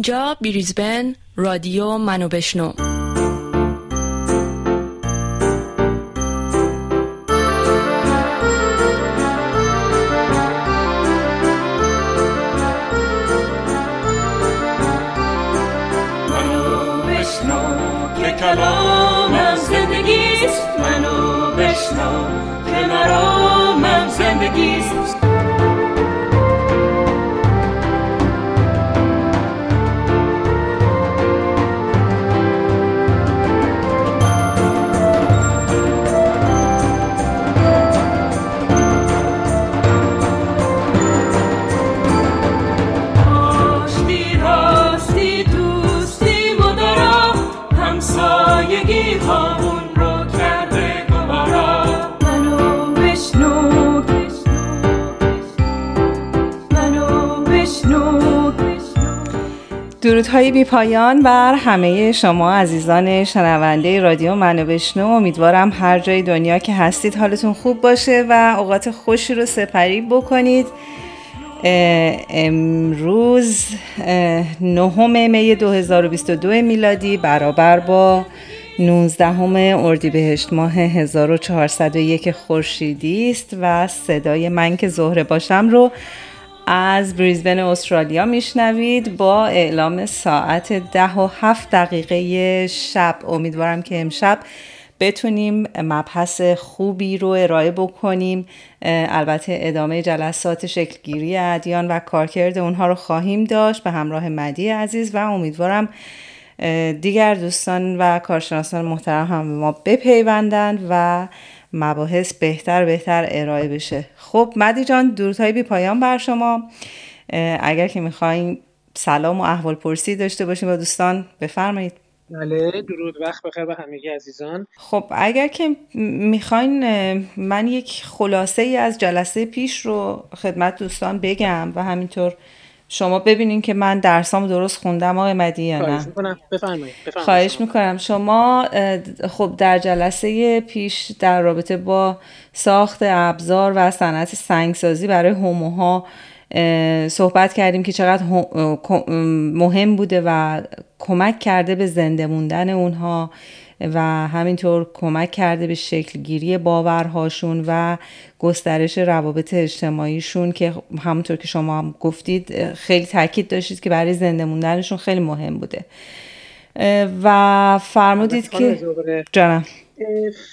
اینجا بریزبن رادیو منو بشنو. کلامم زندگیست منو بشنو که مرامم زندگیست درودهای بی پایان بر همه شما عزیزان شنونده رادیو منو بشنو. امیدوارم هر جای دنیا که هستید حالتون خوب باشه و اوقات خوشی رو سپری بکنید. امروز نهم می 2022 میلادی برابر با 19 اردیبهشت ماه 1401 خورشیدی است و صدای من که زهره باشم رو از بریزبن استرالیا میشنوید با اعلام ساعت ده و هفت دقیقه شب. امیدوارم که امشب بتونیم مبحث خوبی رو ارائه بکنیم. البته ادامه جلسات شکلگیری ادیان و کارکرد اونها رو خواهیم داشت به همراه مدی عزیز و امیدوارم دیگر دوستان و کارشناسان محترم هم به ما بپیوندند و مباحث بهتر بهتر ارائه بشه. خب مدی جان درودهای بی پایان بر شما. اگر که می‌خواین سلام و احوال پرسی داشته باشیم با دوستان بفرمایید. بله درود وقت بخیر به همگی عزیزان. خب اگر که می‌خواین من یک خلاصه ای از جلسه پیش رو خدمت دوستان بگم و همینطور شما ببینین که من درسامو درست خوندم آقای مدی یا نه؟ بفرمایید خواهش. می‌کنم. شما خب در جلسه پیش در رابطه با ساخت ابزار و صنعت سنگسازی برای هوموها صحبت کردیم که چقدر مهم بوده و کمک کرده به زنده موندن اونها. و همینطور کمک کرده به شکلگیری باورهاشون و گسترش روابط اجتماعیشون که همونطور که شما هم گفتید خیلی تاکید داشتید که برای زنده موندنشون خیلی مهم بوده. و فرمودید که جانم.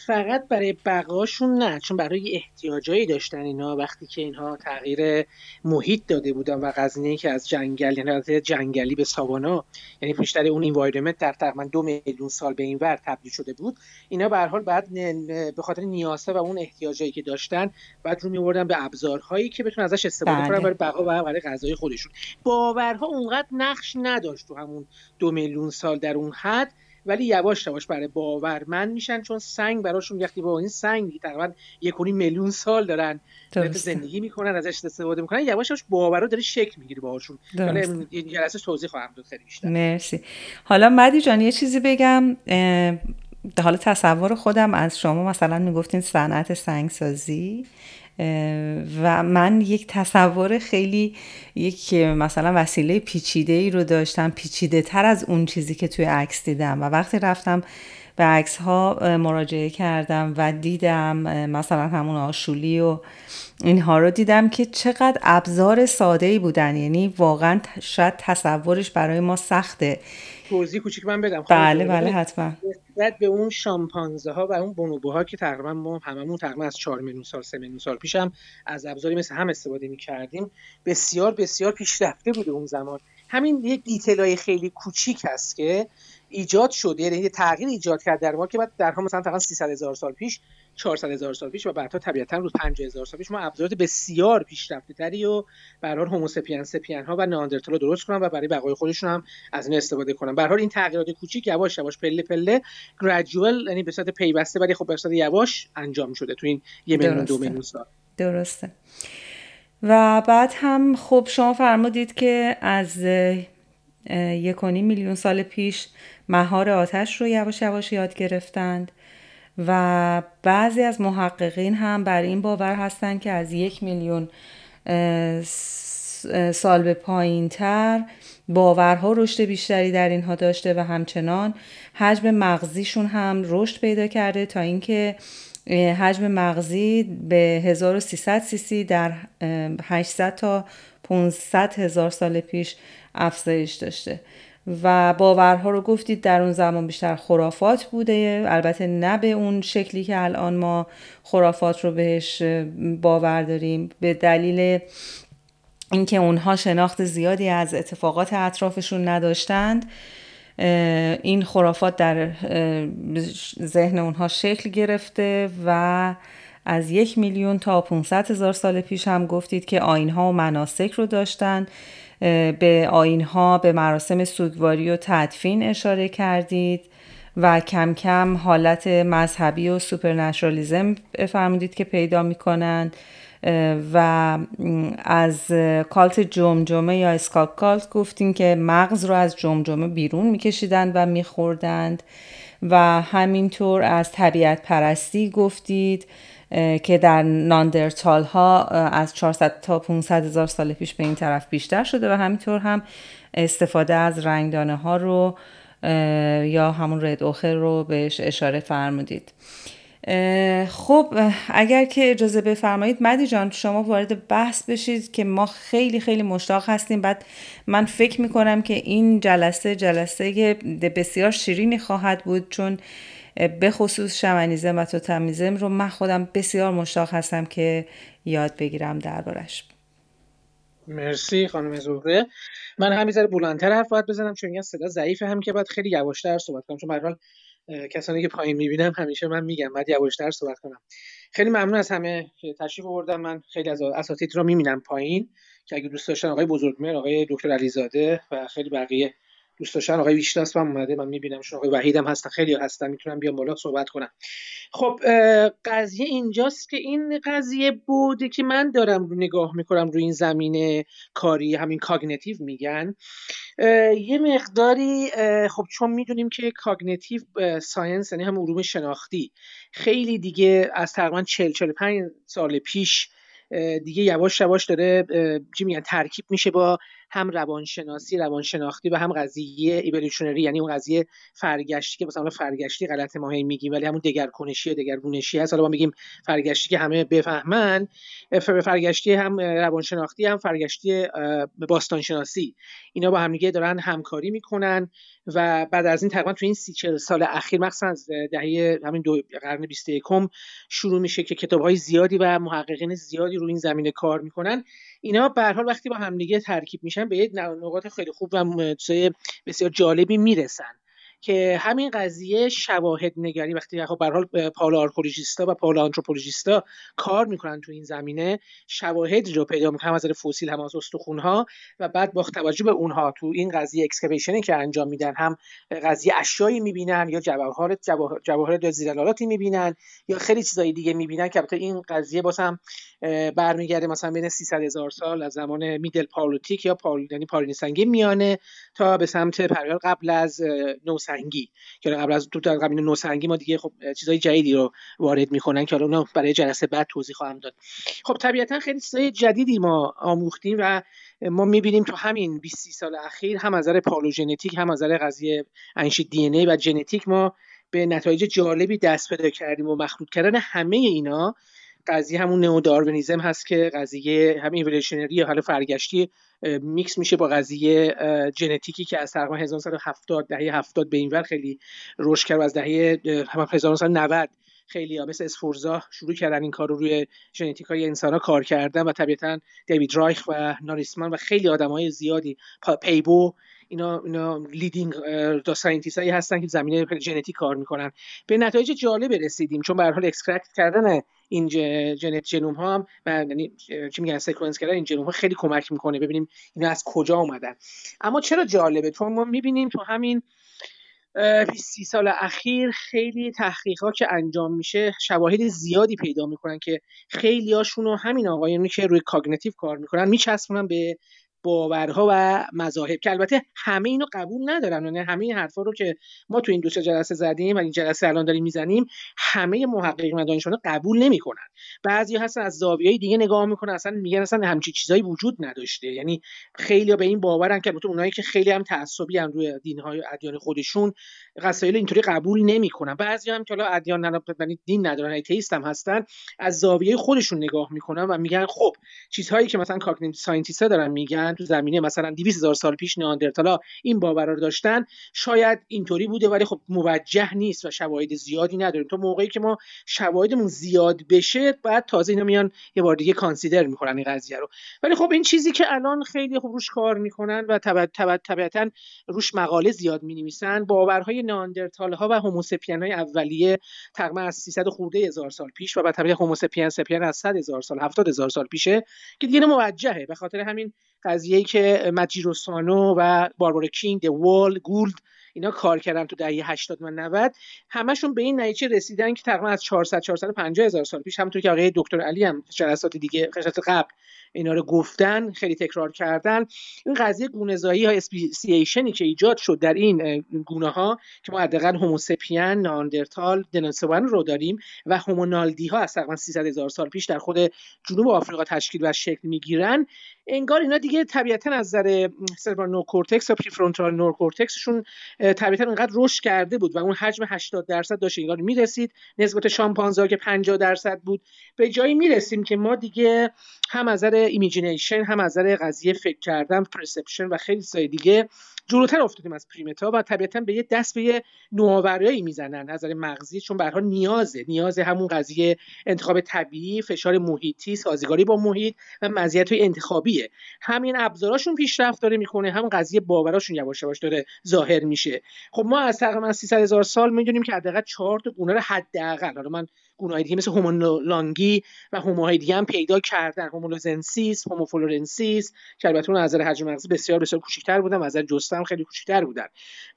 فقط برای بقاشون نه چون برای احتیاجایی داشتن اینا وقتی که اینها تغییر محیط داده بودن و قضیه که از جنگل یعنی از جنگلی به ساوانا یعنی بیشتر اون انوایرمنت در تقریبا دو میلیون سال به این ور تبدیل شده بود اینا به هر حال بعد به خاطر نیازها و اون احتیاجایی که داشتن بعد رو میوردن به ابزارهایی که بتونن ازش استفاده بله. کنن برای بقا و برای غذای خودشون باورها اونقدر نقش نداشت تو همون دو میلیون سال در اون حد ولی یواش یواش برای باورمند میشن چون سنگ براشون وقتی با این سنگ تقریبا یک و نیم میلیون سال دارن. زندگی می‌کنن ازش استفاده می‌کنن. یواش یواش باورها داره شکل می‌گیره باهاشون. حالا این جلسه توضیح خواهم داد خیلی بیشتر. مرسی. حالا مدی جان یه چیزی بگم. حالا تصور خودم از شما مثلا می‌گفتین صنعت سنگسازی. و من یک تصور خیلی یک مثلا وسیله پیچیده ای رو داشتم پیچیده تر از اون چیزی که توی عکس دیدم. و وقتی رفتم به عکس ها مراجعه کردم و دیدم مثلا همون آشولی و اینها رو دیدم که چقدر ابزار ساده ای بودن. یعنی واقعا شاید تصورش برای ما سخته. توضیح کوچیک من بدم. بله. بله حتما. نسبت به اون شامپانزه ها و اون بونوبوها که تقریبا ما هممون تقریبا از 4 میلیون سال 3 میلیون سال پیش هم از ابزاری مثل هم استفاده می کردیم بسیار بسیار پیشرفته بوده اون زمان. همین یک دیتیل های خیلی کوچیک هست که ایجاد شد یعنی تغییر ایجاد کرد در ما که بعد درها مثلا تقریبا 300 هزار سال پیش 400 هزار سال پیش و بعدها طبیعتا رو 50 هزار سال پیش ما ابزارات بسیار پیشرفته تری و برای هوموسپین سپین ها و ناندرتال درست کنن و برای بقای خودشون هم از این استفاده کنن به هر حال این تغییرات کوچیک یواش یواش پله پله گرادوال یعنی به صورت پیوسته ولی خب به صورت یواش انجام شده تو این یه میلیون دو. میلیون سال. درسته. و بعد هم خب شما فرمودید که از یک میلیون سال پیش مهار آتش رو یواش یواش یاد گرفتند. و بعضی از محققین هم بر این باور هستند که از یک میلیون سال به پایین تر باورها رشد بیشتری در اینها داشته و همچنان حجم مغزیشون هم رشد پیدا کرده تا اینکه حجم مغزی به 1300 سی در 800 تا 500 هزار سال پیش افزایش داشته. و باورها رو گفتید در اون زمان بیشتر خرافات بوده. البته نه به اون شکلی که الان ما خرافات رو بهش باور داریم. به دلیل اینکه اونها شناخت زیادی از اتفاقات اطرافشون نداشتند این خرافات در ذهن اونها شکل گرفته و از یک میلیون تا 500 هزار سال پیش هم گفتید که آیین‌ها و مناسک رو داشتن. به آیین‌ها به مراسم سوگواری و تدفین اشاره کردید و کم کم حالت مذهبی و supernaturalism فرمودید که پیدا می‌کنن و از cult جمجمه یا skull cult گفتیم که مغز رو از جمجمه بیرون میکشیدند و میخوردند و همینطور از طبیعت پرستی گفتید. که در ناندرتال ها از 400 تا 500 هزار سال پیش به این طرف بیشتر شده و همینطور هم استفاده از رنگدانه ها رو یا همون رد اوخر رو بهش اشاره فرمودید. خب اگر که اجازه بفرمایید مدی جان شما وارد بحث بشید که ما خیلی خیلی مشتاق هستیم. بعد من فکر می‌کنم که این جلسه جلسه بسیار شیرینی خواهد بود چون به خصوص شمنیزم و توتمیزم رو من خودم بسیار مشتاق هستم که یاد بگیرم دربارش. مرسی خانم زهره. من همین ذره بلندتر حرف باید بزنم چون این صدا ضعیفه هم که باید خیلی یواشتر صحبت کنم. چون به کسانی که پایین می‌بینم همیشه من میگم باید یواشتر صحبت کنم. خیلی ممنون از همه که تشریف آوردن. من خیلی از اساتید رو می‌بینم پایین که اگه دوست داشتن آقای بزرگمهر آقای دکتر علیزاده و خیلی بقیه دوست داشتن آقای ویشناس هم اومده من می‌بینم شون آقای وحید هم هستن خیلی هستن می‌تونم بیام بالا صحبت کنم. خب قضیه اینجاست که این قضیه بوده که من دارم رو نگاه می‌کنم روی این زمینه کاری همین cognitive میگن. یه مقداری خب چون می‌دونیم که cognitive science یعنی هم علوم شناختی خیلی دیگه از تقریبا 40 45 سال پیش دیگه یواش یواش داره چی میگن ترکیب میشه با هم روانشناسی روانشناختی و هم قضیه evolutionary یعنی اون قضیه فرگشتی که مثلا فرگشتی غلط ما میگیم ولی همون دگرکنشی دگرگونشی هست. حالا ما میگیم فرگشتی که همه بفهمن فرگشتی هم روانشناختی هم فرگشتی باستانشناسی. اینا با همدیگه دارن همکاری می‌کنن و بعد از این تقریبا تو این سی چل سال اخیر مخصوصا از دهه همین دو قرن 21 شروع میشه که کتاب های زیادی و محققین زیادی رو این زمینه کار می‌کنن. اینا به حال وقتی با همدیگه ترکیب میشن به یک نقاط خیلی خوب و بسیار جالبی می‌رسن. که همین قضیه شواهد نگری وقتی خب به حال paleoarchaeologist ا و paleoanthropologist ا کار می‌کنن تو این زمینه شواهدی رو پیدا می‌کنن از فسیل هم از استخون ها و بعد با توجه به اونها تو این قضیه excavation ی که انجام میدن هم قضیه اشیایی می‌بینن یا جواهرات جواهرات یا زیرالالاتی می‌بینن یا خیلی چیزای دیگه می‌بینن که البته این قضیه هم برمیگرده مثلا بین 300 هزار سال از زمان میدل پالوتیک یا پال یعنی پارینسنگی میانه تا به سمت پریال قبل از نوسنگی. که قبل از تو قبل نوسنگی ما دیگه خب چیزای جدیدی رو وارد می‌کنن که حالا برای جلسه بعد توضیح خواهم داد. خب طبیعتا خیلی چیزای جدیدی ما آموختیم و ما می‌بینیم تو همین 20 سال اخیر هم از نظر paleogenetic هم از نظر قضیه ancient DNA و ژنتیک ما به نتایج جالبی دست پیدا کردیم و مخلوط کردن همه اینا. قضیه همون نئوداروینیزم هست که قضیه هم evolutionary یا حالا فرگشتی میکس میشه با قضیه ژنتیکی که از تقریبا 1970 دهه 70 به اینور خیلی رشد کرد و از دهه 1990 خیلی ها مثل اسفورزا شروع کردن این کار رو روی ژنتیک های انسان ها کار کردن و طبیعتا دیوید رایخ و ناریسمان و خیلی آدم های زیادی پیبو اینا اینا leading the scientist هایی هستن که زمینه ژنتیک کار می‌کنن. به نتایج جالب رسیدیم چون به حال extract کردن این جنت genome ها هم یعنی چی میگن sequence کردن این genome ها خیلی کمک می‌کنه ببینیم اینا از کجا اومدن. اما چرا جالبه؟ چون ما می‌بینیم تو همین 20 سال اخیر خیلی تحقیقات که انجام میشه شواهد زیادی پیدا می‌کنن که خیلی هاشون همین آقایونی که روی cognitive کار می‌کنن میچسبونن به باورها و مذاهب که البته همه اینو قبول ندارن. یعنی همه این حرفا رو که ما تو این دو جلسه زدیم و این جلسه الان داریم می‌زنیم همه محققین و دانشمندان قبول نمی‌کنن. بعضی هستن از زاویه دیگه نگاه می‌کنن اصلا میگن اصلا همچی چیزایی وجود نداشته. یعنی خیلی به این باورن که البته اونایی که خیلی هم تعصبی هم روی دینهای ادیان خودشون قصایل اینطوری قبول نمی‌کنن. بعضی هم که حالا ادیان یعنی دین ندارن atheist هم هستن از زاویه خودشون نگاه می‌کنن و میگن خب چیزهایی که مثلا کاگنیتیو دارن میگن تو زمینه مثلا 200 هزار سال پیش نیاندرتالا این باورا رو داشتن. شاید اینطوری بوده ولی خب موجه نیست و شواهد زیادی نداریم. تو موقعی که ما شواهدمون زیاد بشه بعد تازه اینا میان یه بار دیگه کانسیدر می‌کنن این قضیه رو. ولی خب این چیزی که الان خیلی خوب روش کار می‌کنن و طبیعتا روش مقاله زیاد می‌نویسن باورهای نیاندرتال ها و هوموسپین های اولیه تقریبا از 300 خورده هزار سال پیش و بعد طبیعتا Homo sapien sapien از 100 هزار سال 70 هزار سال پیشه که دیگه موجهه. به خاطر همین قضیه‌ای که مجیرو سانو و باربارا کینگ د وال گولد اینا کار کردن تو دهه 80 و 90 همشون به این نتیجه رسیدن که تقریبا از 400 450 هزار سال پیش همونطور که آقای دکتر علی هم جلسات دیگه جلسات قبل اینا رو گفتن خیلی تکرار کردن. این قضیه گونه‌زایی ها speciation ی که ایجاد شد در این گونه ها که ما حداقل هوموسپین ناندرتال دنوسوان رو داریم و Homo naledi ها از تقریبا 300 هزار سال پیش در خود جنوب آفریقا تشکیل و شکل می‌گیرن. انگار اینا دیگه طبیعتا از نظر cerebral neocortex و prefrontal neocortex شون طبیعتا انقدر رشد کرده بود و اون حجم 80 درصد داشت انگار می‌رسید. نسبت شامپانزه که 50 درصد بود. به جایی می‌رسیم که ما دیگه هم از نظر imagination هم از نظر قضیه فکر کردن perception و خیلی چیزای دیگه جلوتر افتادیم از primate ا و طبیعتا به یه دست به یه نوآوریایی می‌زنن. نظر مغزی چون به نیازه. نیاز همون قضیه انتخاب طبیعی فشار محیطی سازگاری با محیط و مزیت انتخابیه. همین ابزاراشون پیشرفت داره می‌کنه هم قضیه باوراشون یواش یواش داره ظاهر میشه. خب ما از تقریبا 300 هزار سال می‌دونیم که حداقل 4 تا گونه رو حداقل حالا من گونه دیگه مثل Homo longi و Homo های دیگه هم پیدا کردن. Homo luzonensis Homo floresiensis که البته اون نظر حجم مغزی بسیار بسیار کوچیک‌تر بودن و نظر جثه هم خیلی کوچیک‌تر بودن.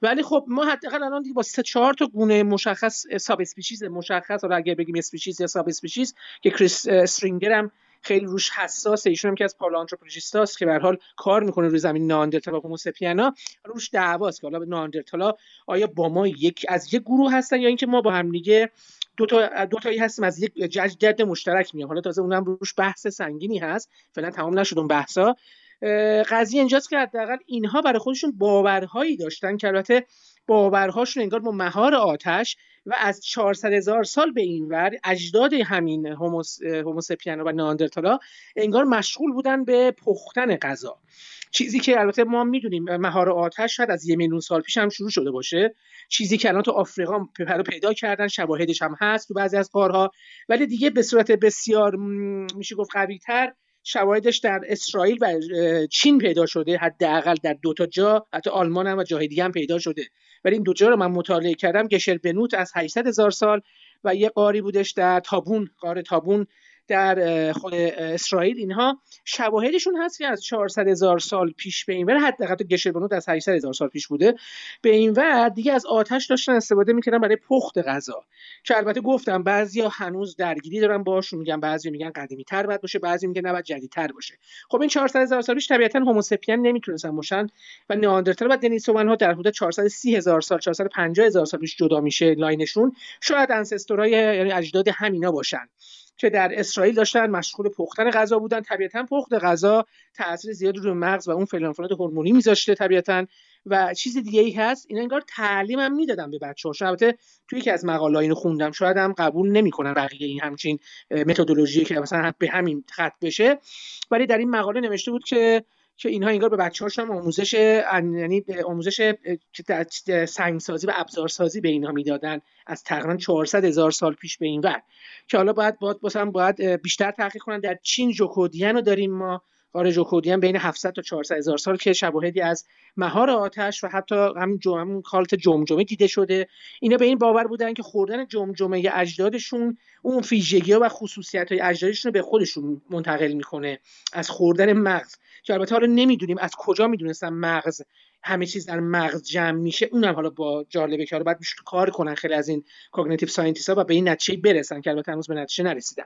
ولی خب ما حداقل الان با سه چهار تا گونه مشخص subspecies مشخص حالا اگر بگیم species یا subspecies که کریس استرینگر هم خیلی روش حساسه ایشون هم که از paleoanthropologist است که به حال کار می‌کنه روی زمین نئاندرتال و Homo sapien ا روش دعواست که حالا نئاندرتالا آیا با ما یک از یک گروه هستن یا اینکه ما با هم دیگه دو تا دو تایی هستیم از یک جد مشترک میام حالا تازه اونم روش بحث سنگینی هست فعلا تمام نشد اون بحثا. قضیه اینجاست که حداقل اینها برای خودشون باورهایی داشتن که البته باورهاشون انگار با مهار آتش و از 400 هزار سال به این ور اجداد همین هوموسپیانا و ناندرتالا انگار مشغول بودن به پختن غذا. چیزی که البته ما می‌دونیم مهار آتش شاید از یه میلیون سال پیش هم شروع شده باشه. چیزی که الان تو آفریقا پیدا کردن شواهدش هم هست تو بعضی از قارها ولی دیگه به صورت بسیار میشه گفت قوی تر شواهدش در اسرائیل و چین پیدا شده حداقل در دو تا جا حتی آلمان هم و جاهای دیگه هم پیدا شده. ولی این دو جا رو من مطالعه کردم گشر بنوت از 800 هزار سال و یه قاری بودش در تابون قار تابون. در خود اسرائیل اینها شواهدشون هست که از 400 هزار سال پیش به این ور حداقل گشربنوت از 800 هزار سال پیش بوده به این ور دیگه از آتش داشتن استفاده می‌کردن برای پخت غذا. که البته گفتم بعضیا هنوز درگیری دارن باشون میگن بعضی میگن قدیمی تر باید باشه بعضی میگن نباید جدیدتر باشه. خب این 400 هزار سال پیش طبیعتا Homo sapien نمی‌تونستن باشن و نئاندرتال و Denisovan ها در حدود 430 هزار سال 450 هزار سال پیش جدا میشه line شون. شاید ancestor ای یعنی اجداد همینا باشن. که در اسرائیل داشتن مشغول پختن غذا بودن. طبیعتا پخت غذا تاثیر زیادی روی مغز و اون فلانفلات هورمونی میذاشته طبیعتا. و چیز دیگه ای هست این انگار تعلیم هم می‌دادم به بچه هاشون البته توی که از مقاله اینو خوندم شاید هم قبول نمی‌کنن بقیه این همچین متدولوژی که مثلا به همین خط بشه. ولی در این مقاله نوشته بود که که اینها انگار به بچه هم آموزش یعنی آموزش سنگسازی و ابزارسازی به اینها می‌دادن از تقریبا 400 هزار سال پیش به این ور. که حالا باید باید باید بیشتر تحقیق کنن. در چین جوکودین رو داریم ما. غار ژوکودین بین 700 تا 400 هزار سال که شواهدی از مهار آتش و حتی همین همون cult جمجمه دیده شده. اینا به این باور بودن که خوردن جمجمه اجدادشون اون ویژگی و خصوصیت های اجدادشون رو به خودشون منتقل می‌کنه. از خوردن مغز. که البته حالا نمی‌دونیم از کجا می‌دونستن مغز همه چیز در مغز جمع میشه. اونم حالا با جالبه که حالا باید کار کنن خیلی از این cognitive scientist ها و به این نتیجه برسن که البته هنوز به نتیجه نرسیدن.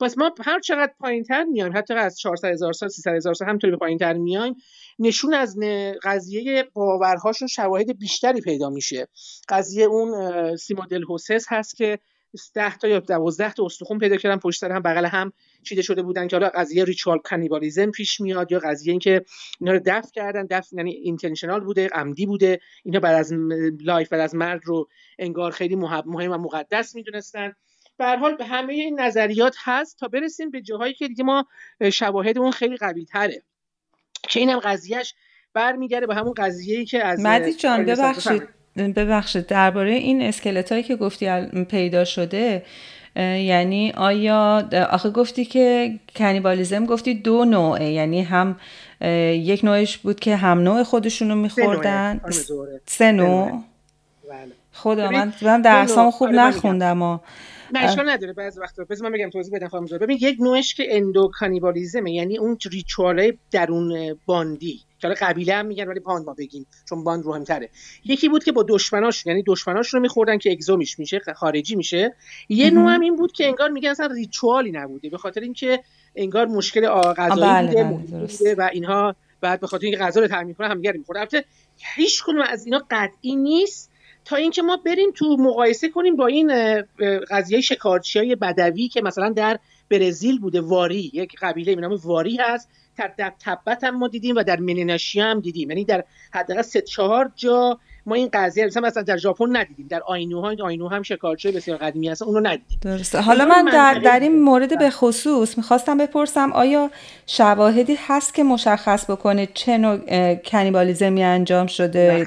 پس ما هر چقدر پایینتر میایم حتی از 400 هزار سال 300 هزار سال همینطوری به پایینتر میایم نشون از قضیه باورهاشون شواهد بیشتری پیدا میشه. قضیه اون Sima de los Huesos هست که 10 تا یا 12 تا استخون پیدا کردن پشت سر هم بغل هم چیده شده بودن که حالا قضیه ritual cannibalism پیش میاد یا قضیه اینکه اینا رو دفن کردن دفن یعنی intentional بوده عمدی بوده. اینا بعد از life بعد از مرگ رو انگار خیلی مهم و مقدس می‌دونستن. به هر حال به همه این نظریات هست تا برسیم به جاهایی که دیگه ما شواهد اون خیلی قوی تره که اینم قضیهش برمیگرده به همون قضیه‌ای که از مدی جان ببخشید. ببخشید درباره این اسکلت هایی که گفتی پیدا شده یعنی آیا آخه گفتی که کنیبالیزم گفتی دو نوعه یعنی هم یک نوعش بود که هم نوع خودشونو میخوردن. سه نوع. بله. خدا من من درسام خوب آره، نخوندم نه اشکال نداره بعضی وقتا. بذار من بگم توضیح بدم خانم ببین یک نوعش که endocannibalism ه یعنی اون ritual ای درون band ی. که قبیله هم میگن ولی band ما بگیم چون band تره یکی بود که با دشمناش یعنی دشمناش رو میخوردن که exo میش میشه خارجی میشه. یه نوع هم این بود که انگار میگن اصلا ritual ی نبوده به خاطر اینکه انگار مشکل غذایی بله، بوده, بله و اینها بعد به خاطر اینکه غذا رو تامین کنه همدیگه می‌خورد. البته هیچ کنون از اینا قطعی نیست تا اینکه ما بریم تو مقایسه کنیم با این قضیه شکارچی های بدوی که مثلا در برزیل بوده واری یک قبیله به نام واری هست. در تبت هم ما دیدیم و در منیناشی هم دیدیم. یعنی در حداقل سه چهار جا ما این قضیه مثلا مثلا در ژاپن ندیدیم. در آینو ها آینو هم شکارچی بسیار قدیمی هست اونو ندیدیم. درسته. حالا من در, در این مورد به خصوص می‌خواستم بپرسم آیا شواهدی هست که مشخص بکنه چه نوع cannibalism ی انجام شده؟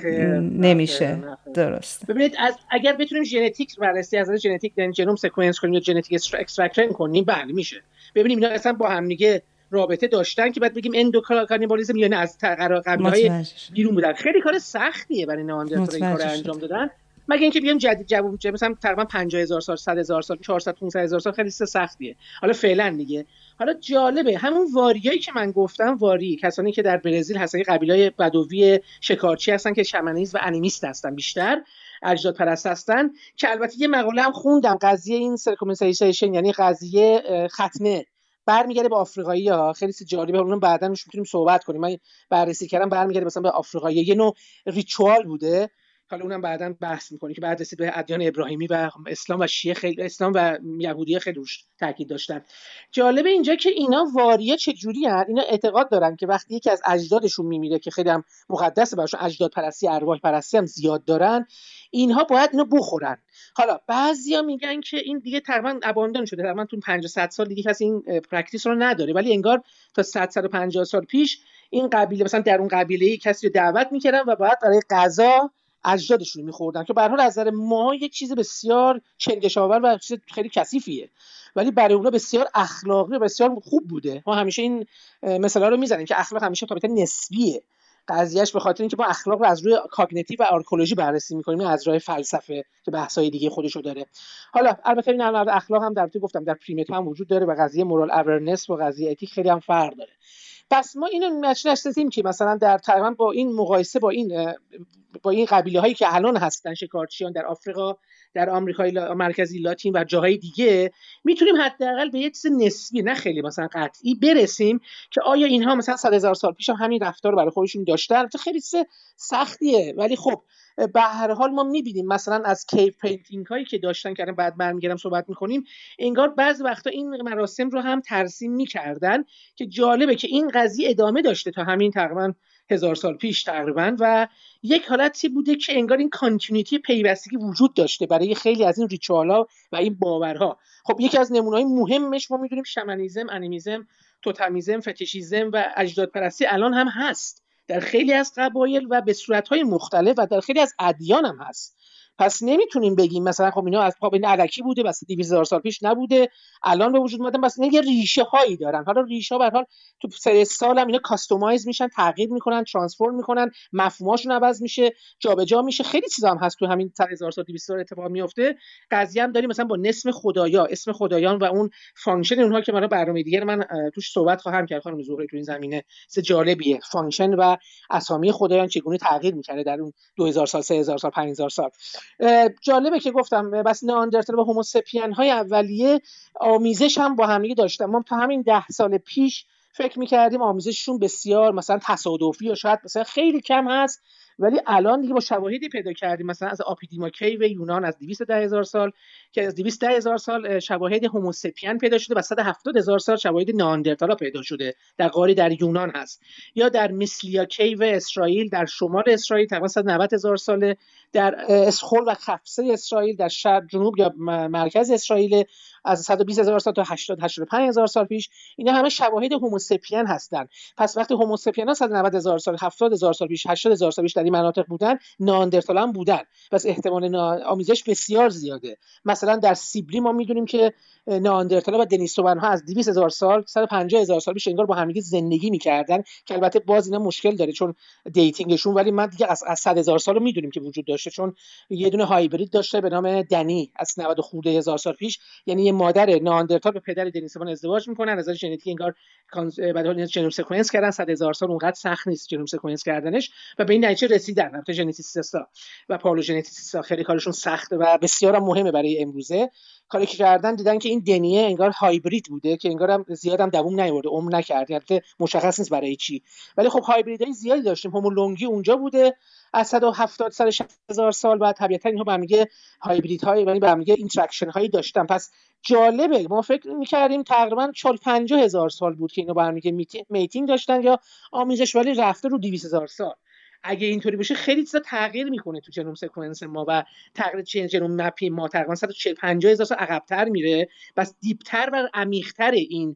نمیشه. درست ببینید از اگر بتونیم ژنتیک بررسی از ژنتیک یعنی ژنوم sequence کنیم یا genetic extraction کنیم بله میشه. ببینیم اینا اصلا با هم دیگه رابطه داشتن که بعد بگیم endocannibalism یعنی از قبیله های بیرون بودن. خیلی کار سختیه برای نئاندرتال این کار انجام دادن. مگه اینکه بیان جدید جواب مثلا تقریبا 50000 سال 100000 سال 400 500000 سال خیلی سختیه. حالا فعلا دیگه. حالا جالبه همون واریایی که من گفتم واری کسانی که در برزیل هستن قبیله بدوی شکارچی هستن که shamanist و animist هستن بیشتر اجداد پرست هستن که البته یه مقاله هم خوندم قضیه این circumcision یعنی قضیه ختنه. برمیگرده به آفریقایی ها. خیلی جالبه. اون بعدا روش می‌تونیم صحبت کنیم. من بررسی کردم برمیگرده مثلا به آفریقایی. یه نوع ritual بوده. حالا اونم بعدا بحث می‌کنیم که بعد رسید به ادیان ابراهیمی و اسلام و شیعه خیلی اسلام و یهودی خیلی روش تاکید داشتن. جالبه اینجا که اینا واریه چجوری هن؟ اینا اعتقاد دارن که وقتی یکی از اجدادشون میمیره که خیلی هم مقدس براشون اجداد پرستی ارواح پرستی هم زیاد دارن اینها باید اینو بخورن. حالا بعضیا میگن که این دیگه تقریبا abandon شده تقریبا تو 500 سال دیگه کسی این practice رو نداره. ولی انگار تا 150 سال پیش این قبیله مثلا در اون قبیله ای کسی رو دعوت می‌کردن و باید برای غذا اجدادشون میخوردن. که به از نظر ما یک چیز بسیار چندش آور و چیز خیلی کثیفیه. ولی برای اونا بسیار اخلاقی و بسیار خوب بوده. ما همیشه این مثلا رو می‌زنیم که اخلاق همیشه تا نسبیه. قضیهش به خاطر اینکه ما اخلاق رو از روی cognitive و archaeology بررسی می‌کنیم از روی فلسفه که بحث‌های دیگه خودشو داره. حالا البته این اخلاق هم در گفتم در primate هم وجود داره و قضیه moral awareness و قضیه ethic خیلی هم فرق داره. پس ما اینو نشستیم که مثلا در تقریبا با این مقایسه با این با این قبیله هایی که الان هستن شکارچیان در آفریقا در آمریکای مرکزی لاتین و جاهای دیگه می‌تونیم حداقل به یه چیز نسبی نه خیلی مثلا قطعی برسیم که آیا اینها مثلا صد هزار سال پیش هم همین رفتار رو برای خودشون داشتن؟ خیلی سختیه. ولی خب به هر حال ما می‌بینیم. مثلا از cave painting هایی که داشتن که بعد برمیگردم صحبت می‌کنیم انگار بعض وقتا این مراسم رو هم ترسیم می‌کردن که جالبه که این قضیه ادامه داشته تا همین تقریبا هزار سال پیش تقریبا و یک حالتی بوده که انگار این کانتینیتی پیوستگی وجود داشته برای خیلی از این ریچوالا و این باورها. خب یکی از نمونه‌های مهمش ما می‌دونیم شمنیزم انیمیزم توتمیزم فتیشیزم و اجداد پرستی الان هم هست. در خیلی از قبایل و به صورتهای مختلف و در خیلی از ادیان هم هست. پس نمی‌تونیم بگیم مثلا خب اینا از پا این علکی بوده بس 200 هزار سال پیش نبوده الان به وجود اومدن بس یه ریشه هایی دارن. حالا ریشه ها به حال تو سری سال هم اینا customize میشن تغییر می‌کنن transform می‌کنن مفهوماشون عوض میشه جابجا میشه. خیلی چیزا هم هست تو همین 100 هزار سال 200 سال اتفاق میفته قضیه هم داریم مثلا با اسم خدایا اسم خدایان و اون function اونها که برای برنامه دیگه من توش صحبت خواهم کرد خانم زهره تو این زمینه. چه جالبیه. function و اسامی خدایان چگونه تغییر می‌کنه در اون 2000 سال 3000 سال 5000 سال. جالبه که گفتم پس نئاندرتال و Homo sapien های اولیه آمیزش هم با همدیگه داشتن ما تا همین ده سال پیش فکر می‌کردیم آمیزششون بسیار مثلا تصادفی یا شاید مثلا خیلی کم هست. ولی الان دیگه با شواهدی پیدا کردیم. مثلا از آپیدیما و یونان از 210 هزار سال که از 210 هزار سال شواهد هوموسپین پیدا شده و 170 هزار سال شواهد ناندرتالا پیدا شده در قاری در یونان هست. یا در میسلیا و اسرائیل در شمال اسرائیل تقریبا 190 هزار ساله در اسخول و خفسه اسرائیل در شرق جنوب یا مرکز اسرائیل از 120 هزار سال تا 80 85 هزار سال پیش اینا همه شواهد Homo sapien هستن. پس وقتی Homo sapien ها 190 هزار سال 70 هزار سال پیش 80 هزار سال پیش در این مناطق بودن نئاندرتال هم بودن. پس احتمال آمیزش بسیار زیاده. مثلا در سیبری ما می‌دونیم که نئاندرتالا و Denisovan ها از 200 هزار سال 150 هزار سال پیش انگار با همدیگه زندگی می‌کردن که البته باز اینا مشکل داره چون dating شون ولی من دیگه از, از 100 هزار سال رو می‌دونیم که وجود داشته چون یه دونه هایبرید داشته به نام دنی از 90 خورده هزار سال پیش. یعنی یه مادر ناندرتال به پدر دنیسوون ازدواج می‌کنن. از ژنتیک انگار بعد ژنوم سکونس کردن. 100 هزار سال اونقدر سخت نیست ژنوم سکونس کردنش و به این نتیجه رسیدن. البته ژنتیسیستا و پالوژنتیستا خیلی کارشون سخته و بسیار مهمه برای امروزه. کاری که کردن دیدن که این دنیه انگار هایبرید بوده که انگار هم زیاد هم دووم نیورده عمر نکرد البته مشخص نیست برای چی. ولی خب هایبریدهای زیادی داشتیم. هومولونگی اونجا بوده از 170 160 هزار سال بعد طبیعتا اینها به هم دیگه هایبرید های یعنی به هم دیگه interaction هایی داشتن. پس جالبه ما فکر می‌کردیم تقریبا 40 50 هزار سال بود که اینا با هم دیگه mating داشتن یا آمیزش ولی رفته رو 200 هزار سال. اگه اینطوری باشه خیلی چیزا تغییر می‌کنه تو genome sequence ما و تغییر genome map ی ما. تقریبا 140 50 هزار سال عقبتر میره. پس deep تر و عمیقتر این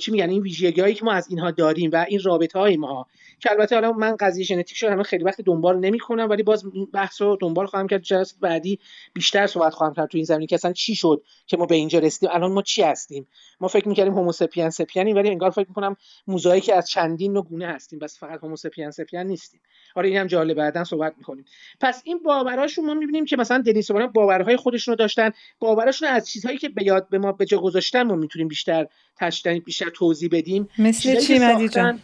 چی میگن این ویژگیهایی که ما از اینها داریم و این رابطه های ما که البته حالا من قضیه ژنتیک شو همه خیلی وقت دنبال نمی‌کنم ولی باز بحث رو دنبال خواهم کرد. جلسه بعدی بیشتر صحبت خواهم کرد تو این زمینه که اصلا چی شد که ما به اینجا رسیدیم؟ الان ما چی هستیم؟ ما فکر می‌کردیم هوموسپین سپین ولی انگار فکر می‌کنم موزاییک از چندین نوع گونه هستیم بس فقط هوموسپین سپین نیستیم. آره اینم جالب بعدا صحبت می‌کنیم. پس این باوراشون ما می‌بینیم که مثلا دنیسوان باورهای خودشون داشتن. باوراشون از چیزهایی که به یاد به ما به جا گذاشتن ما می‌تونیم بیشتر تشریح بیشتر توضیح بدیم. مثل چی مهدی جان؟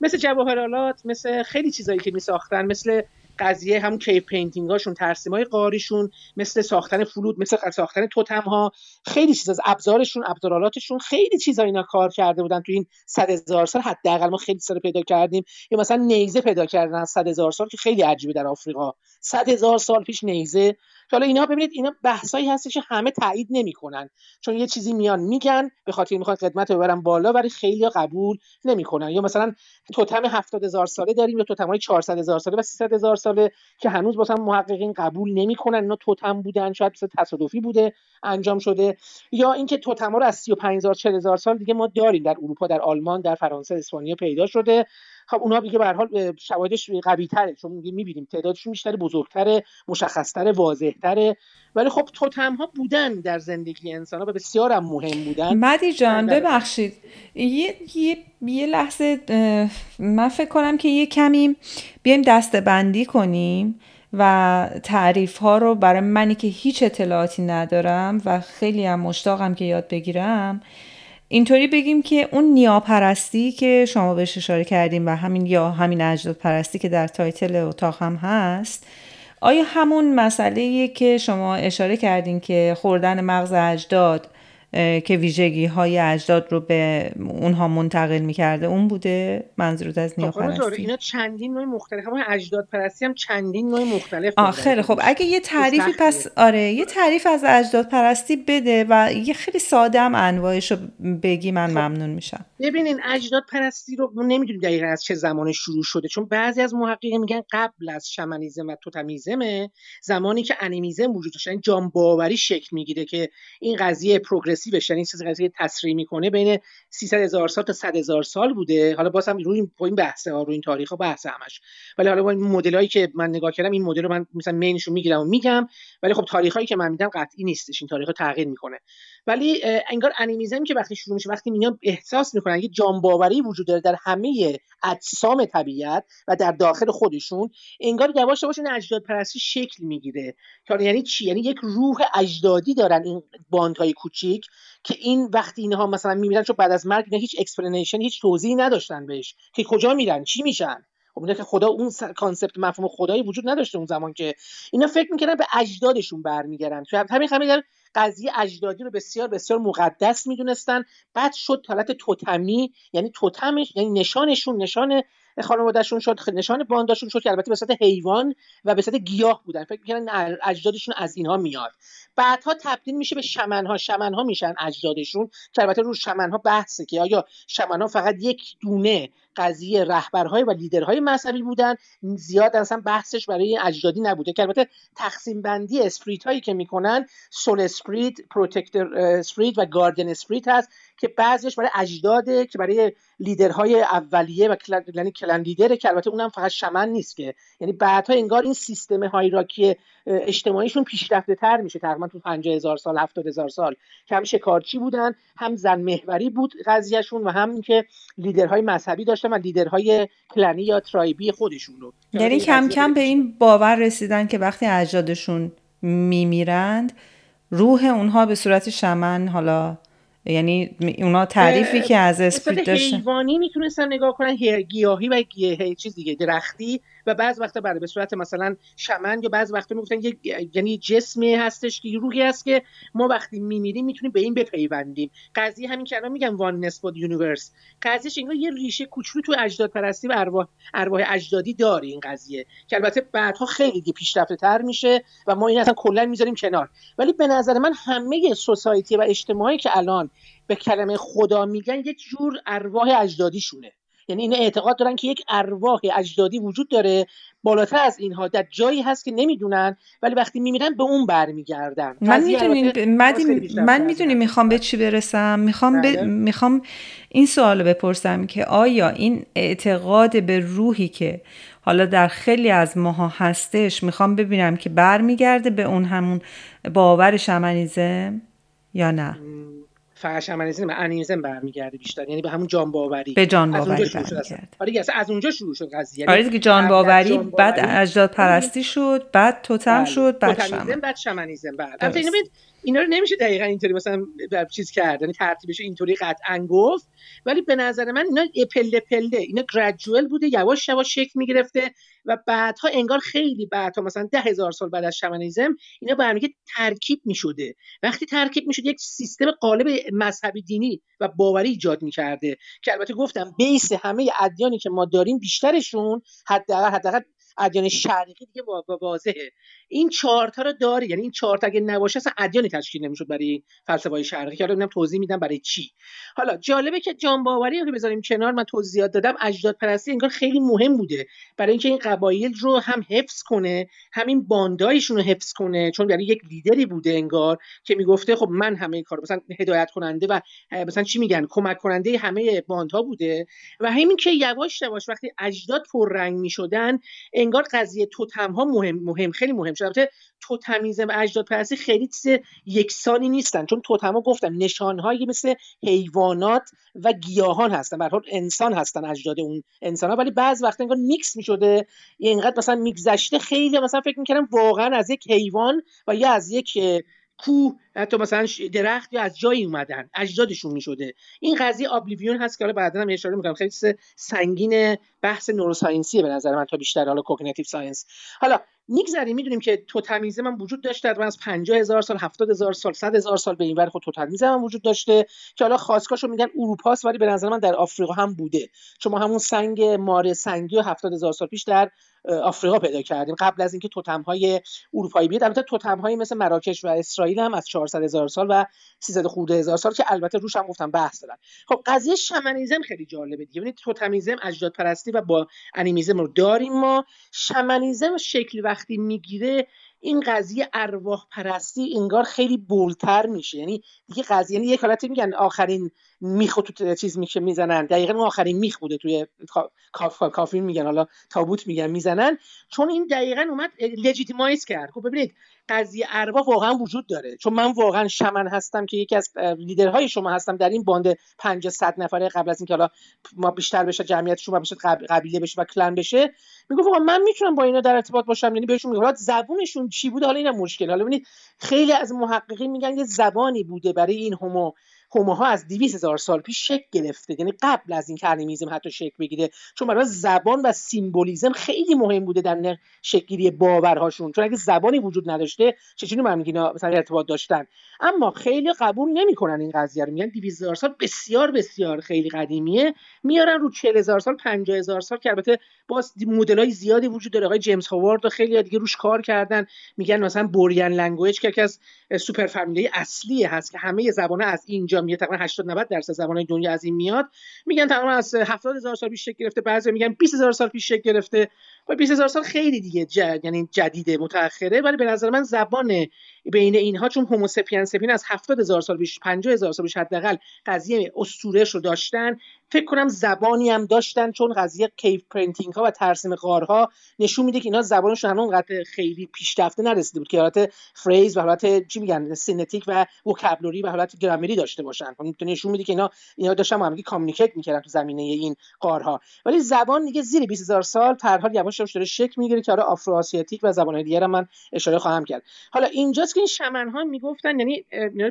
مثل جواهرالات مثل خیلی چیزایی که می ساختن مثل قضیه همون cave painting هاشون ترسیم های غاریشون مثل ساختن فلوت مثل ساختن توتم ها خیلی چیز از ابزارشون ابزارالاتشون خیلی چیزا اینا کار کرده بودن تو این صد هزار سال. حداقل ما خیلی سال پیدا کردیم. یا مثلا نیزه پیدا کردن از صد هزار سال که خیلی عجیبه در آفریقا. صد هزار سال پیش نیزه حالا اینا ببینید اینا بحثایی هستش که همه تایید نمی‌کنن. چون یه چیزی میان میگن به خاطر می‌خوان خدمت رو ببرن بالا ولی خیلی قبول نمی‌کنن. یا مثلا توتم 70 هزار ساله داریم یا توتم های 400 هزار ساله و 300 هزار ساله که هنوز مثلا محققین قبول نمی‌کنن. اینا توتم بودن شاید مثلا تصادفی بوده انجام شده. یا اینکه توتم ها رو از 35 هزار 40 هزار سال دیگه ما داریم در اروپا در آلمان در فرانسه اسپانیا پیدا شده. خب اونها دیگه به هر حال شواهدش قوی تره چون می‌بینیم تعدادشون بیشتر بزرگتره مشخصتره واضحتره. ولی خب توتم ها بودن در زندگی انسان ها و بسیار هم مهم بودن. مدی جان ببخشید. یه, یه،, یه لحظه من فکر کنم که یه کمی بیایم دسته بندی کنیم و تعریف ها رو برای منی که هیچ اطلاعاتی ندارم و خیلی هم مشتاقم که یاد بگیرم. اینطوری بگیم که اون نیاپرستی که شما بهش اشاره کردیم و همین یا همین اجداد پرستی که در تایتل اتاق هم هست آیا همون مسئله که شما اشاره کردین که خوردن مغز اجداد که ویژگی های اجداد رو به اونها منتقل می‌کرده. اون بوده منظورت از نیاپرستی. اینا چندین نوع مختلف هم اجداد پرستی هم چندین نوع مختلف آه خیلی خب اگه یه تعریفی پس آره یه تعریف از اجداد پرستی بده و یه خیلی ساده هم انواعش رو بگی من خب. ممنون میشم. ببینین اجداد پرستی رو نمی‌دونیم دقیقا از چه زمان شروع شده. چون بعضی از محققین میگن قبل از شمنیزم و توتمیزم زمانی که انیمیزم وجود داشت یعنی جان باوری شکل می‌گیره که این قضیه پروگرس پروگرسیوش یعنی چیزی قضیه تسریع می‌کنه بین 300 هزار سال تا 100 هزار سال بوده. حالا باز هم روی این این بحثه ها روی این تاریخ ها بحث همش. ولی حالا با این مدلایی که من نگاه کردم این مدل رو من مثلا مینشو می‌گیرم و میگم ولی خب تاریخایی که من میدم قطعی نیستش. این تاریخ تغییر می‌کنه. ولی انگار انیمیزم که وقتی شروع میشه وقتی میان احساس می‌کنن یه جانباوری وجود داره در همه اجسام طبیعت و در داخل خودشون انگار یواش یواش این اجداد پرستی شکل می‌گیره. یعنی چی؟ یعنی یک روح اجدادی دارن این باندهای کوچیک که این وقتی اینها مثلا میمیرن چون بعد از مرگ هیچ explanation هیچ توضیحی نداشتن بهش که کجا میرن چی میشن. خب که خدا اون concept مفهوم خدایی وجود نداشته اون زمان که اینا فکر می‌کردن به اجدادشون برمیگردن. تو همین همین قضیه اجدادی رو بسیار بسیار مقدس می‌دونستن. بعد شد حالت توتمی یعنی توتمش یعنی نشانشون نشان خانوادهشون شد نشان بانداشون شد که البته به صورت حیوان و به صورت گیاه بودن. فکر می‌کنن اجدادشون از اینها میاد. بعدها تبدیل میشه به شمنها. شمنها میشن اجدادشون که البته رو شمنها بحثه که آیا شمنها فقط یک دونه قضیه رهبرهای و لیدرهای مذهبی بودن؟ زیاد اصلا بحثش برای اجدادی نبوده که البته تقسیم بندی spirit هایی که می‌کنن soul spirit protector spirit و guardian spirit هست که بعضیش برای اجداده که برای لیدرهای اولیه و یعنی کلن لیدره که البته اونم فقط شمن نیست که. یعنی بعدها انگار این سیستم هایراکی اجتماعیشون پیشرفته تر میشه. تقریبا تو 50 هزار سال 70 هزار سال که هم شکارچی بودن هم زن محوری بود قضیهشون و هم اینکه لیدرهای مذهبی داشتن و لیدرهای کلنی یا ترایبی خودشون رو. یعنی کم کم به این باور رسیدن که وقتی اجدادشون میمیرند روح اونها به صورت شمن حالا یعنی اونا تعریفی که از spirit داشتن. حیوانی می‌تونستن نگاه کنن گیاهی و گیاه چیز دیگه درختی. و بعض وقتا بعد به صورت مثلا شمن یا بعض وقتا می‌گفتن یعنی جسمی هستش که روحی هست که ما وقتی میمیریم می‌تونیم به این بپیوندیم. قضیه همین که الان میگم oneness with universe قضیهش انگار یه ریشه کوچولو تو اجداد پرستی و ارواح ارواح اجدادی داره این قضیه. که البته بعدها خیلی دیگه پیشرفته تر میشه و ما این اصلا کلا می‌ذاریم کنار. ولی به نظر من همه سوسایتی و اجتماعی که الان به کلمه خدا میگن یک جور ارواح اجدادیشونه. یعنی اینا اعتقاد دارن که یک ارواح اجدادی وجود داره بالاتر از اینها در جایی هست که نمی‌دونن ولی وقتی میمیرن به اون برمیگردن. من می‌دونی من می‌دونی می‌خوام به چی برسم؟ می‌خوام ب... بله. می‌خوام این سوال بپرسم که آیا این اعتقاد به روحی که حالا در خیلی از ماها هستش می‌خوام ببینم که برمیگرده به اون همون باور شمنیزم یا نه؟ فقط شمنیزم به انیمیزم برمیگرده بیشتر. یعنی به همون جان باوری به جان باوری برمیگرده. آره از اونجا شروع شد قضیه. آره دیگه جان باوری بعد اجداد پرستی شد بعد توتم بله. شد بعد شمن. بعد شمنیزم بعد اینا رو نمیشه دقیقا اینطوری مثلا چیز کرد یعنی ترتیبش اینطوری قطعا گفت. ولی به نظر من اینا پله پله اینا گرادوال بوده یواش یواش شکل می‌گرفته و بعدها انگار خیلی بعدها مثلا ده هزار سال بعد از شمنیزم اینا که ترکیب می‌شده. وقتی ترکیب می‌شد یک سیستم قالب مذهبی دینی و باوری ایجاد می‌کرده که البته گفتم بیس همه ادیانی که ما داریم بیشترشون حداقل حداقل ادیان شرقی دیگه واضحه. این چهارتا رو داره یعنی این چهارتا اگه نباشه اصلا ادیانی تشکیل نمی‌شد برای فلسفه شرقی. که حالا توضیح میدم برای چی. حالا جالبه که جان باوری رو بذاریم کنار من توضیحات دادم اجداد پرستی انگار خیلی مهم بوده. برای اینکه این قبایل رو هم حفظ کنه همین باندایشون رو حفظ کنه. چون برای یک لیدری بوده انگار که می‌گفته خب من همه کار مثلا هدایت کننده و مثلا چی میگن کمک کننده همه باندها بوده. و همین که یواش یواش وقتی اجداد پررنگ می‌شدن انگار قضیه توتم ها مهم مهم خیلی مهم شد البته توتمیزم اجداد پرستی خیلی چیز یکسانی نیستن چون توتما گفتم نشانهایی مثل حیوانات و گیاهان هستن. به انسان هستن اجداد اون انسان ها ولی بعض وقت انگار میکس می‌شده. اینقدر مثلا میگذشته خیلی مثلا فکر می‌کردم واقعا از یک حیوان و یا از یک کوه حتی مثلا درخت یا از جایی اومدن اجدادشون می‌شده. این قضیه oblivion هست که حالا بعدا هم اشاره می‌کنم. خیلی سنگین بحث neuroscience یه به نظر من تا بیشتر حالا cognitive science حالا میگذریم می‌دونیم که توتمیزم هم وجود داشته از 50 هزار سال 70 هزار سال 100 هزار سال به این ور خود توتمیزم هم وجود داشته که حالا خاصکاشو میگن اروپاست ولی به نظر من در آفریقا هم بوده. چون ما همون سنگ ماره سنگی و 70 هزار سال پیش در آفریقا پیدا کردیم. قبل از اینکه توتم های اروپایی بیاد البته توتم های مثل مراکش و اسرائیل هم از 400 هزار سال و 300 خورده هزار سال که البته روش هم گفتم بحث دادن خب قضیه شمنیزم خیلی جالبه دیگه. ببینید توتمیزم اجداد پرستی و با انیمیزم رو داریم ما. شمنیزم شکل وقتی می‌گیره این قضیه ارواح پرستی انگار خیلی بولتر میشه. یعنی دیگه قضیه یعنی یک حالتی میگن آخرین میخ تو چیز میشه می‌زنن. دقیقا آخرین میخ بوده توی coffin میگن. حالا تابوت میگن می‌زنن. چون این دقیقا اومد legitimize کرد. خب ببینید قضیه ارواح واقعا وجود داره. چون من واقعا شمن هستم که یکی از لیدرهای شما هستم در این باند 500 صد نفره قبل از اینکه حالا ما بیشتر بشه جمعیت شما بشه قبیله بشه و clan بشه. می‌گفت من می‌تونم با اینا در ارتباط باشم؟ یعنی بهشون میگم زبونشون چی بوده حالا اینم مشکل. حالا ببینید خیلی از محققین میگن یه زبانی بوده برای این هومو. هوموها از 200 هزار سال پیش شکل گرفته. یعنی قبل از این انیمیزم حتی شکل بگیره چون برای زبان و سیمبولیزم خیلی مهم بوده در شکلگیری باورهاشون. چون اگه زبانی وجود نداشته چجوری میگینا مثلا ارتباط داشتن؟ اما خیلی قبول نمی‌کنن این قضیه رو. میگن 200 هزار سال بسیار بسیار خیلی قدیمیه. میارن رو 40 هزار سال 50 هزار سال که البته باز های زیادی وجود داره. آقای جیمز هاوارد و خیلی دیگه روش کار کردن. میگن مثلا Borean language که از super family ی اصلی هست که همه زبان از اینجا میاد تقریبا 80 90 درصد زبان دنیا از این میاد. میگن تقریبا از 70 هزار سال پیش گرفته بعضی میگن 20 هزار سال پیش گرفته. و 20 هزار سال خیلی دیگه جد یعنی جدیده متأخره. ولی به نظر من زبان بین اینها چون Homo sapiens sapiens از 70 هزار سال پیش 50 هزار سال پیش حداقل قضیه اسطورهش رو داشتن فکر کنم زبانی هم داشتن چون قضیه cave painting ها و ترسیم غارها نشون میده که اینا زبانشون هنوز قطع خیلی پیشرفته نرسیده بود که حالت phrase و حالت چی میگن syntactic و vocabulary و حالت گرامری داشته باشن. خب نشون میده که اینا اینا داشتن با هم communicate می‌کردن تو زمینه این غارها. ولی زبان دیگه زیر 20000 سال هر حال یواش یواش داره شکل می‌گیره که آره Afro Asiatic و زبانهای دیگه من اشاره خواهم کرد. حالا اینجاست که این شمن ها می‌گفتن یعنی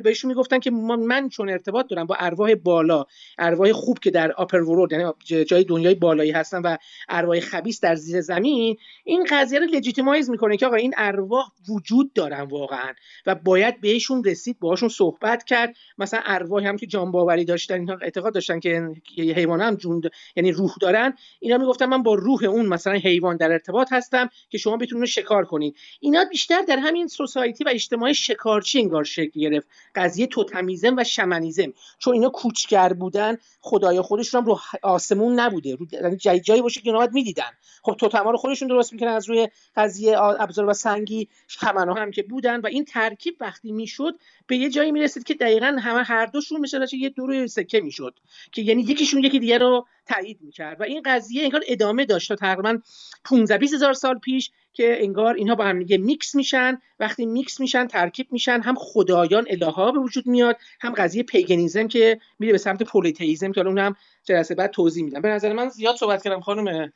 بهشون می‌گفتن که من چون ارتباط دارم با ارواح بالا ارواح خوب که در upper world یعنی جای دنیای بالایی هستن و ارواح خبیث در زیر زمین این قضیه رو legitimize می‌کنه که آقا این ارواح وجود دارن واقعا و باید بهشون رسید باهاشون صحبت کرد. مثلا ارواح هم که جان باوری داشتن اینها اعتقاد داشتن که حیوان هم جون یعنی روح دارن. اینا می‌گفتن من با روح اون مثلا حیوان در ارتباط هستم که شما بتونید شکار کنید اینا بیشتر در همین society و اجتماع شکارچی انگار شکل گرفت. قضیه توتمیزم و شمنیزم چون اینا کوچگر بودن خدای خودشون هم رو آسمون نبوده. رو یعنی جای جایی باشه که اونا می‌دیدن. خب توتما رو خودشون درست می‌کنن از روی قضیه ابزار و سنگی شمنا هم که بودن و این ترکیب وقتی می‌شد به یه جایی می‌رسید که دقیقا همه هر دوشون مثل یه دو روی سکه می‌شد که یعنی یکیشون یکی دیگه رو تایید می‌کرد. و این قضیه انگار ادامه داشت تا تقریبا 15 20 هزار سال پیش که انگار اینها با هم دیگه میکس میشن. وقتی میکس میشن ترکیب میشن. هم خدایان الها به وجود میاد هم قضیه paganism که میره به سمت polytheism که اونم جلسه بعد توضیح میدم. به نظر من زیاد صحبت کردم خانم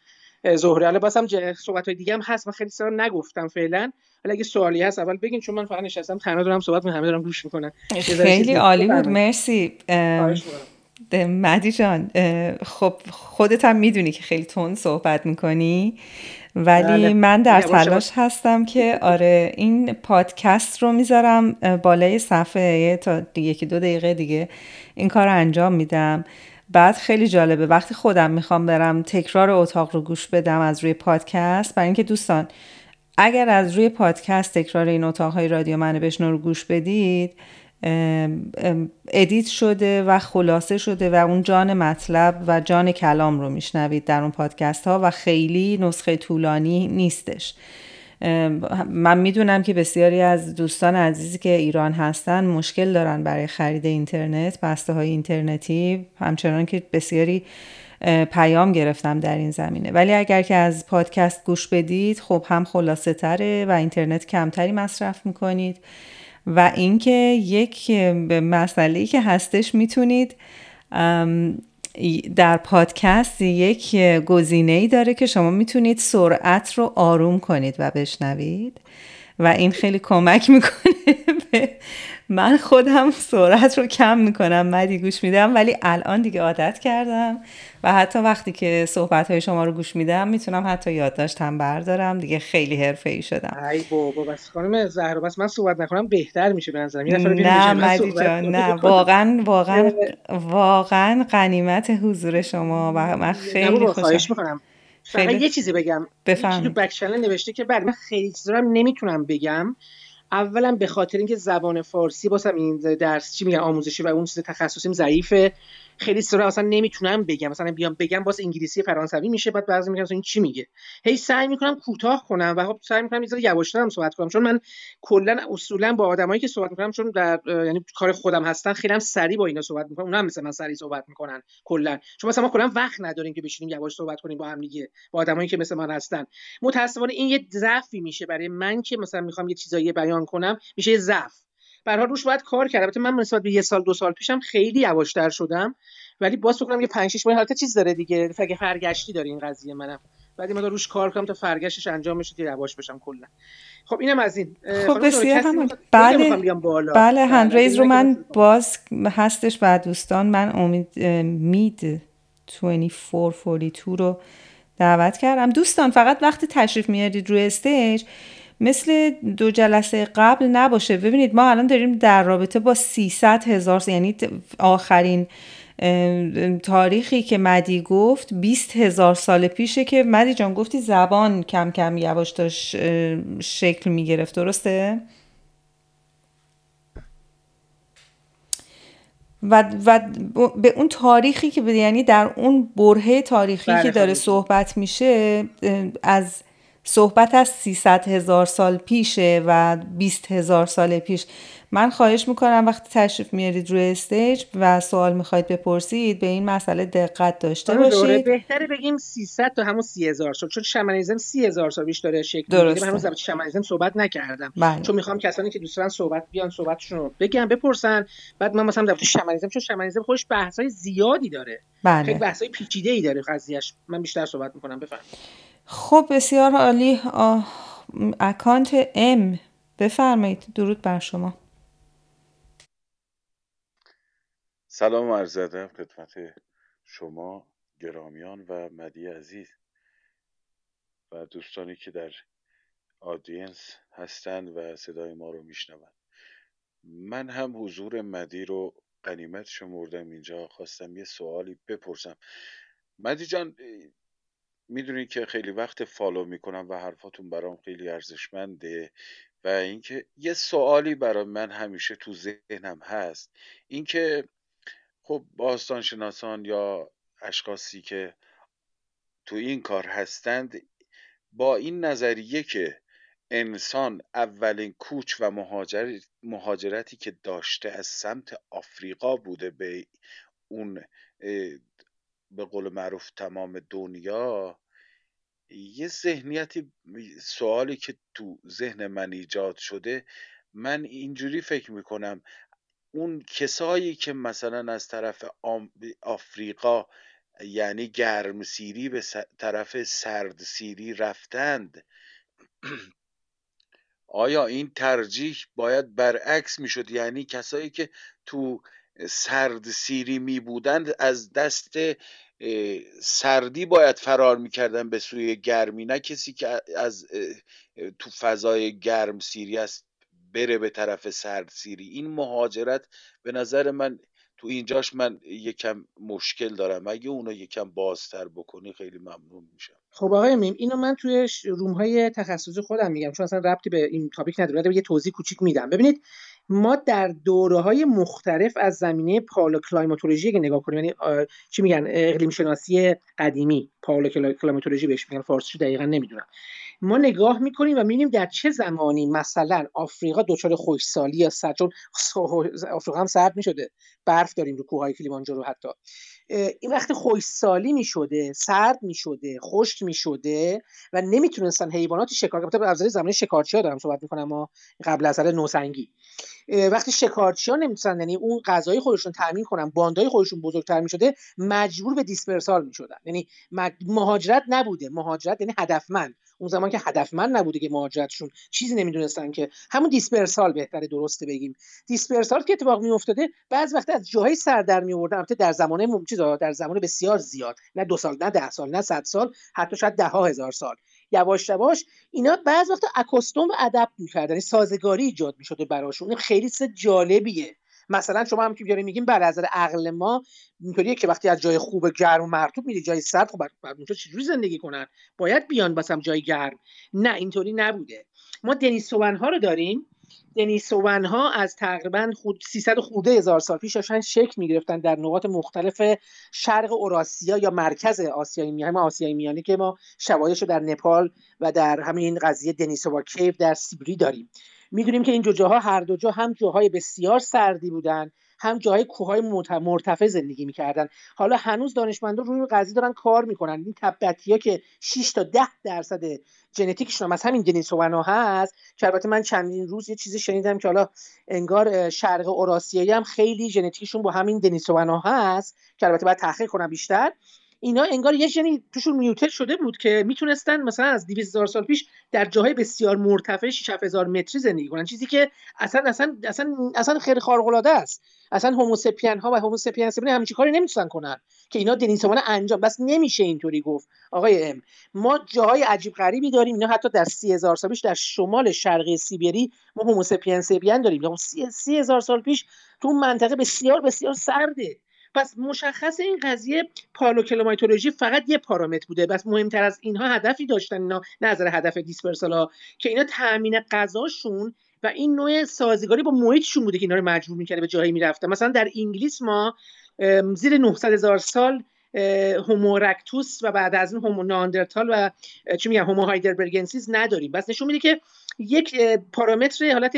زهره. حالا بازم صحبت های دیگه هم هست. من خیلی سوال نگفتم فعلا. حالا اگه سوالی هست اول بگین چون من فقط نشستم. تنها دارم صحبت می‌کنم همه دارم گوش می‌کنن. خیلی عالی بود. مرسی. مدی جان خب خودت هم می‌دونی که خیلی تون صحبت می‌کنی ولی بله. من در تلاش هستم که آره این پادکست رو می‌ذارم بالای صفحه تا یکی دو دقیقه دیگه این کار رو انجام میدم بعد خیلی جالبه وقتی خودم می‌خوام برم تکرار اتاق رو گوش بدم از روی پادکست برای اینکه دوستان اگر از روی پادکست تکرار این اتاقهای رادیو منو بشنو رو گوش بدید ادیت شده و خلاصه شده و اون جان مطلب و جان کلام رو میشنوید در اون پادکست ها و خیلی نسخه طولانی نیستش. من می‌دونم که بسیاری از دوستان عزیزی که ایران هستن مشکل دارن برای خرید اینترنت بسته های اینترنتی. همچنان که بسیاری پیام گرفتم در این زمینه. ولی اگر که از پادکست گوش بدید خب هم خلاصه تره و اینترنت کمتری مصرف می‌کنید. و اینکه یک مسئله که هستش می‌تونید در پادکست یک گزینه ای داره که شما می‌تونید سرعت رو آروم کنید و بشنوید. و این خیلی کمک می‌کنه به من خودم سرعت رو کم می‌کنم مدی گوش میدم ولی الان دیگه عادت کردم و حتی وقتی که صحبت های شما رو گوش میدم می‌تونم حتی یادداشت هم بردارم. دیگه خیلی حرفه ای شدم. ای بابا بس خانم زهرا بس من صحبت نکنم بهتر میشه به نظرم. نه مدی جان نه. واقعا واقعا واقعا غنیمت حضور شما و من خیلی خوشحالم خیلی یه چیزی بگم. بفهم تو بک نوشته که بعد من خیلی چیزا نمی‌تونم بگم. اولا به خاطر اینکه زبان فارسی باسم این درس چی میگن آموزشی و اون چیز تخصصیم ضعیفه. خیلی سرعت اصلا نمی‌تونم بگم. مثلا بیام بگم باز انگلیسی فرانسوی میشه بعد بعضی میگم این چی میگه؟ هی سعی می‌کنم کوتاه کنم و خب سعی می‌کنم یه یواشتر هم صحبت کنم. چون من کلا اصولا با آدمایی که صحبت می‌کنم چون در یعنی کار خودم هستن خیلی هم سریع با اینا صحبت می‌کنم. اونها هم مثل من سریع صحبت می‌کنن کلا. چون مثلا ما کلا وقت نداریم که بشینیم یواش صحبت کنیم با هم دیگه با آدمایی که مثل من هستن. متاسفانه این یه ضعفی میشه برای من که مثلا می‌خوام یه چیزایی بیان کنم. میشه یه ضعف. به روش باید کار کرد. البته من نسبت به یه سال دو سال پیشم خیلی یواشتر شدم. ولی باز فکر کنم یه 5 6 ماه حالت چیز داره دیگه. فکر فرگشتی داره این قضیه منم. بعد ما روش کار کنم تا فرگشتش انجام بشه که یواش بشم کلا. خب اینم از این. خب بسیار هم بله بله هند ریز رو من باز هستش بعد دوستان. من امید مید 2442 رو دعوت کردم. دوستان فقط وقتی تشریف میارید روی استیج. مثل دو جلسه قبل نباشه. ببینید ما الان داریم در رابطه با 300 هزار یعنی آخرین تاریخی که مدی گفت 20 هزار سال پیشه که مدی جان گفتی زبان کم کم یواش داشت شکل می گرفت درسته؟ و, و به اون تاریخی که یعنی در اون برهه تاریخی که داره صحبت میشه از صحبت از 300 هزار سال پیشه و 20 هزار سال پیش. من خواهش می‌کنم وقتی تشریف میارید روی استیج و سوال می‌خواید بپرسید به این مسئله دقت داشته باشید. بهتره بگیم 300 تا همون 30 هزار سال چون شمانیزم 30 هزار سال بیش داره شکل درسته. من هنوز شمانیزم صحبت نکردم. بله. چون می‌خوام کسانی که دوست دارن صحبت بیان صحبتشون رو بگم بپرسن. بعد من مثلا در شمانیزم چون شمانیزم خودش بحثای زیادی داره. بله. خیلی بحثای پیچیده ای داره قضیهش من بیشتر صحبت می‌کنم. بفرمایید. خب بسیار عالی. اکانت ام بفرمایید. درود بر شما. سلام عرض ادب خدمت شما گرامیان و مدی عزیز و دوستانی که در آدینس هستند و صدای ما رو میشنوند. من هم حضور مدی رو قنیمت شمردم. اینجا خواستم یه سوالی بپرسم. مدی جان می‌دونی که خیلی وقت فالو می‌کنم و حرفاتون برام خیلی ارزشمنده و اینکه یه سوالی برای من همیشه تو ذهنم هست. اینکه خب باستانشناسان یا اشخاصی که تو این کار هستند با این نظریه که انسان اولین کوچ و مهاجرتی که داشته از سمت آفریقا بوده به اون به قول معروف تمام دنیا یه ذهنیتی سوالی که تو ذهن من ایجاد شده من اینجوری فکر می‌کنم اون کسایی که مثلا از طرف آفریقا یعنی گرم سیری به طرف سرد سیری رفتند آیا این ترجیح باید برعکس می‌شد؟ یعنی کسایی که تو سرد سیری می بودند از دست سردی باید فرار می‌کردن به سوی گرمی. نه کسی که از تو فضای گرم سیری است بره به طرف سرد سیری. این مهاجرت به نظر من تو اینجاش من یکم مشکل دارم. اگه اونو یکم بازتر بکنی خیلی ممنون میشم. خب آقای میم اینو من توی room های تخصصی خودم میگم چون اصلا ربطی به این topic نداره. یه توضیح کوچیک میدم. ببینید ما در دوره های مختلف از زمینه paleoclimatology که نگاه کنیم یعنی چی میگن؟ اقلیم شناسی قدیمی paleoclimatology بهش میگن فارسی دقیقا نمی‌دونم. ما نگاه می‌کنیم و می‌بینیم در چه زمانی مثلا آفریقا دچار خشکسالی یا سرد چون آفریقا هم سرد می‌شده. برف داریم رو کوههای کلیمانجارو حتی. این وقتی خشکسالی می‌شده سرد می‌شده خشک می‌شده و نمی‌تونستن حیوانات شکار کنن از زمانی شکارچی ها دارم صحبت می‌کنم ما قبل از نوسنگی. وقتی شکارچی ها یعنی اون غذای خودشون تامین کنن باندای خودشون بزرگتر می‌شده مجبور به دیسپرسال می‌شدن. یعنی مهاجرت نبوده. مهاجرت یعنی هدفمند. اون زمان که هدفمند نبوده که مهاجرتشون چیزی نمی‌دونستن که. همون دیسپرسال بهتره درسته بگیم. دیسپرسال که اتفاق میافتاده بعض وقت از جاهای سر در می آوردن البته در زمانه چیزا در زمان بسیار زیاد. نه دو سال نه ده سال نه صد سال حتی شاید ده ها هزار سال. یواش یواش اینا بعض وقت اکوستوم و ادپت می‌کردن یعنی سازگاری ایجاد می‌شده براشون. خیلی چیز جالبیه. مثلا شما هم که بیاریم میگیم بله از عقل ما اینطوریه که وقتی از جای خوب گرم و مرطوب میری جای سرد خب اونجا چجوری زندگی کنن؟ باید بیان باسم جای گرم. نه اینطوری نبوده. ما دنیسوون ها رو داریم. دنیسوون ها از تقریبا خود 300 خورده هزار سال پیش داشتن شکل می‌گرفتن در نقاط مختلف شرق اوراسیا یا مرکز آسیای میانه آسیای میانه که ما شواهدش رو در نپال و در همین قضیه دنیسووا کیو در سیبری داریم. می‌دونیم که این دو جاها هر دو جا هم جاهای بسیار سردی بودن. هم جاهای کوههای مرتفع زندگی می‌کردن. حالا هنوز دانشمندان روی قضیه دارن کار می‌کنن. این تبتی که 6 تا 10 درصد ژنتیکشون هم از همین دنیسوونا هست که البته من چندین روز یه چیزی شنیدم که حالا انگار شرق اوراسیایی هم خیلی ژنتیکشون با همین دنیسوونا هست که البته باید تحقیق کنم بیشتر. اینا انگار یه ژنی توشون میوتل شده بود که می‌تونستن مثلا از 200 هزار سال پیش در جاهای بسیار مرتفع 6000 متری زندگی کنن. چیزی که اصلا اصلا اصلا اصلا خیلی خارق العاده است. اصلا هوموسپین ها و هوموسپین سپین همچین کاری نمی‌تونن کنن. که اینا دنیسوان انجام بس نمیشه اینطوری گفت. آقای ام ما جاهای عجیب غریبی داریم. اینا حتی در سی هزار سال پیش در شمال شرقی سیبری ما Homo sapiens sapiens داریم. سی هزار سال پیش تو منطقه بسیار بسیار سرده. پس مشخص این قضیه paleoclimatology فقط یه پارامتر بوده. پس مهمتر از اینها هدفی داشتن اینا نظر هدف dispersal ا که اینا تامین غذاشون و این نوع سازگاری با محیطشون بوده که اینا رو مجبور می‌کرده به جایی می‌رفتن مثلا در انگلیس ما زیر 900 هزار سال هومورکتوس و بعد از این هومو ناندرتال و چی میگن هومو هایدربرگنسیس نداریم. بس نشون میده که یک پارامتر حالت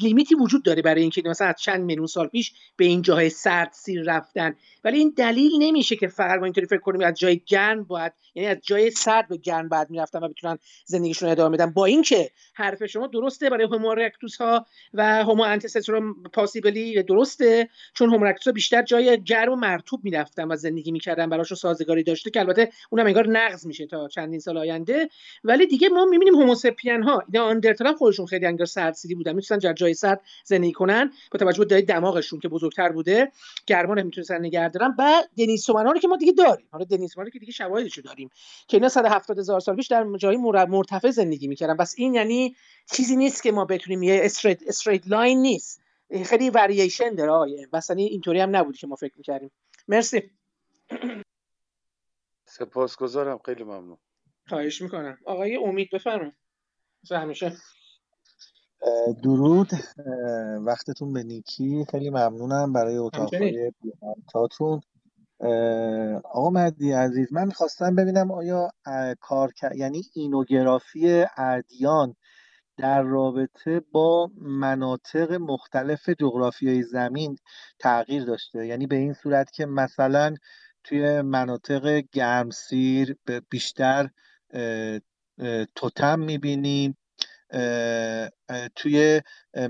لیمیتی وجود داره برای اینکه مثلا از چند میلیون سال پیش به این جاهای سرد سیر رفتن. ولی این دلیل نمیشه که فقط ما اینطوری فکر کنیم از جای گرم باید یعنی از جای سرد به گرم بعد می‌رفتن و بتونن زندگیشون ادامه بدن. با اینکه حرف شما درسته برای هومو ها و هومو انتستروم پاسیبلی درسته چون هومو ها بیشتر جای گرم و مرطوب می‌رفتن و زندگی می‌کردن براشون سازگاری داشته که البته اونم انگار نقض میشه تا چندین سال آینده. ولی دیگه ما می‌بینیم هوموسپین ها اینا آندرتال خودشون خیلی انگار سردسیری بودن. می‌تونن در جای سرد زندگی کنن. با توجه به دماغشون که بزرگتر بوده گرما نمی‌تونن نگه دارن. و دنیسومنا رو که ما دیگه داریم. حالا دنیسومنا که دیگه شواهدشو داریم. که اینا 170 هزار سال پیش در جای مرتفع زندگی می‌کردن. بس این یعنی چیزی نیست که ما بتونیم یه straight straight line نیست. خیلی ورییشن داره آیه. مثلا اینطوری هم نبود که ما فکر می‌کردیم. مرسی. سپاسگزارم. خیلی ممنون. خواهش می‌کنم. آقای امید بفرمایید. همیشه. درود. وقتتون به نیکی. خیلی ممنونم برای اتاقهای بیانتاتون آقا مهدی عزیز من می‌خواستم ببینم آیا کار یعنی اینوگرافی ادیان در رابطه با مناطق مختلف جغرافیای زمین تغییر داشته. یعنی به این صورت که مثلا توی مناطق گرمسیر بیشتر توتم می‌بینیم. توی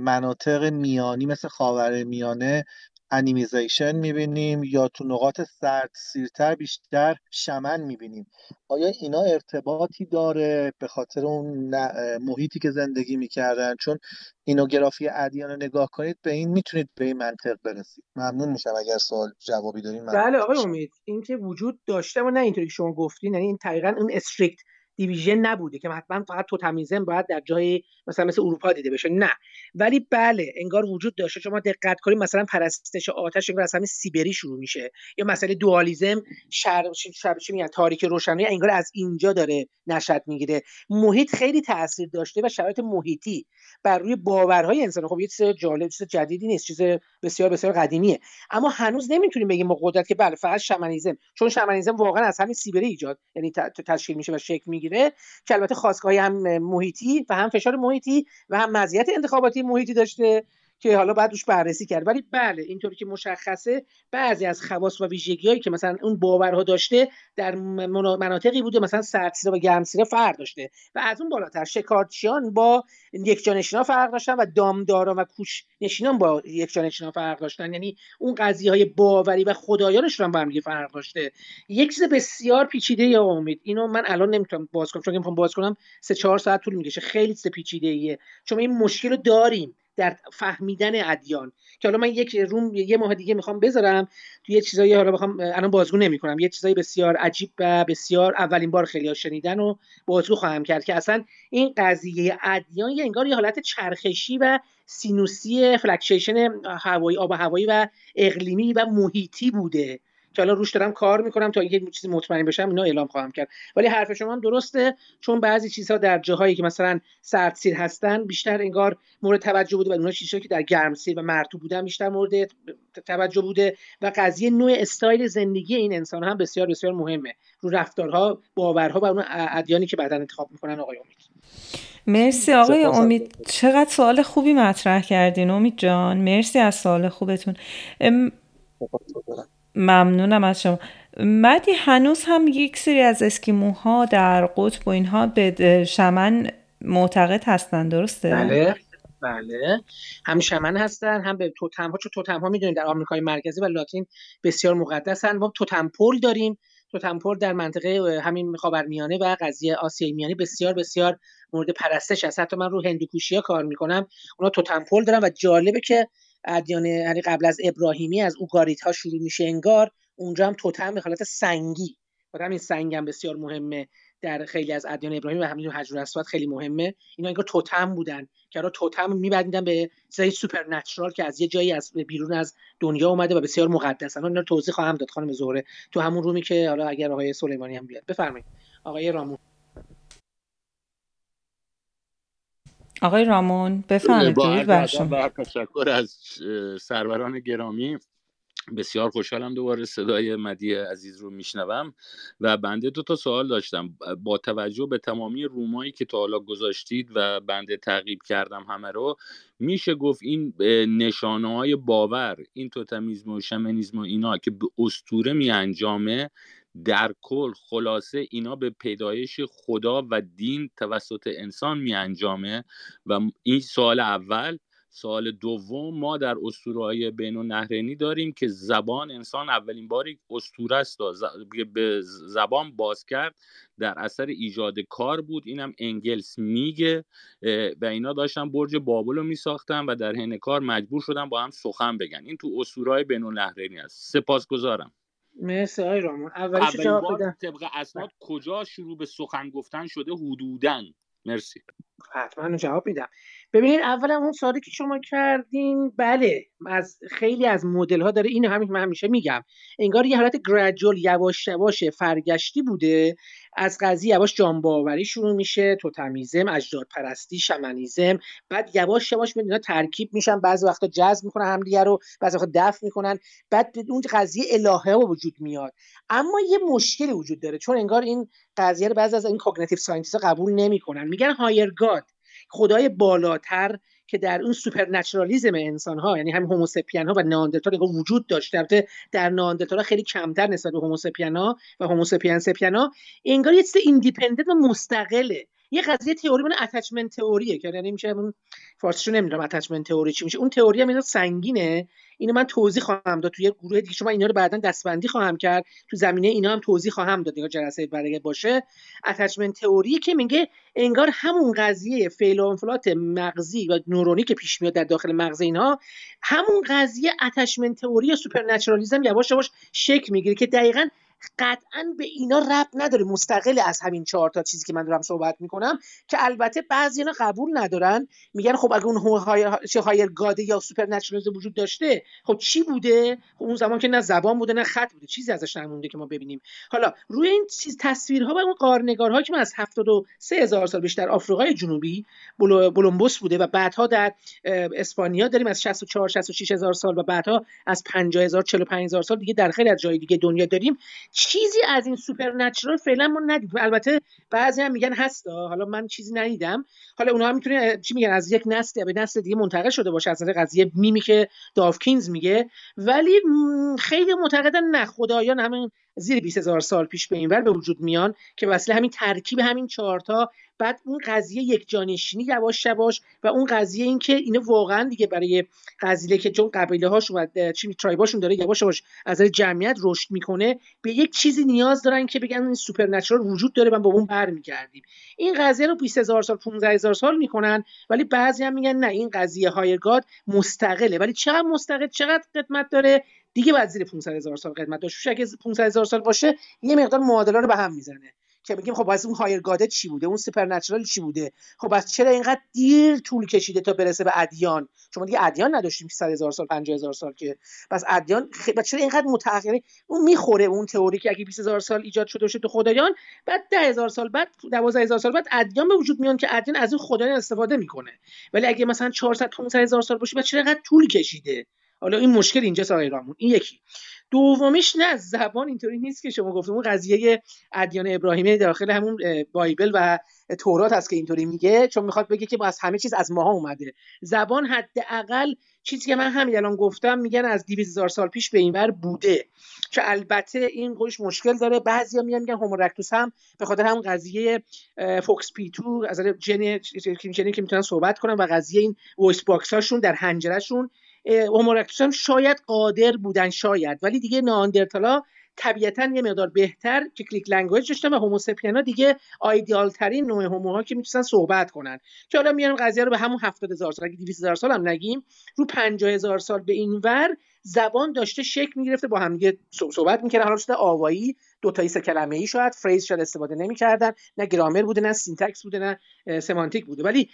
مناطق میانی مثل خاور میانه انیمیزیشن می‌بینیم یا تو نقاط سرد سیرتر بیشتر شمن می‌بینیم. آیا اینا ارتباطی داره به خاطر اون محیطی که زندگی می‌کردن؟ چون اینوگرافی ادیان رو نگاه کنید به این می‌تونید به این منطق برسید. ممنون میشم اگر سوال جوابی دارین بله آقای امید این که وجود داشته و نه اینطوری که شما گفتین یعنی این دقیقا اون استریکت دیویژن نبوده که حتما فقط توتمیزم باید در جای مثلا مثل اروپا دیده بشه. نه. ولی بله انگار وجود داشته. شما دقت کنید مثلا پرستش آتش انگار از همین سیبری شروع میشه. یا مسئله دوالیزم شر شر چی میگن؟ تاریک روشنی انگار از اینجا داره نشد می‌گیره. محیط خیلی تاثیر داشته و شرایط محیطی بر روی باورهای انسان. خب یه چیز جالب چیز جدیدی نیست. چیز بسیار بسیار قدیمیه. اما هنوز نمی‌تونیم بگیم با قدرت که بله فقط شمنیزم. چون شمنیزم واقعا از همین سیبری ایجاد یعنی تشکیل میشه و شکل که البته خواستگاهی هم محیطی و هم فشار محیطی و هم مزیت انتخاباتی محیطی داشته. که حالا بعد روش بررسی کرد. ولی بله اینطوری که مشخصه بعضی از خواص و ویژگیهایی که مثلا اون باورها داشته در مناطقی بوده مثلا سردسیره و گرمسیره فرق داشته. و از اون بالاتر شکارچیان با یک جانشینا فرق داشتن و دامداران و کوش نشینان با یک جانشینا فرق داشتن. یعنی اون قضیه های باوری و خدایانشون با هم فرق داشته. یک چیز بسیار پیچیده یا امید اینو من الان نمی‌تونم باز کنم چون می‌خوام باز کنم سه چهار ساعت طول می‌کشه. خیلی چیز پیچیده ایه چون این مشکل رو داریم. در فهمیدن ادیان. که حالا من یک روم یه ماه دیگه می‌خوام بذارم تو یه چیزایی حالا بخوام الان بازگو نمی‌کنم. یه چیزایی بسیار عجیب و بسیار اولین بار خیلی شنیدن و بازگو خواهم کرد که اصلا این قضیه ادیان یه انگار یه حالت چرخشی و سینوسی فلکچیشن هوایی آب هوایی و اقلیمی و محیطی بوده. که الان روش دارم کار می‌کنم تا اینکه چیزی مطمئن بشم اینا اعلام خواهم کرد. ولی حرف شما هم درسته چون بعضی چیزها در جاهایی که مثلا سردسیر هستن بیشتر انگار مورد توجه بوده و اونها چیزهایی که در گرمسیر و مرطوب بودن بیشتر مورد توجه بوده و قضیه نوع استایل زندگی این انسان هم بسیار بسیار مهمه. رو رفتارها باورها و اون ادیانی که بعدا انتخاب می‌کنن آقای امید. مرسی آقای امید. چقدر سوال خوبی مطرح کردین امید جان. مرسی از سوال خوبتون. ممنونم از شما. مدی هنوز هم یک سری از اسکیموها در قطب و اینها به شمن معتقد هستن درسته؟ بله بله. هم شمن هستن هم به توتم ها چون توتم ها می‌دونید در آمریکای مرکزی و لاتین بسیار مقدسن. ما توتم پول داریم. توتمپل در منطقه همین خاورمیانه و قضیه آسیای میانه بسیار بسیار مورد پرستش هست حتی من رو هندوکوشی ها کار می‌کنم. اونا توتمپل دارن و جالبه که ادیان یعنی قبل از ابراهیمی از اوگاریت ها شروع میشه انگار. اونجا هم توتم به حالت سنگی. و همین سنگ هم بسیار مهمه در خیلی از ادیان ابراهیمی و همین حجر اسود خیلی مهمه. اینا انگار توتم بودن که را توتم میبندیدن به چیزای سوپر نچرال که از یه جایی از بیرون از دنیا اومده و بسیار مقدسن. اینا توضیح خواهم داد خانم زهره. تو همون رومی که حالا اگر آقای سلیمانی هم بیاد. بفرمایید. آقای رامون. آقای رامون بفرمایید بر تشکر از سروران گرامی بسیار خوشحالم دوباره صدای مدی عزیز رو میشنوم و بنده دو تا سوال داشتم. با توجه به تمامی رومایی که تا حالا گذاشتید و بنده تعقیب کردم همه رو میشه گفت این نشانه های باور این توتمیزم و شمنیزم و اینا که به استوره می انجامه در کل خلاصه اینا به پیدایش خدا و دین توسط انسان می انجامه و این سوال اول سال دوم ما در اسطوره بین النهرینی داریم که زبان انسان اولین باری اسطوره است به زبان باز کرد در اثر ایجاد کار بود. اینم انگلس میگه و اینا داشتن برج بابل رو میساختن و در حین کار مجبور شدن با هم سخن بگن. این تو اسطوره بین النهرینی است. سپاسگزارم. مرسی آقای رامون. اولین بار طبق اسناد کجا شروع به سخن گفتن شده حدوداً؟ مرسی. حتما جواب میدم. ببینید اولا اون سوالی که شما کردین بله از خیلی از مدل ها داره اینو همین من همیشه میگم. انگار یه حالت گرادیول یواش یواش فرگشتی بوده. از قضیه یواش جانباوری شروع میشه توتمیزم اجداد پرستی شمنیزم. بعد یواش یواش اینا ترکیب میشن. بعضی وقتا جذب می‌کنن همدیگه رو بعضی وقتا دفع می‌کنن. بعد اون قضیه الهه وجود میاد. اما یه مشکلی وجود داره. چون انگار این قضیه رو بعضی از این cognitive scientist قبول نمی‌کنن. میگن higher God خدای بالاتر که در اون supernaturalism انسان ها یعنی هم Homo sapiens ها و ناندرتال وجود داشت. البته در ناندرتال خیلی کمتر نسبت به Homo sapiens ها و Homo sapiens sapiens ها انگار یه چیز independent و مستقله. یه قضیه تئوری من attachment theory ه که یعنی میشه اون فارسیشو نمی‌دونم attachment theory چی میشه. اون تئوری هم سنگینه. اینو من توضیح خواهم داد. توی گروه دیگه شما اینا رو بعدا دسته‌بندی خواهم کرد. تو زمینه اینا هم توضیح خواهم داد. دیگه جلسه برای باشه. attachment theory که میگه انگار همون قضیه فعل و انفعالات مغزی و نورونی که پیش میاد در داخل مغز اینها همون قضیه attachment theory supernaturalism یواش یواش شکل می‌گیره که دقیقا قطعا به اینا ربط نداره. مستقل از همین چهار تا چیزی که من دارم صحبت می‌کنم که البته بعضی اینا قبول ندارن. میگن خب اگه اون higher God ه یا سوپر وجود داشته خب چی بوده؟ خب اون زمان که نه زبان بوده نه خط بوده. چیزی ازش نمونده که ما ببینیم. حالا روی این چیز تصویرها و اون غارنگارها که من از 73 هزار سال بیشتر آفریقای جنوبی Blombos بوده و بعدها در اسپانیا داریم از 64 66 هزار سال و بعدها از 50 هزار 45 هزار سال دیگه در خیلی از جای دیگه دنیا داریم. چیزی از این supernatural فعلا ما ندیدیم. البته بعضی هم میگن هستا حالا من چیزی ندیدم. حالا اونها می‌تونه چی میگن از یک نسل به نسل دیگه منتقل شده باشه. از قضیه میمی که داوکینز میگه. ولی خیلی معتقدن نه. خدایان همین زیر 20 هزار سال پیش به اینور به وجود میان که وسیله همین ترکیب همین چهارتا. بعد اون قضیه یک جانشینی یواش یواش و اون قضیه این که اینه واقعا دیگه برای قضیه که چون قبیله هاشون و چی tribe هاشون داره یواش یواش از جمعیت رشد می‌کنه به یک چیزی نیاز دارن که بگن این supernatural وجود داره من با اون برمیگردیم. این قضیه رو 20 هزار سال 15 هزار سال می‌کنن ولی بعضی هم میگن نه این قضیه های god مستقله. ولی چقدر مستقل؟ چقدر خدمت داره؟ دیگه بعد زیر 500 هزار سال قدمت داشت اگه 500 هزار سال باشه یه مقدار معادله رو به هم می‌زنه. که بگیم خب از اون higher god ه چی بوده؟ اون supernatural چی بوده؟ خب از چرا اینقدر دیر طول کشیده تا برسه به ادیان؟ شما دیگه ادیان نداشتیم 100 هزار سال 50 هزار سال که. پس ادیان خ... چرا اینقدر متأخره اون می‌خوره اون تئوری که اگه 20 هزار سال ایجاد شده باشه تو خدایان بعد 10 هزار سال بعد 12 هزار سال بعد ادیان به وجود میان که ادیان از این خدایان استفاده می‌کنه. ولی اگه مثلا 400 500 هزار سال باشه بعد چرا اینقدر طول کشیده؟ حالا این مشکل اینجاست آقای رامون این یکی. دومیش نه زبان اینطوری نیست که شما گفتم اون قضیه ادیان ابراهیمی داخل همون بایبل و تورات هست که اینطوری میگه چون می‌خواد بگه که با از همه چیز از ماها اومده. زبان حداقل چیزی که من همین الان گفتم میگن از 200 هزار سال پیش به اینور بوده. که البته این خودش مشکل داره. بعضیا میگن میگن Homo erectus هم به خاطر همون قضیه FOXP2 از ژن که می‌تونن صحبت کنن و قضیه این voice box هاشون در حنجره‌شون Homo erectus هم شاید قادر بودن شاید. ولی دیگه ناندرتالا طبیعتا یه مقدار بهتر که click language داشتن و Homo sapiens ا دیگه آیدیال ترین نوع هوموها که می‌تونن صحبت کنن. که حالا میان قضیه رو به همون 70 هزار سال اگه 200 هزار سال هم نگیم رو 50 هزار سال به این ور زبان داشته شکل می‌گرفته با هم دیگه صحبت می‌کردن حالا شده آوایی دو تایی سه کلمه ای شاید phrase شاید استفاده نمی‌کردن نه گرامر بوده نه syntax بوده نه semantic بوده. ولی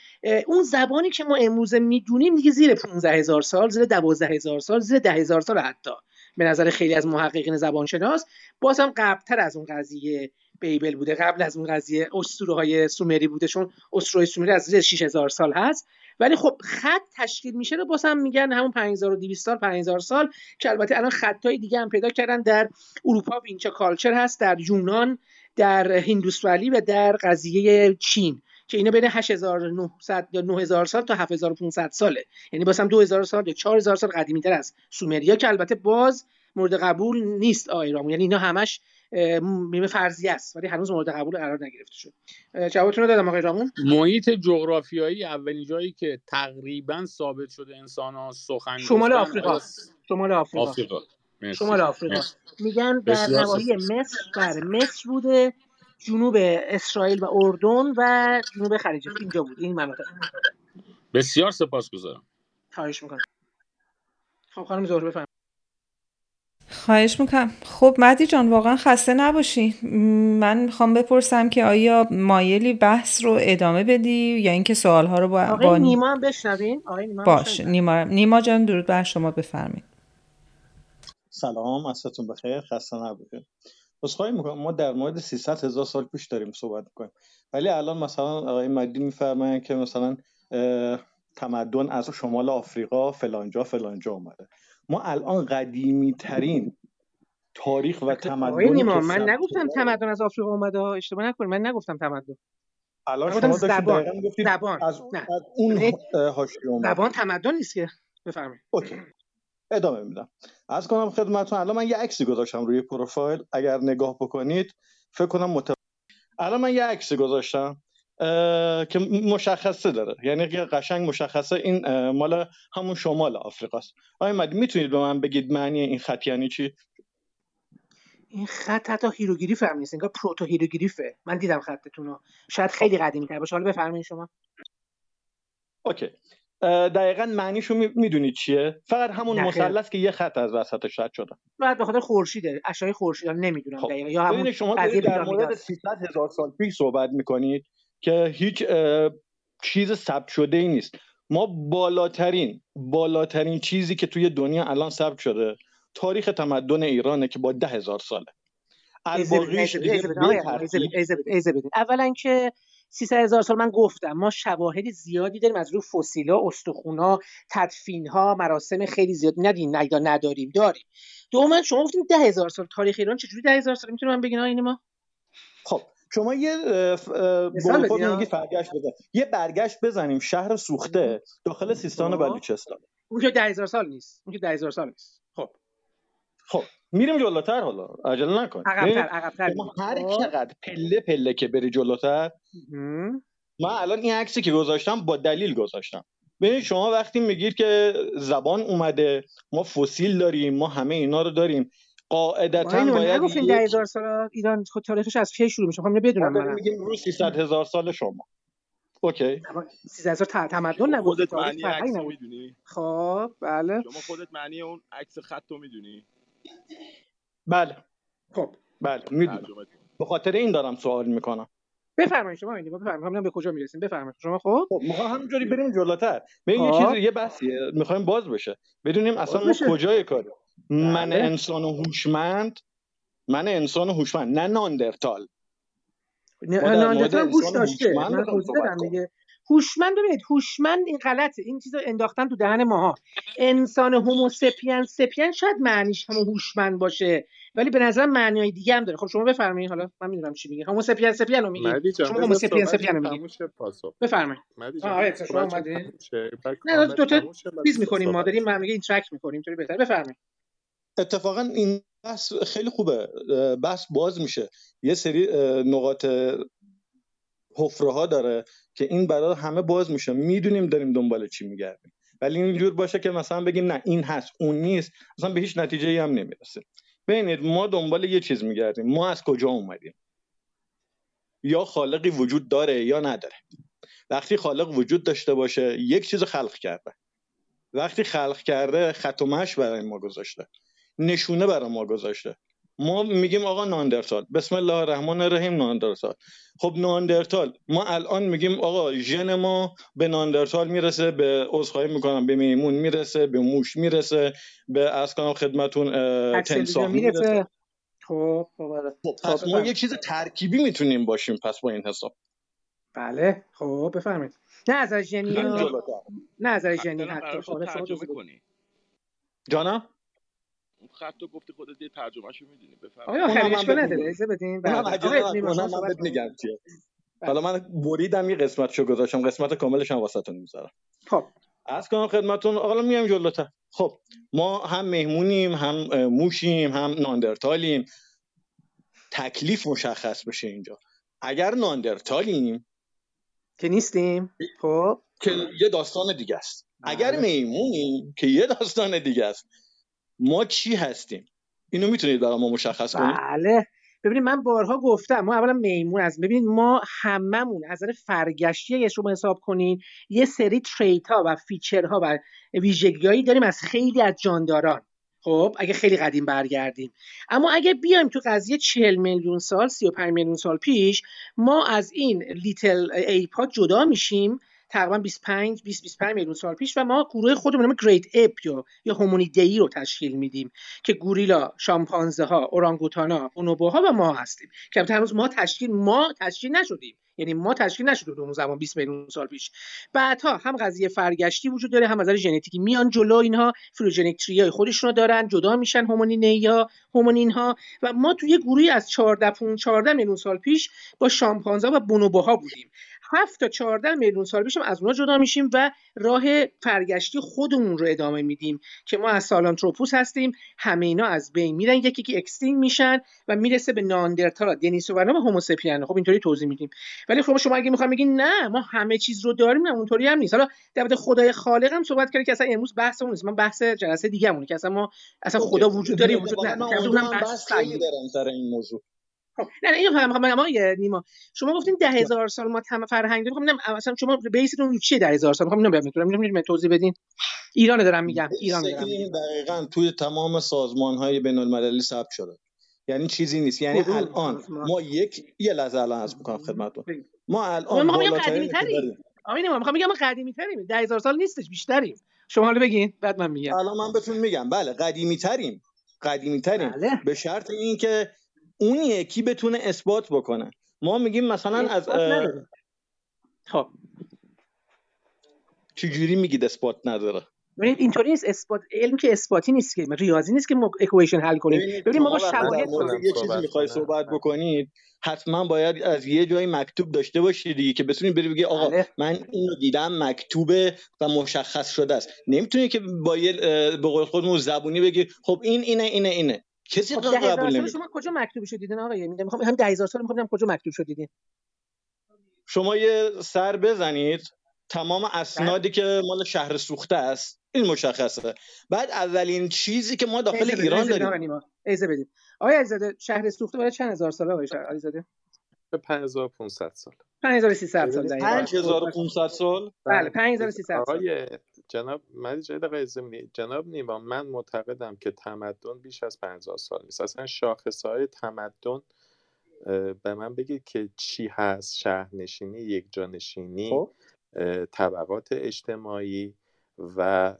اون زبانی که ما امروزه می‌دونیم دیگه زیر 15 هزار سال زیر 12 هزار سال زیر 10 هزار سال حتی به نظر خیلی از محققین زبانشناس. باز هم قبلتر از اون قضیه Babel بوده قبل از اون قضیه اسطوره های سومری بوده چون اسطوره سومری از زیر 6000 سال هست. ولی خب خط تشکیل میشه رو باز هم میگن همون 5200 سال 5000 سال که البته الان خطای دیگه هم پیدا کردن در اروپا وینچا کالچر هست در یونان در هندوستوالی و در قضیه چین که اینا بین 8900 یا 9000 سال تا 7500 ساله. یعنی باز هم 2000 سال یا 4000 سال قدیمی تر از سومریا که البته باز مورد قبول نیست آیرام یعنی اینا همش میمه فرضی است ولی هنوز مورد قبول قرار نگرفته شد. جوابتون رو دادم آقای رامون. محیط جغرافیایی اولین جایی که تقریبا ثابت شده انسان ها سخن شمال آفریقا. شمال آفریقا, آفریقا. شمال آفریقا. میگن در نواحی مصر بر مصر بوده جنوب اسرائیل و اردن و جنوب خلیج اینجا بود این مناطق. بسیار سپاسگزارم. خواهش می‌کنم. خب خانم زهره بفرمایید. خواهش می‌کنم. خب مدی جان واقعا خسته نباشی. من می‌خوام بپرسم که آیا مایلی بحث رو ادامه بدی یا اینکه سوال ها رو با, آقای با... نیما هم بشنوین؟ آقای نیما باش نیما نیما جان درود بر شما بفرمایید. سلام عصرتون بخیر. خسته نباشید بسخواهی می‌کنم ما در مورد 300 هزار سال پیش داریم صحبت می‌کنیم. ولی الان مثلا آقای مدی میفرماین که مثلا تمدن از شمال آفریقا فلانجا فلانجا اومده. ما الان قدیمی ترین تاریخ و تمدن من نگفتم تمدن از آفریقا اومده اشتباه نکنید من نگفتم تمدن. الان شما زبان زبان از, از اون حاشیه زبان تمدن نیست که بفرمایید. اوکی. ادامه میدم. از کنم خدمتتون الان من یه عکسی گذاشتم روی پروفایل. اگر نگاه بکنید فکر کنم مت... الان من یه عکسی گذاشتم. که مشخصه داره. یعنی قشنگ مشخصه این مال همون شمال آفریقاست. مدی می‌تونید به من بگید معنی این خط یعنی چی؟ این خط حتی هیروگلیف هم نیست انگار proto هیروگلیفه من دیدم خطتون رو شاید خیلی قدیمی تر باشه. حالا بفرمایید شما. OK. دقیقا معنیشو می‌دونید چیه؟ فقط همون مثلث که یه خط از وسطش رد شده. بعد به خاطر خورشیده. اشعه خورشید نمی‌دونم خب. دقیقا. یا همون شما در مورد 300 هزار سال پیش صحبت می‌کنید. که هیچ چیز ثبت شده ای نیست. ما بالاترین بالاترین چیزی که توی دنیا الان ثبت شده تاریخ تمدن ایرانه که با ده هزار ساله. اولا که 300 هزار سال من گفتم ما شواهد زیادی داریم از روی فسیلا استخونا تدفین مراسم خیلی زیاد ندیم نداریم داریم. دوما شما گفتیم ده هزار سال تاریخ ایران چجوری ده هزار سال؟ می‌تونه من بگین این ما خب شما یه میگید برگشت بزن. یه برگشت بزنیم شهر سوخته داخل سیستان و بلوچستان. اون که ده هزار سال نیست. اون که ده هزار سال نیست. خب. خب میریم جلوتر حالا. عجله نکن. عقبتر عقبتر. هر چقدر پله پله که بری جلوتر من الان این عکسی که گذاشتم با دلیل گذاشتم. ببینید شما وقتی میگید که زبان اومده ما فسیل داریم ما همه اینا رو داریم. قاعدتا باید نگفتین ده هزار سال ایران خود تاریخش از کی شروع میشه؟ خب اینو بدونم من میگیم رو 300 هزار سال شما. اوکی. 300 هزار تمدن نگفت خودت معنی عکس می‌دونی؟ خب بله. شما خودت معنی اون عکس خط رو می‌دونی؟ بله. خب. بله می‌دونم. به خاطر این دارم سوال می‌کنم. بفرمایید شما نیما بفرمایید. ببینم به کجا می‌رسیم. بفرمایید. شما خب؟ خب ما همینجوری بریم جلوتر. ببین یه خب. چیزی یه بحثیه. می‌خوایم باز بشه. بدونیم اصلا ما. کجای کاریم من بله. انسان هوشمند من انسان هوشمند نه ناندرتال. ما ناندرتال هم انسان داشته. هوشمند من. دیگه. هوشمند ببینید هوشمند این غلطه. این چیزو انداختن تو دهن ماها. انسان هوموسپین سپین شاید معنیش همون هوشمند باشه ولی به نظر معنی دیگه هم داره. خب شما بفرمایید حالا من می‌دونم چی میگه. هوموسپین سپین رو میگی. جان شما هوموسپین سپین رو میگی. پاسخ. بفرمایید. آره، شما صحبت اومدی؟ تموم شه بعد نه شه، بعد چیز می‌کنیم. ما داریم من میگه اینتراکت می‌کنیم اینطوری بهتره؟ بفرمایید. اتفاقا این بحث خیلی خوبه. بحث باز میشه. یه سری نقاط حفره ها داره که این برای همه باز میشه. می‌دونیم داریم دنبال چی میگردیم. ولی اینجور باشه که مثلا بگیم نه این هست اون نیست. مثلا به هیچ نتیجه ای هم نمی‌رسیم. ببینید ما دنبال یه چیز میگردیم. ما از کجا اومدیم؟ یا خالقی وجود داره یا نداره. وقتی خالق وجود داشته باشه یک چیز خلق کرده. وقتی خلق کرده خط و مش برای ما گذاشته. نشونه برای ما گذاشته. ما میگیم آقا ناندرتال. بسم الله الرحمن الرحیم ناندرتال. خب ناندرتال. ما الان میگیم آقا ژن ما به ناندرتال می‌رسه به عذرخواهی می‌کنم به میمون می‌رسه به موش می‌رسه به از کنم خدمتون تمساح می‌رسه. می‌رسه. خب خب آره. خب خب، پس ما. یک چیز ترکیبی می‌تونیم باشیم پس با این حساب. بله. خب بفرمایید. نه از ژنی. نه از ژنی حتی. جانم؟ خط رو گفتی خودت یه ترجمهشو می‌دونی بفهم بهت نداره میگم. اجازه بدین اونم من بهت. میگم چیه. حالا من بریدم یه قسمتشو گذاشتم. قسمت کاملش هم واسهتون می‌ذارم خب. از کنم خدمتون حالا میایم جلوتر. خب ما هم مهمونیم هم موشیم هم ناندرتالیم. تکلیف مشخص بشه اینجا. اگر ناندرتالیم که نیستیم. خب. که یه داستان دیگه است. اگر بله. میمونیم که یه داستان دیگه است. ما چی هستیم؟ اینو می‌تونید برای ما مشخص کنید؟ بله. ببینید من بارها گفتم ما اولا میمون از ببینید ما هممون از نظر فرگشتی اگه شما حساب کنین یه سری trait ها و feature ها و ویژگیهایی داریم از خیلی از جانداران. خب اگه خیلی قدیم برگردیم. اما اگه بیایم تو قضیه 40 میلیون سال 35 میلیون سال پیش ما از این little ape ها جدا میشیم تقریبا 25 20 25 میلیون سال پیش و ما گروه خودمون نام great ape یا یا Hominidae رو تشکیل میدیم که گوریلا، شامپانزه ها، اورانگوتانا، بونوبوها و ما هستیم. که هنوز ما تشکیل ما تشکیل نشدیم. یعنی ما تشکیل تو اون زمان 20 میلیون سال پیش. بعدها هم قضیه فرگشتی وجود داره هم نظر ژنتیکی میان جلو اینها phylogenic tree های خودشون رو دارن جدا میشن Hominini ها hominin ها و ما توی گروهی از 14 15 14 میلیون سال پیش با شامپانزه و بونوبوها بودیم. 7 تا 14 میلیون سال پیش هم از اونها جدا میشیم و راه فرگشتی خودمون رو ادامه میدیم که ما از Sahelanthropus هستیم همه اینا از بین میرن یکی یکی extinct میشن و می‌رسه به ناندرتالا دنیسووانا و Homo sapiens خب اینطوری توضیح میدیم. ولی خب شما اگه می‌خوایم بگین نه ما همه چیز رو داریم نه اونطوری هم نیست. حالا در مورد خدای خالق هم صحبت کردیم که اصلا امروز بحث اون نیست. من بحث جلسه دیگه مونه که اصلا ما اصلا خدا وجود داره وجود نداره. که اونم هم بحث خیلی. دارم سر این موضوع. نه نه اینو فهم می‌خوام بگم آقای نیما شما گفتین ده هزار سال ما تم فرهنگ داریم. خب میگم اصلا شما بیستون رو چیه ده هزار سال؟ می‌خوام اینو بگم می‌تونم می‌تونم توضیح بدین؟ ایران دارم میگم ایران دارم میگم. دقیقا توی تمام سازمان های بین المللی ثبت شده. یعنی چیزی نیست. یعنی کدوم الان؟ ما یک یه لحظه الان از می‌کنم خدمتتون. ما الان بگم بالاترین قدیمی تریم آقای نیما می‌خوام بگم ما قدیمی تریم ده هزار سال نیستش بیشتریم. شما حالا بگین بعد من میگم. الان من بهتون میگم. بله قدیمی تریم قدیمی تریم بله. به شرط اینکه اون یکی بتونه اثبات بکنه. ما میگیم مثلا از. خب. چجوری میگید اثبات نداره؟ ببینید اینطوری نیست. اثبات علم که اثباتی نیست که ریاضی نیست که ما اکویشن حل کنیم. ببینید ما با شواهد یه چیزی می‌خوای. صحبت بکنید حتما باید از یه جایی مکتوب داشته باشی دیگه که بتونی بری بگی آقا بله. من اینو دیدم مکتوبه و مشخص شده است. نمی‌تونی که با یه به قول خودمون زبونی بگی خب این اینه اینه اینه. کسی خب قبول سال نمی‌کنه شما کجا مکتوب شد دیدین آقای می‌خوام هم ده هزار سال می‌خوام کجا مکتوب شد دیدین شما یه سر بزنید. تمام اسنادی که مال شهر سوخته است. این مشخصه. بعد اولین چیزی که ما داخل بدید، ایران داریم. اجازه بدید آقای علیزاده شهر سوخته برای چند هزار ساله آقای شهر علیزاده به 5500 سال. 5300 سال دقیقاً. 5500 سال؟ بله 5300 سال. آقای جناب من جای دقیقه زمینی جناب نیما من معتقدم که تمدن بیش از 5000 سال نیست. اصلا شاخصه های تمدن به من بگید که چی هست؟ شهرنشینی یک جانشینی خب طبقات اجتماعی و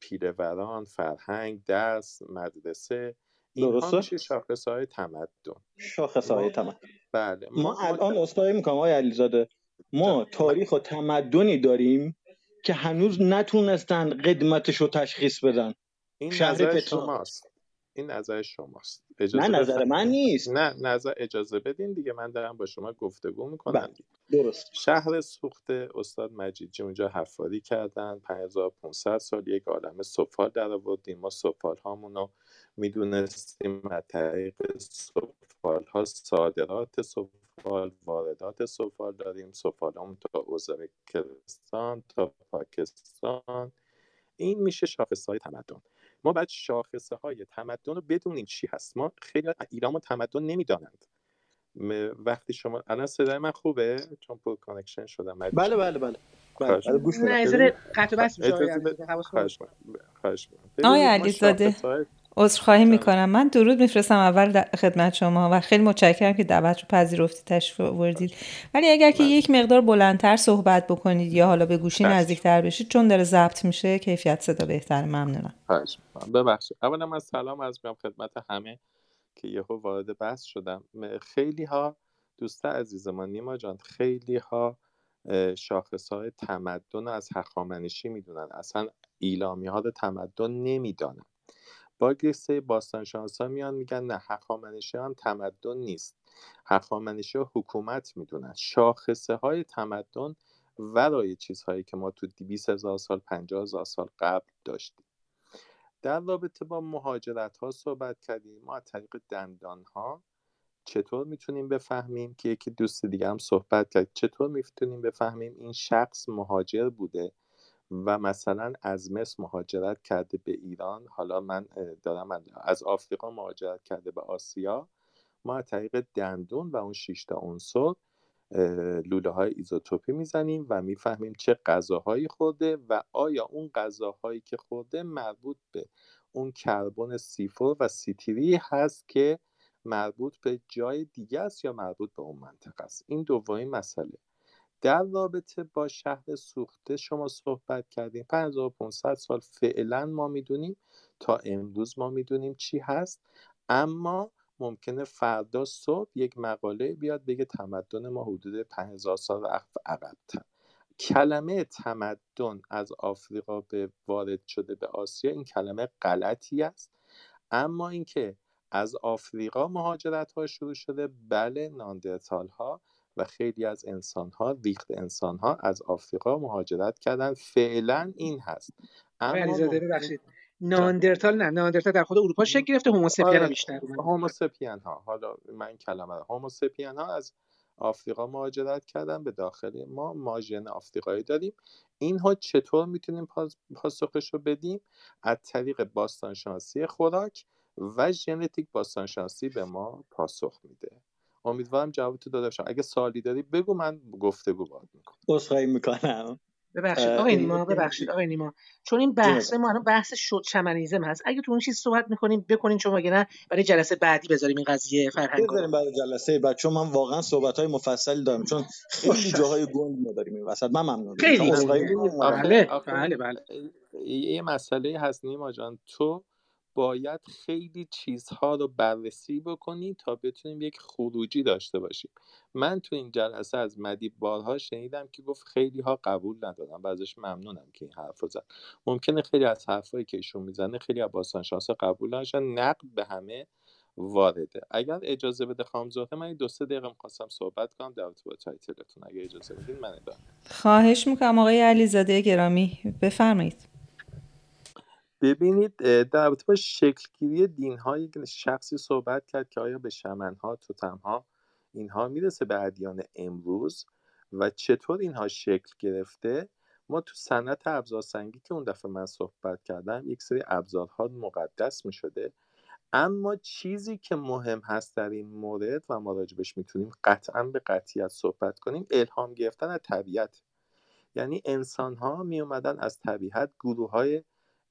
پیروران فرهنگ درس مدرسه اینها درسته؟ میشه شاخص های تمدن. شاخص های تمدن. بله ما ما, الان اصلاحی می‌کنم آقای علیزاده. ما جان تاریخ و تمدنی داریم که هنوز نتونستن قدمتش رو تشخیص بدن. این شهر نظر پترا. شماست. این نظر شماست. نه اجازه نظر من نیست. نه نظر اجازه بدین دیگه. من دارم با شما گفتگو بله می‌کنم. دیگه درست. شهر سوخته استاد مجیدجی اونجا حفاری کردن. 5500 سال یک عالم سفال در آوردیم. ما سفال هامون رو می‌دونستیم. از طریق سفال ها صادرات سفال واردات سفال داریم. سفال همون تا ازبکستان تا پاکستان. این میشه شاخص های تمدن. ما باید شاخصه های تمدن رو بدونیم چی هست. ما خیلی از ایران و تمدن نمی‌دانند. وقتی شما الان صدای من خوبه؟ چون poor connection شدم. بله بله بله. بله. خواهش بله گوش نه قطع بس میشه خواهش می‌کنم. خواهش می‌کنم. آقای علیزاده. عذرخواهی جانم می‌کنم. من درود میفرستم اول در خدمت شما و خیلی متشکرم که دعوت رو پذیرفتید تشریف آوردید. ولی اگر که من یک مقدار بلندتر صحبت بکنید یا حالا به گوشی چشم نزدیکتر بشید چون داره ضبط میشه کیفیت صدا بهتر ممنونم. ببخشید. اولا من سلام از می‌کنم خدمت همه که یهو وارد بحث شدم. خیلی ها دوست عزیز ما نیما جان خیلی ها شاخص های تمدن از هخامنشی می‌دونن. اصلا ایلامی ها تمدن نمی‌دانن. با قصه باستانشناس ها میان میگن نه هخامنشی هم تمدن نیست. هخامنشی ها حکومت می‌دونن. شاخصه های تمدن ورای چیزهایی که ما تو 200 هزار سال 50 هزار سال قبل داشتیم. در رابطه با مهاجرت ها صحبت کردیم. ما از طریق دندان ها چطور می‌تونیم بفهمیم که یکی دوست دیگه هم صحبت کرد؟ چطور می‌تونیم بفهمیم این شخص مهاجر بوده؟ و مثلا از مصر مهاجرت کرده به ایران حالا من دارم از آفریقا مهاجرت کرده به آسیا. ما از طریق دندون و اون شیشتا عنصر لوله های ایزوتوپی می‌زنیم و می‌فهمیم چه غذاهایی خورده و آیا اون غذاهایی که خورده مربوط به اون کربن سیفور و سیتری هست که مربوط به جای دیگه است یا مربوط به اون منطقه است. این دومین مسئله. در رابطه با شهر سوخته شما صحبت کردیم 5500 سال فعلا ما می‌دونیم تا امروز ما می‌دونیم چی هست. اما ممکنه فردا صبح یک مقاله بیاد بگه تمدن ما حدود 5000 سال عقب‌تر. کلمه تمدن از آفریقا به وارد شده به آسیا این کلمه غلطی است. اما اینکه از آفریقا مهاجرت ها شروع شده بله ناندرتال ها و خیلی از انسان ها ریخت انسان ها از آفریقا مهاجرت کردن. فعلا این هست. اما ببخشید. ناندرتال نه. ناندرتال در خود اروپا شکل گرفته. هوموسپین ها آره. بیشتر اومده. هوموسپین ها. حالا من کلمه رو هوموسپین ها از آفریقا مهاجرت کردن به داخل ما. ماژن آفریقایی داریم. اینها چطور می‌تونیم پاسخش رو بدیم؟ از طریق باستانشناسی خوراک و ژنتیک باستانشناسی به ما پاسخ میده. امیدوارم جواب تو داده باشم اگه سوالی داری بگو من گفتگو باهات می‌کنم. عذرخواهی می‌کنم. ببخشید آقای نیما ببخشید آقای نیما. چون این بحث ما الان بحث شد شمنیزم هست. اگه تو اون چیز صحبت می‌کنیم بکنین چون مگه نه برای جلسه بعدی بذاریم این قضیه فرهنگ بذاریم برای جلسه بعد چون من واقعا صحبت های مفصلی دارم. چون خیلی جاهای گنگ ما داریم این وسط. من ممنون. خیلی بله آخه بله بله. یه مسئله هست نیما جان. تو باید خیلی چیزها رو بررسی بکنی تا بتونیم یک خروجی داشته باشیم. من تو این جلسه از مدی بارها شنیدم که گفت خیلی ها قبول ندارم و ازش ممنونم که این حرف زد. ممکنه خیلی از حرفایی که ایشون می‌زنه خیلی از باستانشناسا قبول نشن نقد به همه وارده. اگر اجازه بده خانم زهره من دو سه دقیقه می‌خواستم صحبت کنم در با تایتلتون. اگر اجازه بدین من ادامه خواهش می‌کنم آقای علیزاده گرامی بفرمایید. ببینید در رابطه با شکلگیری دین های شخصی صحبت کرد که آیا به ها توتم ها اینها می‌رسه به ادیان امروز و چطور اینها شکل گرفته؟ ما تو صنعت ابزارسنگی که اون دفعه من صحبت کردم یک سری ابزارها مقدس می شده اما چیزی که مهم هست در این مورد و ما راجبش می‌تونیم قطعا به قطعیت صحبت کنیم الهام گرفتن از طبیعت. یعنی انسان ها می اومدن از طبیعت گروه های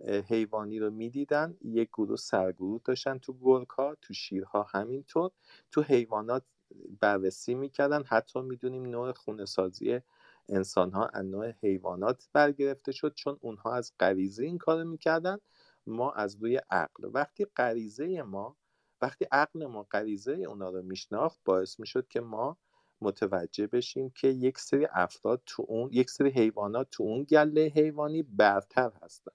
حیوانی رو می‌دیدن. یک گروه سرگروه داشتن تو گرگ ها تو شیرها همینطور. تو حیوانات بررسی می‌کردن. حتی می‌دونیم نوع خونه سازی انسان ها از نوع حیوانات برگرفته شد. چون اونها از غریزه این کارو می‌کردن. ما از روی عقل. وقتی غریزه ما وقتی عقل ما غریزه اونا رو میشناخت باعث می‌شد که ما متوجه بشیم که یک سری افراد تو اون یک سری حیوانات تو اون گله حیوانی برتر هستن.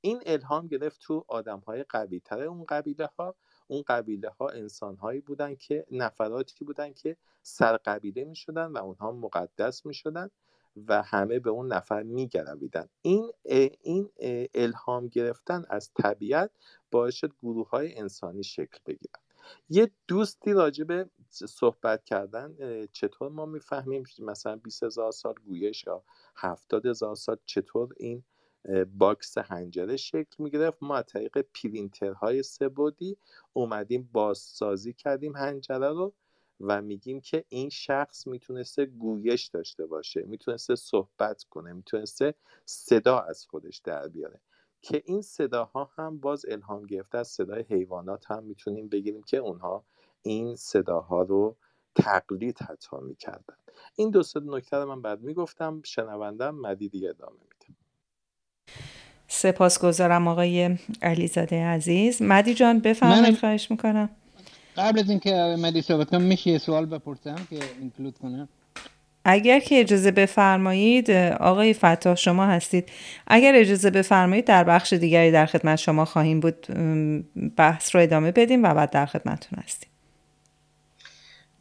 این الهام گرفت تو آدم های قوی تر اون قبیله ها اون قبیله ها انسان هایی بودن که نفراتی بودن که سرقبیله می شدن و اونها مقدس می شدن و همه به اون نفر می گرویدن. این این الهام گرفتن از طبیعت باعث شد گروه های انسانی شکل بگیرن یه دوستی راجع به صحبت کردن چطور ما می‌فهمیم مثلا 20 هزار سال گویش یا 70 هزار سال چطور این box حنجره شکل می‌گرفت ما از طریق پرینترهای سه‌بعدی اومدیم بازسازی کردیم حنجره رو و میگیم که این شخص می‌تونسته گویش داشته باشه می‌تونسته صحبت کنه می‌تونسته صدا از خودش در بیاره. که این صداها هم باز الهام گرفته از صدای حیوانات هم می‌تونیم بگیریم که اونها این صداها رو تقلید حتی می‌کردن. این دو نکته رو من بعد می‌گفتم شنوندم مدی دیگه ادامه میده سپاسگزارم آقای علیزاده عزیز. مدی جان بفرمایید خواهش می‌کنم. قبل از اینکه مدی صحبت کنم میشه سوال بپرسم که اینکلود کنم؟ اگر که اجازه بفرمایید آقای فتاح شما هستید. اگر اجازه بفرمایید در بخش دیگری در خدمت شما خواهیم بود. بحث رو ادامه بدیم و بعد در خدمتتون هستیم.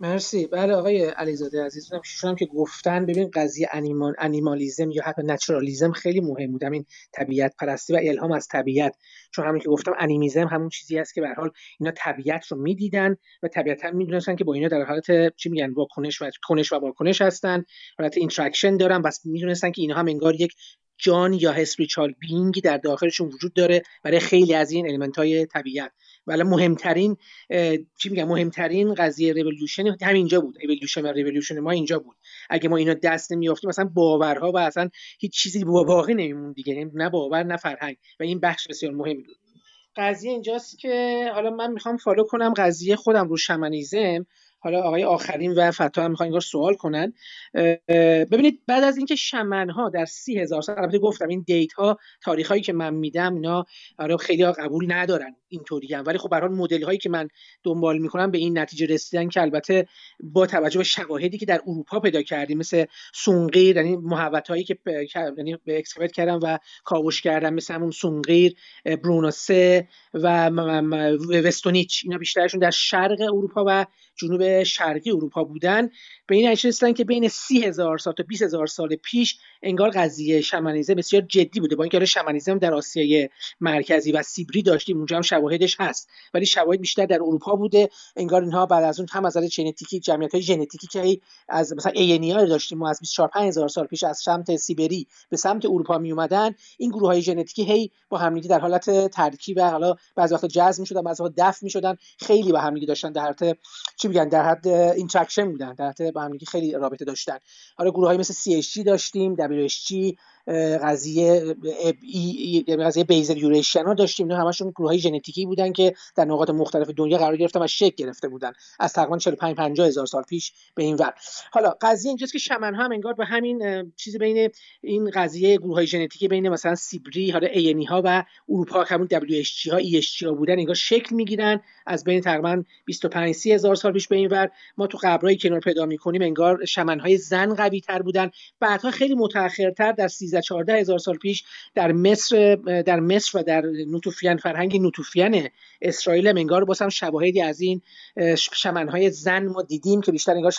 مرسی. بله آقای علیزاده عزیز شما که گفتن ببین قضیه انیمال انیمالیزم یا حتی نچرالیزم خیلی مهم بود. همین طبیعت پرستی و الهام از طبیعت. چون همین که گفتم انیمیزم همون چیزی است که به حال اینا طبیعت رو می‌دیدن و طبیعتا می‌دونستن که با اینا در حالت چی میگن واکنش و کنش و واکنش هستن. حالت interaction دارن. پس می‌دونستن که اینها هم انگار یک جان یا spiritual being ی در داخلشون وجود داره برای خیلی از این element های طبیعت ولی مهمترین چی میگم؟ مهمترین قضیه ریولوشن همینجا بود. evolution و revolution ما اینجا بود. اگه ما اینا دست نمیافتیم مثلا باورها و اصلا هیچ چیزی باقی نمیمون دیگه. یعنی نه باور نه فرهنگ. و این بخش بسیار مهمی بود. قضیه اینجاست که حالا من می‌خوام follow کنم قضیه خودم رو شمنیزم. حالا آقای آخرین و فتا هم می‌خوان سوال کنن. ببینید بعد از اینکه شمن ها در سی هزار سال البته گفتم این date ها تاریخ هایی که من میدم اینا خیلی ها قبول ندارن اینطوری هم. ولی خب به مدل هایی که من دنبال می‌کنم به این نتیجه رسیدن که البته با توجه به شواهدی که در اروپا پیدا کردیم مثل سونگیر یعنی محوطه هایی که یعنی excavate کردم و کاوش کردم مثل همون سونگیر برونوسه و وستونیچ اینا بیشترشون در شرق اروپا و جنوب شرقی اروپا بودن. به این نتیجه که بین سی هزار سال تا 20 هزار سال پیش انگار قضیه شمنیزم بسیار جدی بوده با اینکه شمنیزم در آسیای مرکزی و سیبری داشتیم اونجا هم شواهدش هست. ولی شواهد بیشتر در اروپا بوده. انگار اینها بعد از اون هم از ژنتیکی جمعیت های ژنتیکی که از مثلا اینیا داشتیم ما از 24 هزار سال پیش از سمت سیبری به سمت اروپا می اومدن این گروه های ژنتیکی هی با همدیگه در حالت ترکیب و حالا بعضی وقتا جذب می‌شدن بعضی وقتا دفع می‌شدن خیلی با همدیگه داشتن در حالت چی میگن در حد interaction بودن در حد با همدیگه خیلی رابطه داشتن. حالا گروه های مثل CHG داشتیم قضیه قضیه Basal Eurasian ها داشتیم. اینا همشون گروه های ژنتیکی بودن که در نقاط مختلف دنیا قرار گرفتن و شکل گرفته بودن. از تقریبا 45 50 هزار سال پیش به این ور. حالا قضیه اینجاست که شمن ها هم انگار به همین چیزی بین این قضیه گروه های ژنتیکی بین مثلا سیبری حالا اینی ها و اروپا همون WHG ها EHG ها بودن انگار شکل می‌گیرن. از بین تقریبا 25 30 هزار سال پیش به این ور. ما تو قبرای کنار پیدا می‌کنیم انگار شمن های زن قوی تر بودن. بعدها خیلی متأخرتر در 13 14 هزار سال پیش در مصر در مصر و در نوتوفیان فرهنگ نوتوفیان اسرائیل هم انگار باز شواهدی از این شمنهای زن ما دیدیم که بیشتر انگار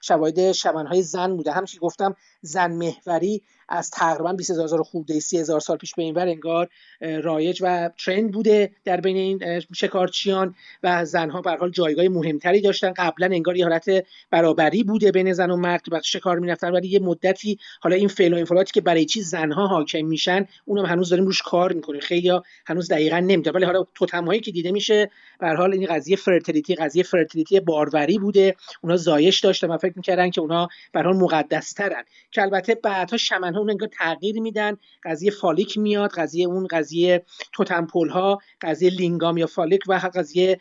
شواهد شمنهای زن بوده. همچنین گفتم زن محوری از تقریبا 20 هزار خورده 30 هزار سال پیش به این ور انگار رایج و ترند بوده در بین این شکارچیان و زنها. به حال جایگاه مهمتری داشتن. قبلا انگار یه حالت برابری بوده بین زن و مرد که شکار می‌رفتن. ولی یه مدتی حالا این فعل و انفعالاتی که برای چی زنها حاکم میشن اونم هنوز داریم روش کار می‌کنیم. خیلی ها هنوز دقیقا نمی‌دونن. ولی حالا توتم هایی که دیده میشه به حال این قضیه fertility قضیه fertility باروری بوده. اونا زایش داشتن و فکر می‌کردن که اونا به حال مقدس ترن که البته بعدها شمن ها اون انگار تغییر میدن. قضیه phallic میاد قضیه اون قضیه totem pole ها قضیه لینگام یا phallic و قضیه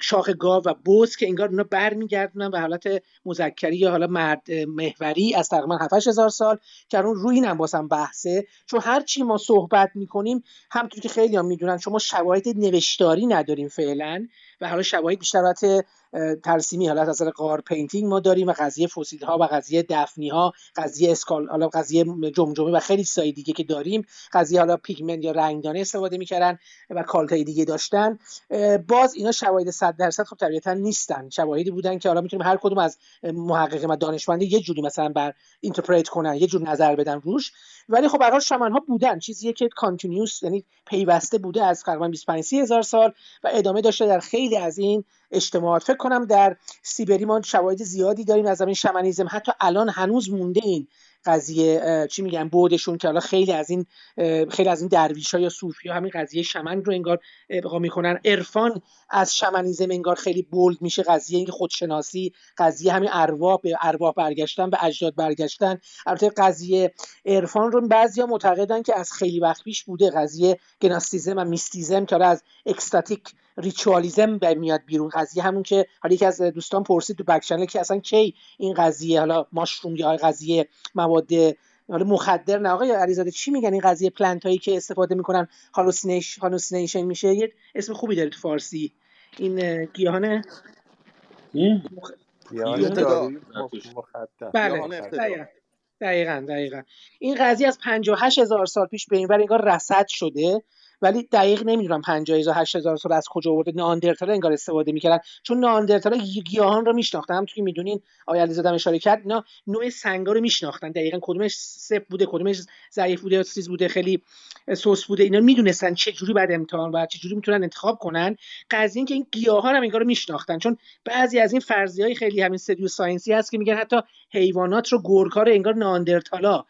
شاخ گاو و بز که انگار اونا برمیگردونن به حالت مذکری یا حالا مرد محوری از تقریبا 7 هزار سال که اون روی اینم باسم بحثه. چون هر چی ما صحبت می‌کنیم همونطور که خیلی هم می‌دونن شما شواهد نوشتاری نداریم فعلا و حالا شواهد بیشتر ترسیمی حالت از غار painting ما داریم و قضیه فسیل ها و قضیه دفنی ها قضیه skull حالا قضیه جمجمه و خیلی چیزای دیگه که داریم. قضیه حالا پیگمنت یا رنگدانه استفاده می‌کردن و cult های دیگه داشتن. باز اینا شواهد 100 درصد خب طبیعتا نیستن. شواهدی بودن که حالا می‌تونیم هر کدوم از محقق و دانشمند یه جوری مثلا بر interpret کنن یه جور نظر بدن روش. ولی خب برای شمن ها بودن. چیزیه که کانتینیوس یعنی پیوسته بوده از تقریبا 25 هزار سال و ادامه داشته در خیلی از این اجتماعات. فکر کنم در سیبری ما شواهد زیادی داریم از زمین شمنیزم. حتی الان هنوز مونده این قضیه چی میگن بودشون که حالا خیلی از این خیلی از این درویش ها یا صوفی ها همین قضیه شمن رو انگار ابقا می‌کنن. عرفان از شمنیزم انگار خیلی بولد میشه. قضیه این خودشناسی قضیه همین ارواح به ارواح برگشتن به اجداد برگشتن. البته قضیه عرفان رو بعضیا معتقدن که از خیلی وقت پیش بوده. قضیه Gnosticism و mysticism که از ecstatic ritualism میاد بیرون. قضیه همون که حالا یکی از دوستان پرسید تو بک که اصلا کی این قضیه حالا mushroom یا قضیه مواد حالا مخدر نه آقای علیزاده چی میگن این قضیه plant هایی که استفاده می‌کنن؟ hallucination میشه. یه اسم خوبی داره تو فارسی. این گیاهان بله. دقیقا دقیقا این قضیه از 58 هزار سال پیش به این انگار رصد شده. ولی دقیق نمی‌دونم 50 هزار 8 هزار سال از کجا آورده. ناندرتال انگار استفاده می‌کردن. چون ناندرتال گیاهان رو میشناختن. هم که می‌دونین آیا علیزاده اشاره کرد. اینا نوع سنگا رو میشناختن. دقیقا کدومش سپ بوده کدومش ضعیف بوده چیز بوده خیلی سوس بوده. اینا می‌دونستن چه جوری بعد امتحان و چه جوری می‌تونن انتخاب کنن. قضیه این که این گیاهان هم انگار رو میشناختن. چون بعضی از این فرضیه های خیلی همین pseudo science ی هست که میگن حتی حیوانات رو گورکار انگار ناندرتالا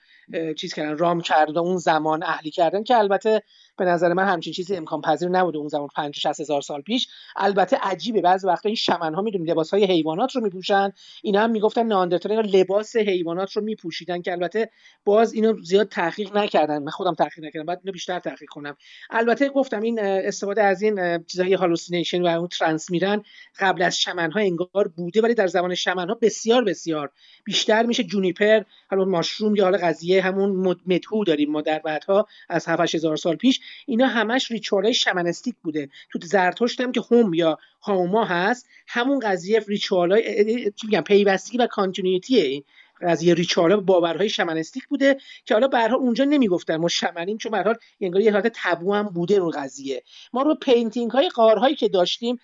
چیز کردن رام کردن اون زمان اهلی کردن که البته به نظر من همچین چیزی امکان پذیر نبوده اون زمان 50 60 هزار سال پیش. البته عجیبه بعضی وقتا این شمن ها می‌دونید لباس های حیوانات رو میپوشن. اینا هم می‌گفتن ناندرتال لباس حیوانات رو میپوشیدن که البته باز اینو زیاد تحقیق نکردن. من خودم تحقیق نکردم بعد اینو بیشتر تحقیق کنم. البته گفتم این استفاده از این چیزای hallucination و اون trance میرن قبل از شمن ها انگار بوده ولی در زمان شمن ها بسیار بسیار بیشتر میشه. جونیپر حالا ماشروم یا حالا قضیه همون مدهو داریم. ما در بعدها از 7000 سال پیش اینا همش ریچوالای شمنستیک بوده. تو زرتشت هم که هم یا هاوما هست همون قضیه ریچوالای چی میگم پیوستگی و کانتینیوتیه قضیه ریچارا باورهای شمنستیک بوده که حالا به اونجا نمی‌گفتن ما شمنیم چون به حال انگار یه حالت تبو هم بوده رو قضیه. ما رو painting های غارهایی که داشتیم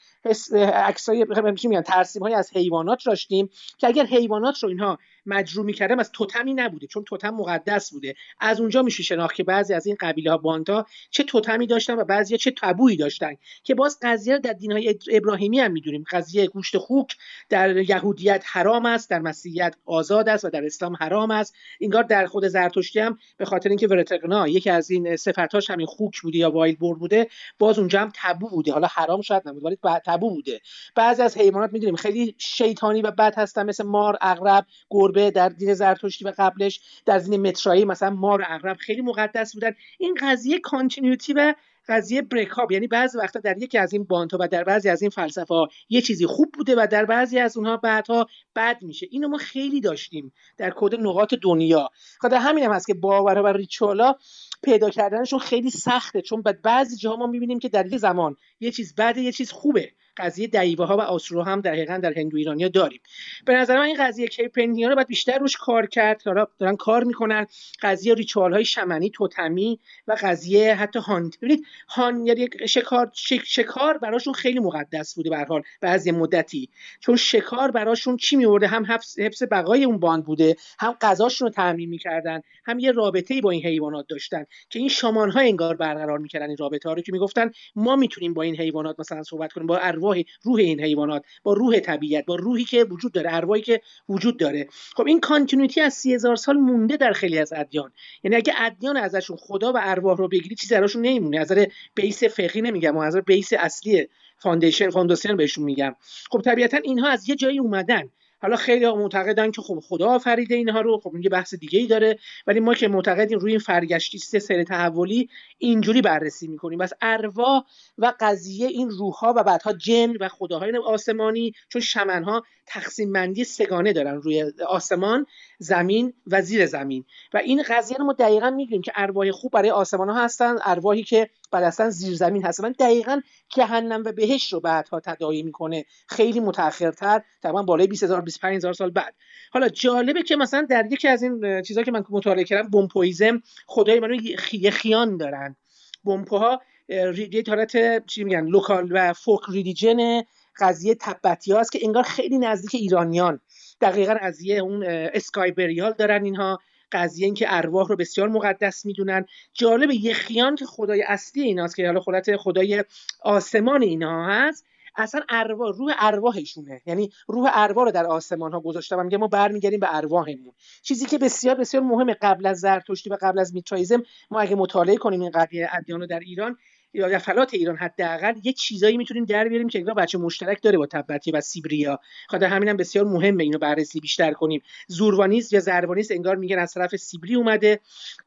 عکسای میگن؟ ترسیم های از حیوانات داشتیم که اگر حیوانات رو اینها مجروح می‌کردن از توتمی نبوده چون توتم مقدس بوده. از اونجا میشه شناخت که بعضی از این قبیله ها بانتا چه توتمی داشتن و بعضی چه تابویی داشتن. که باز قضیه در دین های ابراهیمی هم می‌دونیم. قضیه گوشت خوک در یهودیت حرام است در مسیحیت آزاد است و در اسلام حرام است. انگار در خود زرتشتی هم به خاطر اینکه ورثرغنا یکی از این صفتاش همین خوک بوده یا wild boar بوده باز اونجا هم تبو بوده. حالا حرام شاید نبود ولی تبو بوده. بعضی از حیوانات می‌دونیم خیلی شیطانی و بد هستن مثل مار عقرب گربه در دین زرتشتی و قبلش در دین مترایی مثلا مار عقرب خیلی مقدس بودن. این قضیه کانتینیوتی و قضیه بریک یعنی بعضی وقتا در یکی از این بانت و در بعضی از این فلسفه ها یه چیزی خوب بوده و در بعضی از اونها بعدها بد میشه. اینو ما خیلی داشتیم در کد نقاط دنیا. خاطر همین هم هست که باور و ریچولا پیدا کردنشون خیلی سخته چون بعضی جاها ما می‌بینیم که در یه زمان یه چیز بده یه چیز خوبه. قضیه دیوه ها و آسرو هم دقیقا در هندو ایرانیا داریم. به نظر من این قضیه کیپندیا رو باید بیشتر روش کار کرد. دارن کار می‌کنن. قضیه ریچوال های شمنی توتمی و قضیه حتی هانت. ببینید هان یعنی شکار شکار براشون خیلی مقدس بوده به حال بعضی مدتی. چون شکار براشون چی میورده؟ هم حفظ, بقای اون باند بوده هم غذاشون رو تامین می‌کردن هم یه رابطه با این حیوانات داشتن که این شامان ها انگار برقرار می‌کردن این رابطه ها رو که می‌گفتن ما می‌تونیم با این حیوانات مثلا صحبت کنیم با ارواح روح این حیوانات با روح طبیعت با روحی که وجود داره ارواحی که وجود داره. خب این continuity از سی هزار سال مونده در خیلی از ادیان. یعنی اگه ادیان ازشون خدا و ارواح رو بگیری چیزی ازشون نمیمونه. از base فقهی نمیگم از base اصلی foundation فانداسیون بهشون میگم. خب طبیعتا اینها از یه جایی اومدن. حالا خیلی معتقدن که خب خدا آفریده اینها رو. خب یه بحث دیگه ای داره. ولی ما که معتقدیم روی این فرگشتی سر تحولی اینجوری بررسی می‌کنیم. بس ارواح و قضیه این روحها و بعدها جن و خداهای آسمانی چون شمنها تقسیم بندی سگانه دارن روی آسمان زمین و زیر زمین. و این قضیه رو ما دقیقا میگیم که ارواح خوب برای آسمان ها هستن ارواحی که بعد اصلا زیر زمین هستن. من دقیقا جهنم و بهش رو بعدها تداعی می‌کنه. خیلی متأخرتر تقریبا بالای 20000 25000 سال بعد. حالا جالبه که مثلا در یکی از این چیزا که من مطالعه کردم بمپویزم خدای منو یه خیان دارن. بمپوها یه حالت چی میگن لوکال و فوک ریلیجن قضیه تبتی است که انگار خیلی نزدیک ایرانیان. دقیقا قضیه اون اسکایبریال دارن اینها. قضیه این که ارواح رو بسیار مقدس می‌دونن. جالب یخیان که خدای اصلی ایناست که حالا خودت خدای آسمان اینها هست. اصلا ارواح روح ارواحشونه. یعنی روح ارواح رو در آسمان ها و میگه ما برمیگردیم به ارواحمون. چیزی که بسیار بسیار مهمه قبل از زرتشتی و قبل از میترائیزم ما اگه مطالعه کنیم این قضیه ادیان رو در ایران یا فلات ایران حداقل یه چیزایی می‌تونیم در بیاریم که اینا بچه مشترک داره با تبتی و سیبریا. خاطر همینم بسیار مهمه اینو بررسی بیشتر کنیم. زوروانیز یا زروانیز انگار میگن از طرف سیبری اومده.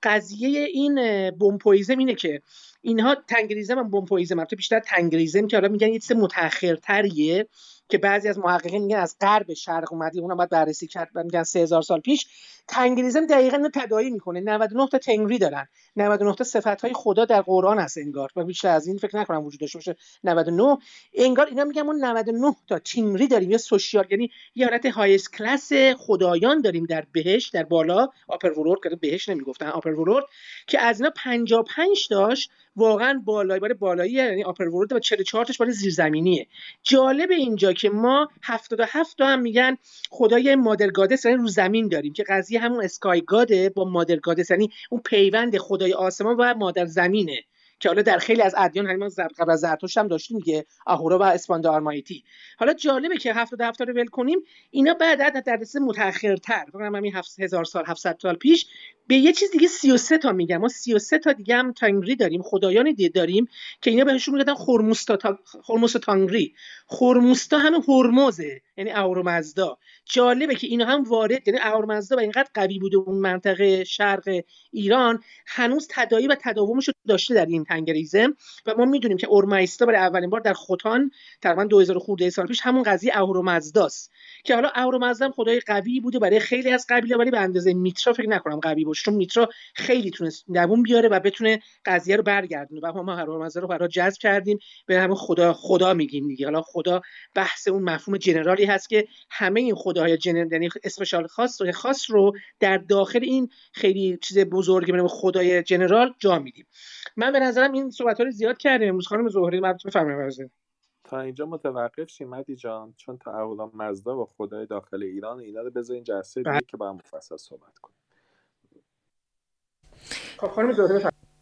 قضیه این بمپویزم اینه که اینها تنگریزم هم بمپویزم البته بیشتر تنگریزم که حالا میگن یه چیز متأخرتریه که بعضی از محققین میگن از غرب شرق اومده اونم باید بررسی کرد میگن 3000 سال پیش. تنگریزم دقیقا اینو تداعی می‌کنه. 99 تا تنگری دارن. 99 تا صفت های خدا در قرآن هست انگار. و بیشتر از این فکر نکنم وجود داشته باشه. 99 انگار اینا میگن ما 99 تا تنگری داریم. یا سوشیال یعنی یه حالت هایست کلاس خدایان داریم در بهش در بالا. آپر ورورد که بهش نمی‌گفتن آپر ورورد که از اینا 55 تاش واقعا بالایی باره بالایی یعنی آپر ورورد و 44 تاش باره زیرزمینیه. جالب اینجا که ما 77 تا هم میگن خدای مادر گادس یعنی رو زمین داریم که قضیه همون اسکای گاده با مادر گادس یعنی اون پیوند خدای آسمان و مادر زمینه. که حالا در خیلی از ادیان همین قبل از زرتشت هم داشتیم دیگه اهورا و اسپاندا آرمایتی. حالا جالبه که هفت هفت رو ول کنیم اینا بعد در دسته متأخرتر. فکر کنم همین 7000 سال 700 سال پیش به یه چیز دیگه 33 تا میگم. ما 33 تا دیگه هم تانگری داریم خدایان دیگه داریم که اینا بهشون میگن خرموستا تا... خرموستا تانگری. خرموستا همه هرمزه یعنی اورمزدا جالبه که اینا هم وارد یعنی اورمزدا و اینقدر قوی بوده اون منطقه شرق ایران هنوز تداعی و تداومش رو داشته در این تنگریزم و ما می‌دونیم که اورمایستا برای اولین بار در خوتان تقریبا 2000 خورده سال پیش همون قضیه اورمزداست که حالا اورمزدا خدای قوی بوده برای خیلی از قبیله ولی به اندازه میترا فکر نکنم قوی باشه چون میترا خیلی تونست دووم بیاره و بتونه قضیه رو برگردونه. و ما اورمزدا رو برای جذب کردیم. به همون خدا خدا میگیم دیگه. حالا خدا بحث اون مفهوم جنرالی هست که همه این خداهای جنرال یعنی اسپشال خاص رو خاص رو در داخل این خیلی چیز بزرگی به خدای جنرال جا میدیم. من به نظرم این صحبت رو زیاد کردیم. امروز خانم زهری من بفرمایید تا اینجا متوقف شیم مدی جان. چون تا اولا مزدا و خدای داخل ایران اینا رو بذارین جلسه دیگه که با هم مفصل صحبت کنیم. خب خانم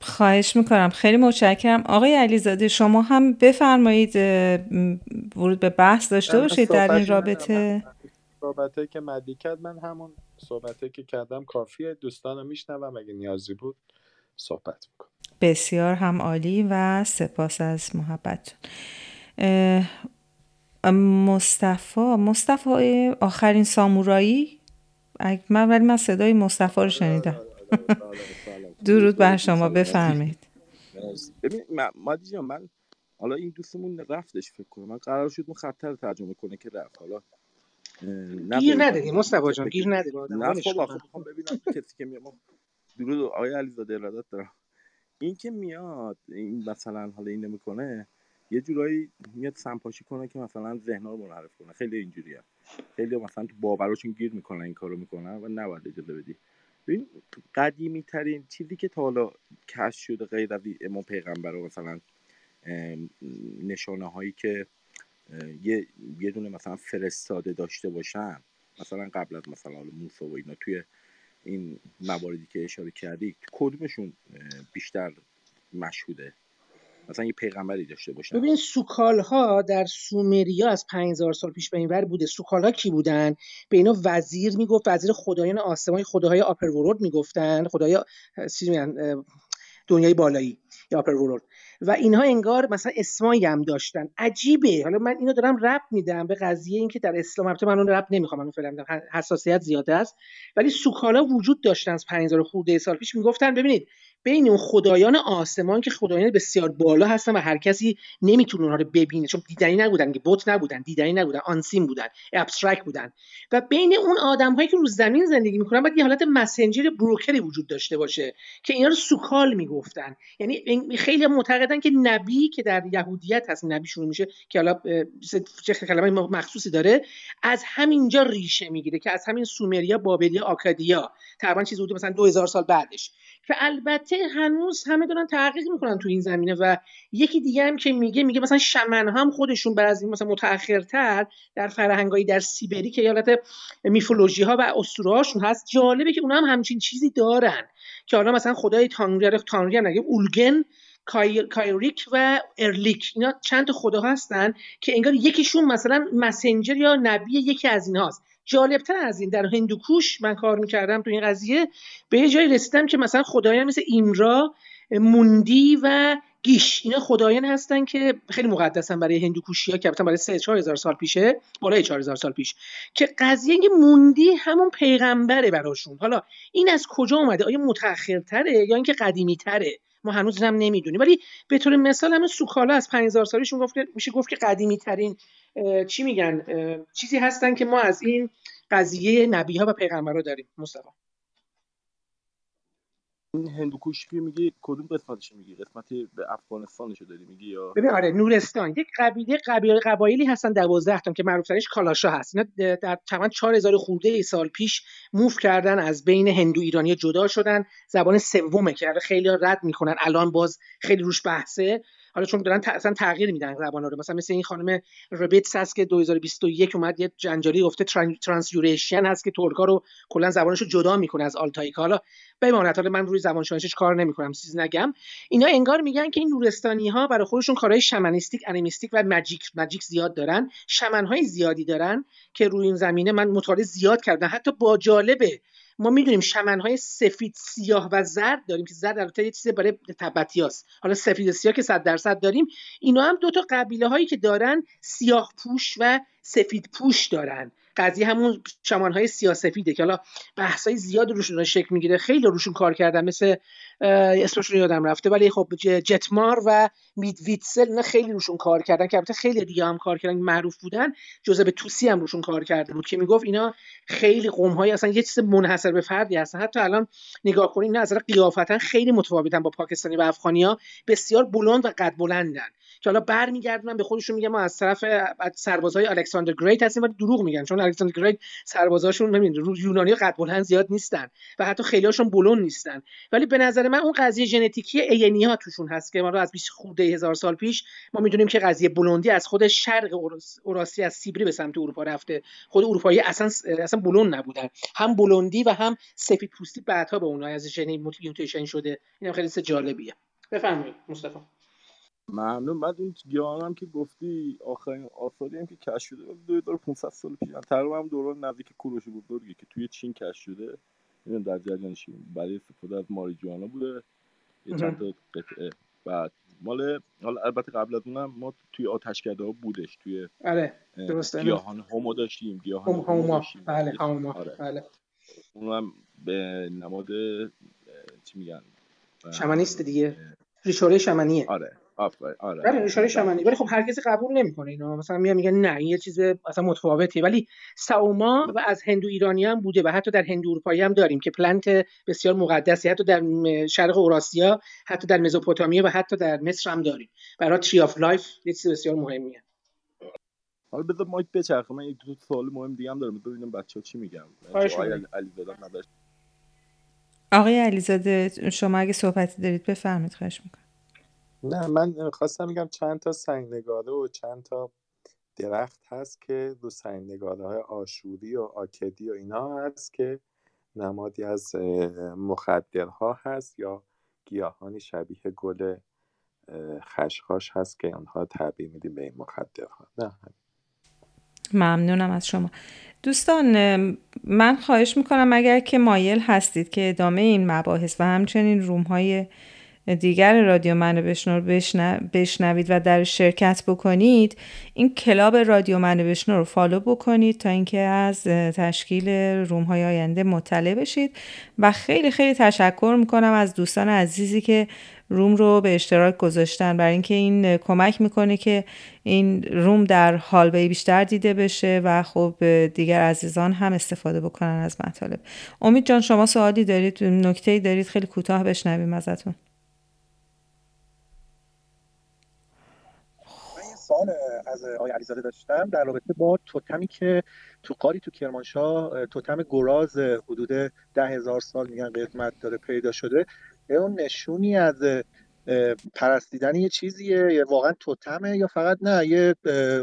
خواهش می‌کنم. خیلی متشکرم. آقای علیزاده شما هم بفرمایید ورود به بحث داشته باشید در این رابطه. صحبته که مدی کرد من همون صحبته که کردم کافیه. دوستان رو میشنوم. اگه نیازی بود صحبت می‌کنم. بسیار هم عالی و سپاس از محبت مصطفی مصطفی آخرین سامورایی؟ من ولی من صدای مصطفی رو شنیدم. درود بر شما بفرمایید. ببین مادی جان من حالا این دوستمون رفتش فکر کنم. من قرار شد اون خطر رو ترجمه کنه که رفت. حالا گیر نداری مصطفی جان گیر نداری نه خب آخه می‌خوام ببینم کسی که میاد. درود آقای علیزاده ارادت دارم. این که میاد این مثلا حالا این نمی‌کنه یه جورایی میاد سمپاشی کنه که مثلا ذهنها رو منحرف کنه. خیلی اینجوریه. خیلی مثلا تو باوراشون گیر می‌کنن این کارو می‌کنن و نباید اجازه بدی. ببین قدیمی ترین چیزی که تا حالا کشف شده غیر از امام پیغمبر مثلا نشانه هایی که یه یه دونه مثلا فرستاده داشته باشن مثلا قبل از مثلا موسی و اینا توی این مواردی که اشاره کردی کدومشون بیشتر مشهوده؟ مثلا یه پیغمبری داشته باشن. ببین سوکال ها در سومریا از 5000 سال پیش به این ور بوده. سوکال ها کی بودن؟ به اینا وزیر می‌گفت وزیر خدایان آسمان خداهای upper world می‌گفتن خدای دنیای بالایی یا upper world. و اینها انگار مثلا اسمایی هم داشتن. عجیبه. حالا من اینو دارم ربط میدم به قضیه اینکه در اسلام البته من اون ربط نمی‌خوام من فعلا حساسیت زیاده است. ولی سوکالا وجود داشتن از 5000 خورده سال پیش. می‌گفتن ببینید بین اون خدایان آسمان که خدایان بسیار بالا هستن و هر کسی نمی‌تونه اونها رو ببینه. چون دیدنی نبودن که بت نبودن دیدنی نبودن unseen بودن abstract بودن. و بین اون آدم هایی که رو زمین زندگی می‌کنن باید یه حالت messenger broker ی وجود داشته باشه که اینا رو سوکال می‌گفتن. یعنی خیلی معتقدن که نبی که در یهودیت هست نبی شروع میشه که حالا چه کلمه مخصوصی داره از همینجا ریشه می‌گیره که از همین سومریا بابلیا آکادیا. تقریبا چیزی بوده مثلا 2000 سال بعدش. که البته هنوز همه دارن تحقیق می‌کنن تو این زمینه و یکی دیگه هم که میگه میگه مثلا شمن هم خودشون بعضی مثلا متأخرتر در فرهنگایی در سیبری که حالت میفولوژی ها و اسطوره هاشون هست جالبه که اونا هم همچین چیزی دارن. که حالا مثلا خدای تانری هم نگه اولگن کایریک و ارلیک اینا چند خدا هستن که انگار یکیشون مثلا مسنجر یا نبی یکی از اینهاست جالبتر از این در هندوکوش من کار می‌کردم تو این قضیه به یه جایی رسیدم که مثلا خدایان مثل ایمرا موندی و گیش اینا خدایان هستن که خیلی مقدسن برای هندوکوشی ها که برای 3 هزار سال پیشه بالای هزار سال پیش. که قضیه اینکه موندی همون پیغمبره براشون. حالا این از کجا اومده؟ آیا متأخرتره یا اینکه قدیمی تره ما هنوز هم نمی‌دونیم. ولی به طور مثال همون سوکالا از 5000 سالشون گفت میشه گفت که قدیمی ترین چی میگن چیزی هستن که ما از این قضیه نبی ها و پیغمبرها داریم مصطفی. این هندوکوش میگی کدوم قسمتش میگی؟ قسمتی به افغانستانشو داری میگی یا؟ ببین آره نورستان. یک قبیله قبیله قبایلی هستن 12 تا که معروف ترش کالاشا هست. اینا در تقریبا 4000 خورده ای سال پیش move کردن از بین هندو ایرانی جدا شدن. زبان سومه که خیلی رد می‌کنن. الان باز خیلی روش بحثه. حالا چون دارن اصلا تغییر میدن زبان رو. مثلا مثل این خانم ربیتس هست که 2021 اومد یه جنجالی گفته Transeurasian هست که ترکا رو کلا زبانش رو جدا می‌کنه از آلتایکا. حالا بماند حالا من روی زبان شناسیش کار نمی‌کنم چیزی نگم. اینا انگار میگن که این نورستانی ها برای خودشون کارهای shamanistic animistic و magic magic زیاد دارن. شمن های زیادی دارن که روی این زمینه من مطالعه زیاد کردم. حتی با جالبه ما می‌دونیم های سفید سیاه و زرد داریم که زرد البته یه چیز برای تبتیاست حالا سفید سیاه که 100 درصد داریم اینا هم دو تا قبیله هایی که دارن سیاه پوش و سفید پوش دارن. قضیه همون شمان های سیاسفیده که حالا بحث های زیاد روشون شکل می‌گیره خیلی روشون کار کردن مثل اسمشون یادم رفته ولی خب جتمار و میدویتسل اینا خیلی روشون کار کردن که البته خیلی دیگه هم کار کردن معروف بودن به توسی هم روشون کار کرده بود که می‌گفت اینا خیلی قوم های اصلا یه چیز منحصر به فردی هستن. حتی الان نگاه کنید اینا از قیافتا خیلی متفاوتن با پاکستانی و افغانیا بسیار بلند و قد بلندن. که حالا برمیگردونن به خودشون میگن ما از طرف سربازهای الکساندر گریت هستیم ولی دروغ میگن. چون الکساندر گریت سربازاشون نمی‌دونن یونانی قد بلند زیاد نیستن و حتی خیلیاشون بلند نیستن. ولی به نظر من اون قضیه ژنتیکی اینی ها توشون هست که ما رو از 20 خورده هزار سال پیش ما می‌دونیم که قضیه بلندی از خود شرق اوراسی از سیبری به سمت اروپا رفته. خود اروپایی اصلا اصلا بلند نبودن. هم بلندی و هم سفید پوستی بعدها به اونها از ژن موتیشن شده. این خیلی جالبیه. بفرمایید مصطفی. ممنون بعد این گیاهان هم که گفتی آخرین آثاری هم که کشف شده 2500 سال پیش تقریبا هم دوران نزدیک کوروش بزرگی که توی چین کشف شده. این در جریانشیم برای استفاده از ماریجوانا بوده. یه چند تا قطعه. بعد مال حالا البته قبل از اونم ما توی آتشکده ها بودش توی آره درسته. گیاهان هومو داشتیم گیاهان هومو داشتیم. بله هومو آره. بله. اونم به نماد چی میگن؟ شمنیست دیگه. ریشوره شمنیه. آره. آفرین. آره بله اشاره شمنی ولی خب هر کسی قبول نمی‌کنه اینو. مثلا میاد میگن نه این یه چیز اصلا متفاوته. ولی ساوما و از هندو ایرانی هم بوده و حتی در هندو اروپایی هم داریم که پلنت بسیار مقدسی حتی در شرق اوراسیا حتی در مزوپوتامیا و حتی در مصر هم داریم. برای tree of life یه چیز بسیار مهمیه. حالا بذار mic بچرخه. من یک دو سوال مهم دیگه هم دارم. ببینم بچه‌ها چی میگن. آقای علیزاده شما اگه صحبتی دارید بفرمایید. خواهش می‌کنم. نه من خواستم میگم چند تا سنگ نگاره و چند تا درخت هست که دو سنگ نگاره های آشوری و آکدی و اینا هست که نمادی از مخدرها هست یا گیاهانی شبیه گل خشخاش هست که اونها تعبیر میدیم به این مخدرها. نه. ممنونم از شما. دوستان من خواهش می‌کنم اگر که مایل هستید که ادامه این مباحث و همچنین room های دیگر رادیو منو بشنو بشنوید و در شرکت بکنید این club رادیو منو بشنو رو follow بکنید تا اینکه از تشکیل روم های آینده مطلع بشید. و خیلی خیلی تشکر می‌کنم از دوستان عزیزی که روم رو به اشتراک گذاشتن. برای اینکه این کمک می‌کنه که این روم در هالوی بیشتر دیده بشه و خب دیگر عزیزان هم استفاده بکنن از مطالب. امید جان شما سوالی دارید نکته دارید خیلی کوتاه بشنویم ازتون. سوال از آقای علیزاده داشتم. در رابطه با توتمی که تو قاری تو کرمانشاه توتم گراز حدود ده هزار سال میگن قدمت داره پیدا شده. اون نشونی از پرستیدن یه چیزیه. یا واقعا توتمه یا فقط نه یه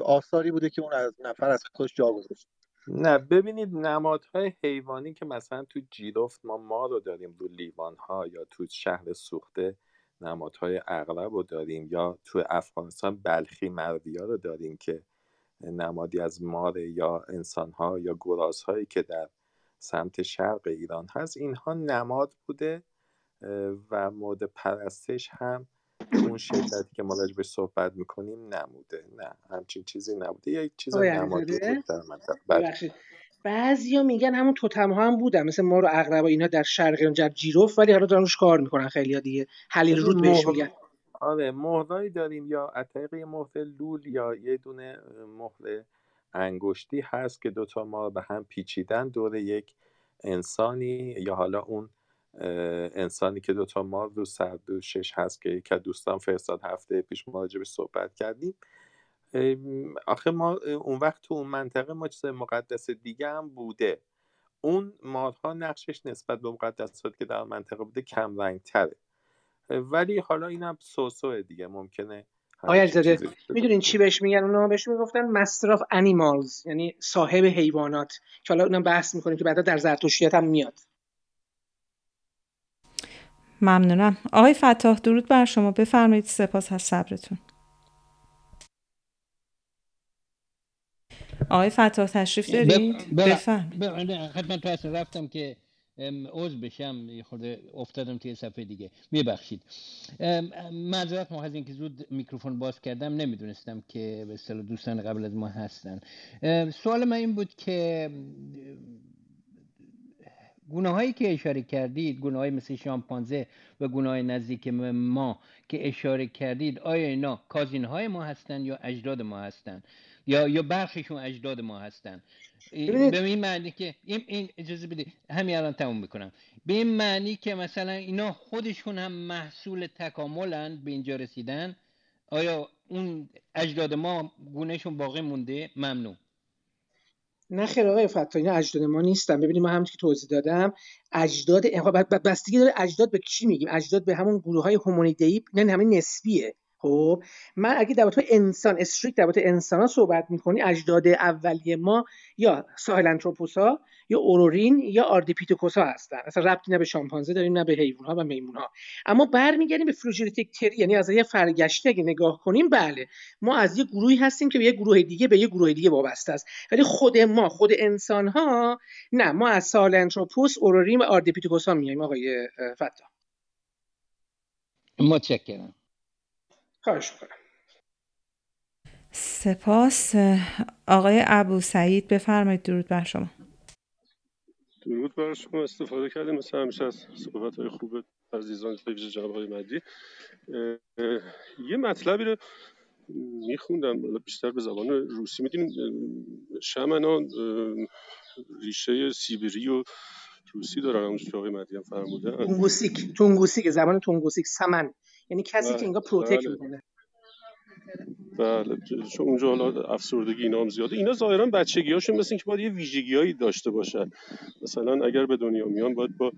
آثاری بوده که اون از نفر از خودش جا گذاشت. نه ببینید نمادهای حیوانی که مثلا تو جیرفت ما ما رو داریم رو لیوان ها یا تو شهر سوخته نمادهای اغلب رو داریم یا تو افغانستان بلخی مردیا رو داریم که نمادی از مار یا انسان ها یا گراز هایی که در سمت شرق ایران هست اینها نماد بوده و مورد پرستش هم اون شدتی که ما راجبش صحبت می‌کنیم نموده نه همچین چیزی نبوده. یک چیز نمادی بود در منطقه بعضیا میگن همون توتم ها هم بودن مثل ما رو اقربا اینا در شرق در جیروف ولی حالا دارن روش کار می‌کنن خیلی دیگه. حلیل رود بهش میگن. آره مهرایی داریم یا عتیق مهر لول یا یه دونه مهر انگشتی هست که دوتا ما به هم پیچیدن دور یک انسانی یا حالا اون انسانی که دوتا مار رو سر دوشش هست که یک از دوستان فرستاد هفته پیش ما صحبت کردیم. آخه ما اون وقت تو اون منطقه ما چیز مقدس دیگه هم بوده. اون مارها نقشش نسبت به مقدسات که در منطقه بوده کم رنگ تره ولی حالا اینم سوسوه دیگه ممکنه آیا زده می‌دونین چی بهش میگن؟ اونا بهش می‌گفتن مستر آف انیمالز یعنی صاحب حیوانات. که حالا اونم بحث می‌کنیم که بعدا در زرتشتیت هم میاد. ممنونم. آقای فتاح درود بر شما. بفرمایید سپاس از صبرتون. آقای فتاح تشریف دارید؟ بفرم خدمت رفتم که عوض بشم. خورده افتادم توی صفحه دیگه. میبخشید معذرت ما از اینکه زود میکروفون باز کردم نمی‌دونستم که به اصطلاح دوستان قبل از ما هستن. سوال من این بود که گناه هایی که اشاره کردید گناه های مثل شامپانزه و گناه های نزدیک ما که اشاره کردید آیا اینا کازین های ما هستند یا اجداد ما هستند یا یا برخششون اجداد ما هستند به این معنی که این, این اجازه بده همین الان تموم می‌کنم. به این معنی که مثلا اینا خودشون هم محصول تکاملند به اینجا رسیدن آیا اون اجداد ما گونهشون باقی مونده؟ ممنون. نه خیر آقای فتا اینا اجداد ما نیستن. ببینید ما همونطور که توضیح دادم اجداد بستگی داره اجداد به کی میگیم؟ اجداد به همون گروه های هومونیدئی نه همین نسبیه. خب من اگه در انسان استریک در انسان ها صحبت می‌کنی اجداد اولیه ما یا ساهلانتروپوس ها یا اورورین یا آردیپیتوکوس ها هستن. اصلا ربطی نه به شامپانزه داریم نه به حیوان ها و میمون ها اما برمیگردیم به phylogenetic tree یعنی از یه فرگشته اگه نگاه کنیم بله ما از یه گروهی هستیم که به یه گروه دیگه به یه گروه دیگه وابسته است. ولی خود ما خود انسان ها نه ما از ساهلانتروپوس اورورین و آردیپیتوکوس ها میایم آقای فتا. متشکرم. خواهش کنم سپاس آقای ابو سعید بفرمایید درود بر شما. درود بر شما. استفاده کردیم مثل همیشه از صحبت های خوب عزیزان ویژه جناب های مدی یه مطلبی رو میخوندم بیشتر به زبان روسی می‌دونیم. شمنان ریشه سیبری و روسی دارن همون که آقای مدی هم فرمودن تونگوسیک تونگوسیک زبان تونگوسیک سمن. یعنی کسی که انگار پروتک بله. می‌کنه. بله چون اونجا حالا افسردگی اینا هم زیاده. اینا ظاهرا بچگی هاشون مثل اینکه باید یه ویژگی هایی داشته باشن. مثلا اگر به دنیا میان باید با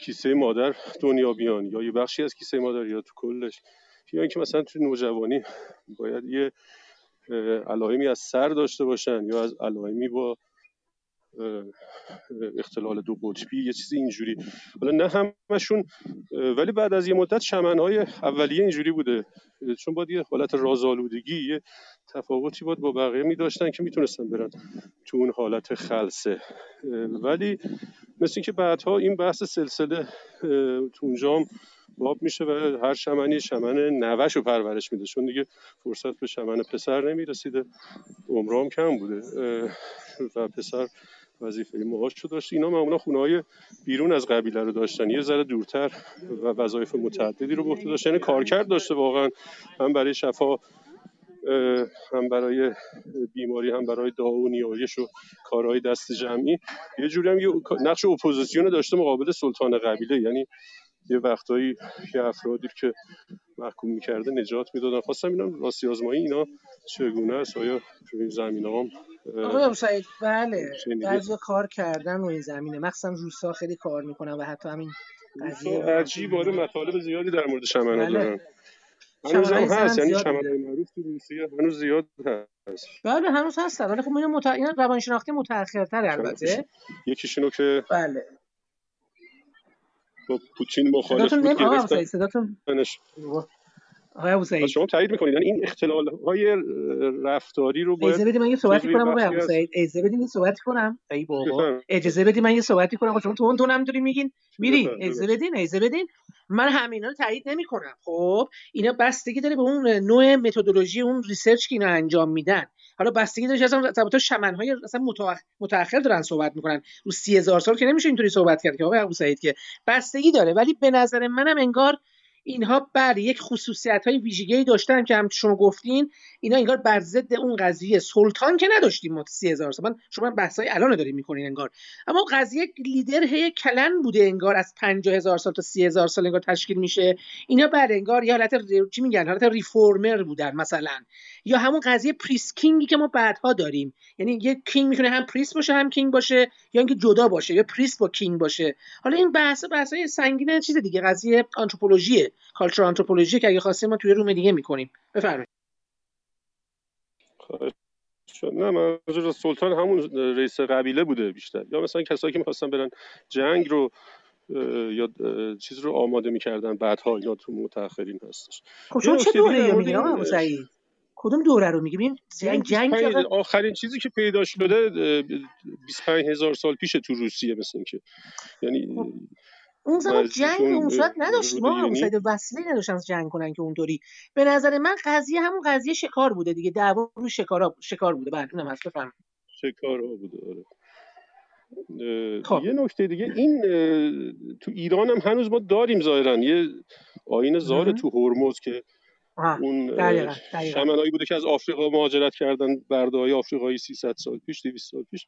کیسه مادر دنیا بیان یا یه بخشی از کیسه مادر یا تو کلش. یا اینکه مثلا تو نوجوانی باید یه علائمی از سر داشته باشن یا از علائمی با اختلال دو قطبی یه چیزی اینجوری. حالا نه همشون ولی بعد از یه مدت شمنهای اولیه اینجوری بوده. چون باید یه حالت رازآلودگی یه تفاوتی باید با بقیه می داشتن که می‌تونستن برن تو اون حالت خلصه. ولی مثل که بعدها این بحث سلسله تو اونجا باب میشه و هر شمنی شمن نوش رو پرورش میده. چون دیگه فرصت به شمن پسر نمی‌رسیده عمرام کم بوده و پسر وظیفه معاش رو داشت. اینا معمولا خونه های بیرون از قبیله رو داشتن. یه ذره دورتر و وظایف متعددی رو به عهده داشتن. یعنی کارکرد داشته واقعا. هم برای شفا هم برای بیماری هم برای دعا و نیایش و کارهای دست جمعی. یه جوری هم نقش اپوزیسیون داشته مقابل سلطان قبیله. یعنی یه وقتایی یه افرادی که محکوم می‌کرده نجات می‌دادن. خواستم اینم راستی آزمایی اینا چگونه است؟ آیا تو این زمین هم آقای سعید بله؟ بعضی کار کردن رو این زمینه. مخصوصا روسا خیلی کار می‌کنن و حتی همین عجیب آره مطالب زیادی در مورد شمن بله. دارن. هنوز هم هست یعنی شمن. معروف تو روسیه هنوز زیاد هست. بله هنوز هستن ولی خب اینا مت... اینا روانشناختی متأخرتر البته. یکیشونو که بله. با پوتین مخالف بود گرفتن صداتون. آقای شما تایید می‌کنید. یعنی این اختلال های رفتاری رو باید اجازه بدید من یه صحبتی کنم آقای سعید. اجازه بدید یه صحبتی کنم. ای بابا. اجازه بدید من یه صحبتی کنم. شما تون تون هم داری میگین. میرین بفرمایید. اجازه بدین اجازه بدین. من همینا رو تایید نمی کنم خب اینا بستگی داره به اون نوع متدولوژی اون research که اینا انجام میدن. حالا بستگی که اصلا البته شمنهای اصلا متأخ- متأخر دارن صحبت می‌کنن. رو سی هزار سال که نمیشه اینطوری صحبت کرد که آقای ابو سعید که بستگی داره. ولی به نظر منم انگار اینها بله یک خصوصیت های ویژگی داشتن که هم شما گفتین. اینا انگار بر ضد اون قضیه سلطان که نداشتیم ما سی هزار سال شما بحث های الان رو دارین می‌کنین انگار. اما قضیه لیدر هی clan بوده انگار از پنجاه هزار سال تا سی هزار سال انگار تشکیل میشه. اینا بله انگار یه حالت چی میگن؟ حالت reformer بودن مثلا. یا همون قضیه priest king ی که ما بعدها داریم. یعنی یه king می‌تونه هم priest باشه هم king باشه یا اینکه جدا باشه یا priest با king باشه. حالا این بحث بحث های سنگین چیز دیگه قضیه آنتروپولوژیه کالچر آنتروپولوژی که اگه خواستیم ما توی روم دیگه می‌کنیم. بفرمایید. نه منظور از سلطان همون رئیس قبیله بوده بیشتر. یا مثلا کسایی که می‌خواستن برن جنگ رو یا چیز رو آماده می‌کردن بعدها اینا تو متأخرین هستش. خب شما چه دوره میگین آقا کدوم دوره رو میگی ببین این جنگ جنگ 25 که آخرین چیزی که پیدا شده اه، 25 هزار سال پیش تو روسیه مثل اینکه. یعنی خب، اون زمان جنگ به اون اون صورت نداشتیم آقا ابو رودینی سعید وسیله نداشتن جنگ کنن که اونطوری. به نظر من قضیه همون قضیه شکار بوده دیگه. دعوا رو شکارا شکار بوده. بله اونم هست. بفرمایید. شکارها بوده آره. خب. یه نکته دیگه. این تو ایران هم هنوز ما داریم ظاهرا. یه آین مهم. تو هرمز که اون اه، دقیقا دقیقا. شمنایی بوده که از آفریقا مهاجرت کردن برده های آفریقایی 300 سال پیش 200 سال پیش.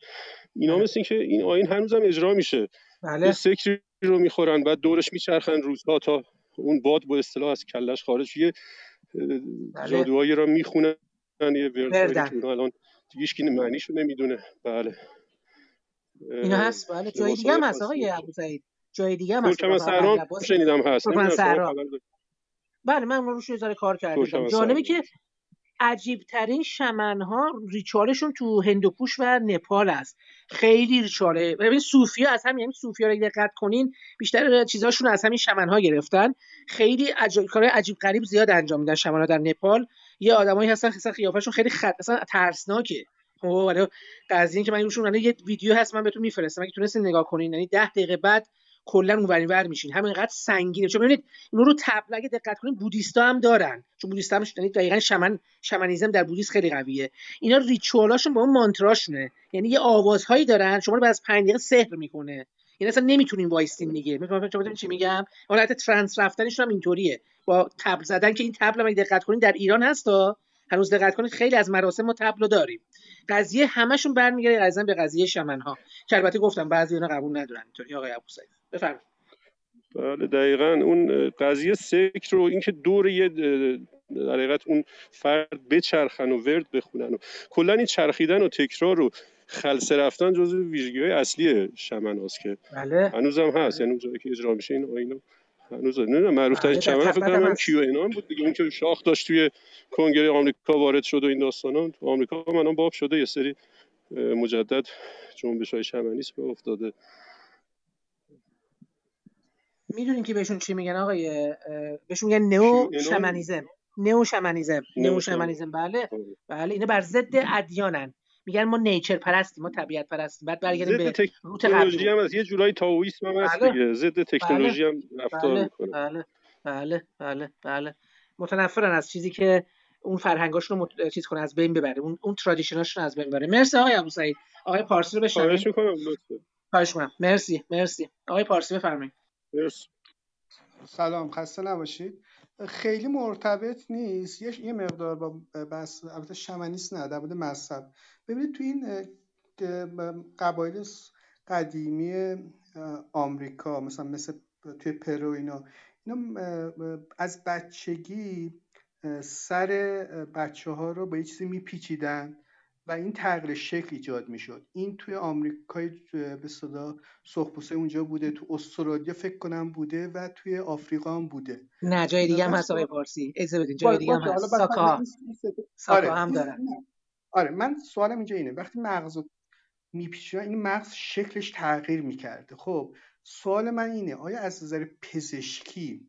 اینا بله. مثل این که این آین هنوز هم اجرا میشه. بله. سکری رو می‌خورن بعد دورش میچرخن روزها تا اون باد با اصطلاح از کلش خارج یه بله. جادوهایی را می‌خونن یه وردهایی رو که الان دیگه کی معنیشو نمی‌دونه. بله. اینا هست؟ بله جای دیگه هم هست آقای ابو سعید جای دیگه هم هست؟ سهرام لباس شنیدم هست. بله من روش یه ذره کار ترکمن جالبه که عجیب ترین شمن ها ریچوالشون تو هندوکوش و نپال است. خیلی ریچواله ببین صوفیا از همین یعنی صوفیا رو دقت کنین بیشتر چیزاشون از همین شمن ها گرفتن. خیلی عجیب کارهای عجیب غریب زیاد انجام میدن شمن ها در نپال. یه آدمایی هستن که قیافشون خیلی خط اصلا ترسناکه. خب قضیه این که من روشون یه ویدیو هست من بهتون میفرستم. اگه تونستین نگاه کنین یعنی 10 دقیقه بعد کلا اونوری ور میشین. همینقدر سنگینه. چون ببینید اینو رو تبل اگه دقت کنین بودیستا هم دارن. چون بودیستا هم یعنی دقیقاً شمن شمنیزم در بودیسم خیلی قویه. اینا ریچوالاشون با اون مانتراشونه. یعنی یه آوازهایی دارن. شما رو بعد از 5 دقیقه سحر می‌کنه. یعنی اصلا نمی‌تونین وایستین دیگه. می‌فهمید چی میگم؟ حالت ترانس رفتنشون هم اینطوریه. با تبل زدن که این تبل هم دقت کنین در ایران هستا هنوز دقت کنید خیلی از مراسم ما تبل رو داریم. قضیه همشون برمیگرده قضیه به قضیه شمن ها که البته گفتم بعضی اینا قبول ندارن. اینطوری آقای ابو سعید بفرمایید. بله دقیقا اون قضیه سکر رو اینکه دور یه در حقیقت اون فرد بچرخن و ورد بخونن و کلا این چرخیدن و تکرار و خلسه رفتن جزو ویژگی های اصلی شمن هاست که بله. هنوزم هست. یعنی اون جایی که اجرا میشه این آینه هنوز نمی‌دونم معروف ترین در شمن فکر کنم هم هم کیو انام بود دیگه. اون که شاخ داشت توی کنگره آمریکا وارد شد و این داستانا. تو آمریکا هم الان باب شده یه سری مجدد جنبش های شمنیسم راه افتاده. می‌دونین که بهشون چی میگن آقای بهشون میگن نئو انام شمنیزم. نئو شمنیزم. نئو نو شمنیزم. بله. بله. اینا بر ضد ادیانن. میگن ما نیچر پرستیم ما طبیعت پرستیم. بعد برگردیم به روت تکنولوژی هم از یه جورایی تاویسم هم هست بله. دیگه. ضد بله. تکنولوژی هم رفتار بله. می‌کنه. بله. بله. بله. بله. متنفرن از چیزی که اون فرهنگاشون رو مت... چیز کنه از بین ببره. اون اون ترادیشناشون از بین ببره. مرسی آقای ابو سعید آقای پارسی رو بشنویم. خواهش می‌کنم لطفا. خواهش می‌کنم. مرسی. مرسی. آقای پارسی بفرمایید. سلام خسته نباشید. خیلی مرتبط نیست. یه مقدار با بس البته شمنیست نه در مورد مذهب. ببینید تو این قبایل قدیمی آمریکا مثلا مثل توی پرو اینا اینا از بچگی سر بچه ها رو با یه چیزی میپیچیدن. و این تغییر شکل ایجاد می‌شد. این توی آمریکای به صدا سرخپوسته اونجا بوده تو استرالیا فکر کنم بوده و توی آفریقا هم بوده. نه جای دیگه هم هست آقای پارسی اجازه بدین جای دیگه هم هست. ساکا. ساکا آره. هم دارن. آره من سوالم اینجا اینه. وقتی مغز رو میپیچونن این مغز شکلش تغییر می‌کرده. خب سوال من اینه آیا از نظر پزشکی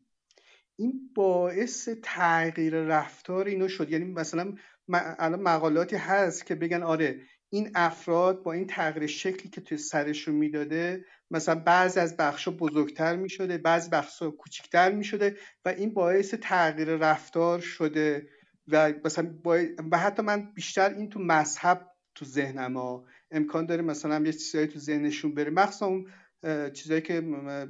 این باعث تغییر رفتار اینو شد؟ یعنی مثلا الان مقالاتی هست که بگن آره این افراد با این تغییر شکلی که توی سرشون می‌داده مثلا بعضی از بخشا بزرگتر می‌شده بعضی بخشا کوچیکتر می‌شده و این باعث تغییر رفتار شده و مثلا باع- و حتی من بیشتر این تو مذهب تو ذهنم ها. امکان داره مثلا یه چیزایی تو ذهنشون بره. مخصوصا چیزایی که